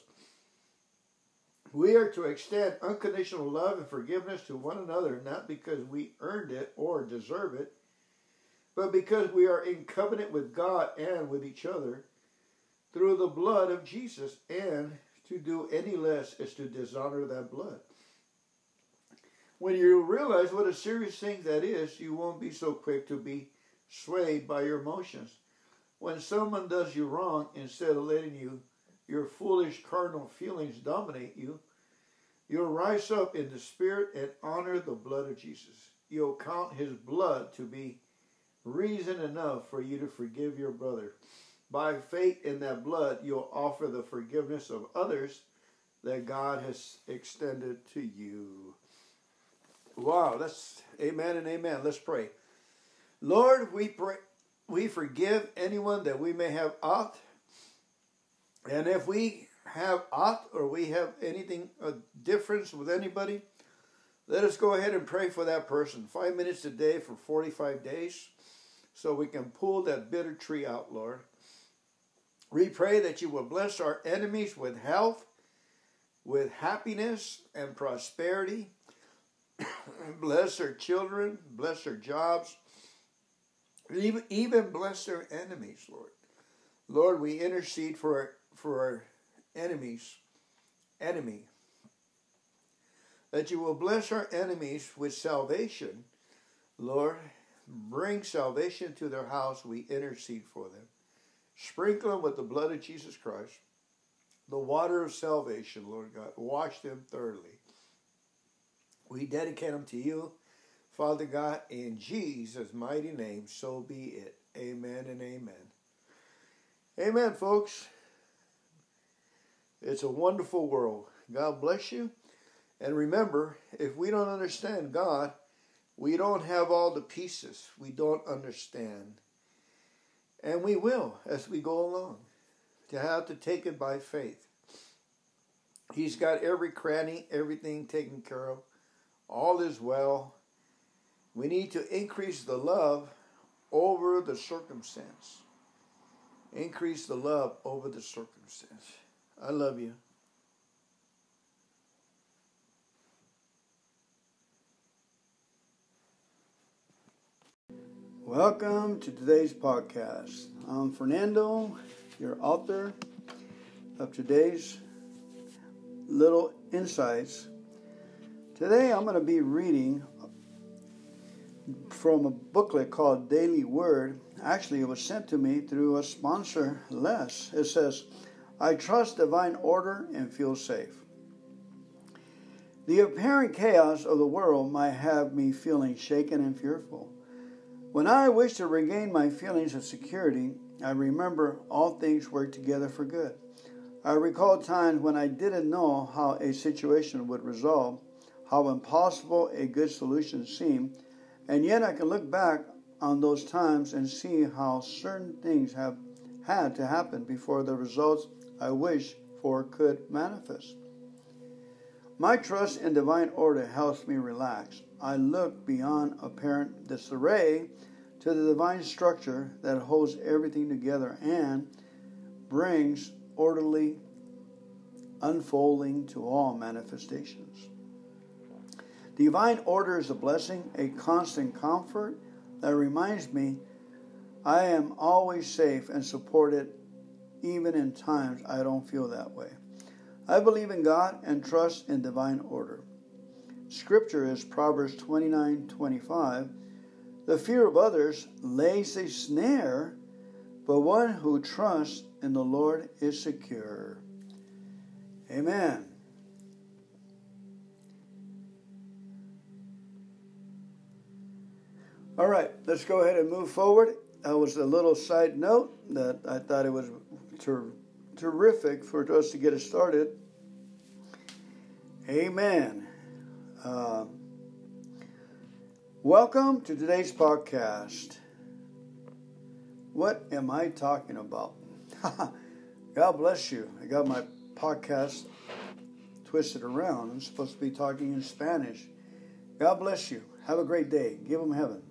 We are to extend unconditional love and forgiveness to one another, not because we earned it or deserve it, but because we are in covenant with God and with each other through the blood of Jesus, and to do any less is to dishonor that blood. When you realize what a serious thing that is, you won't be so quick to be swayed by your emotions. When someone does you wrong, instead of letting you your foolish carnal feelings dominate you, you'll rise up in the spirit and honor the blood of Jesus. You'll count his blood to be reason enough for you to forgive your brother. By faith in that blood, you'll offer the forgiveness of others that God has extended to you. Wow, that's amen and amen. Let's pray. Lord, we pray we forgive anyone that we may have ought. And if we have ought or we have anything, a difference with anybody, let us go ahead and pray for that person. Five minutes a day for 45 days so we can pull that bitter tree out, Lord. We pray that you will bless our enemies with health, with happiness and prosperity. bless their children, bless their jobs, even, even bless their enemies, Lord. Lord, we intercede for for our enemies, enemy. That you will bless our enemies with salvation. Lord, bring salvation to their house. We intercede for them. Sprinkle them with the blood of Jesus Christ, the water of salvation, Lord God. Wash them thoroughly. We dedicate them to you Father God, in Jesus' mighty name, so be it. Amen and amen. Amen, folks. It's a wonderful world. God bless you. And remember, if we don't understand God, we don't have all the pieces. We don't understand. And we will as we go along. To have to take it by faith. He's got every cranny, everything taken care of. All is well. We need to increase the love over the circumstance. Increase the love over the circumstance. I love you. Welcome to today's podcast. I'm Fernando, your author of today's little insights. Today I'm going to be reading from a booklet called Daily Word. Actually, it was sent to me through a sponsor, Les. It says, I trust divine order and feel safe. The apparent chaos of the world might have me feeling shaken and fearful. When I wish to regain my feelings of security, I remember all things work together for good. I recall times when I didn't know how a situation would resolve, how impossible a good solution seemed, and yet I can look back on those times and see how certain things have had to happen before the results I wish for could manifest. My trust in divine order helps me relax. I look beyond apparent disarray to the divine structure that holds everything together and brings orderly unfolding to all manifestations. Divine order is a blessing, a constant comfort that reminds me I am always safe and supported even in times I don't feel that way. I believe in God and trust in divine order. Scripture is Proverbs 29 25. The fear of others lays a snare, but one who trusts in the Lord is secure. Amen. All right, let's go ahead and move forward. That was a little side note that I thought it was ter- terrific for us to get it started. Amen. Uh, welcome to today's podcast. What am I talking about? God bless you. I got my podcast twisted around. I'm supposed to be talking in Spanish. God bless you. Have a great day. Give them heaven.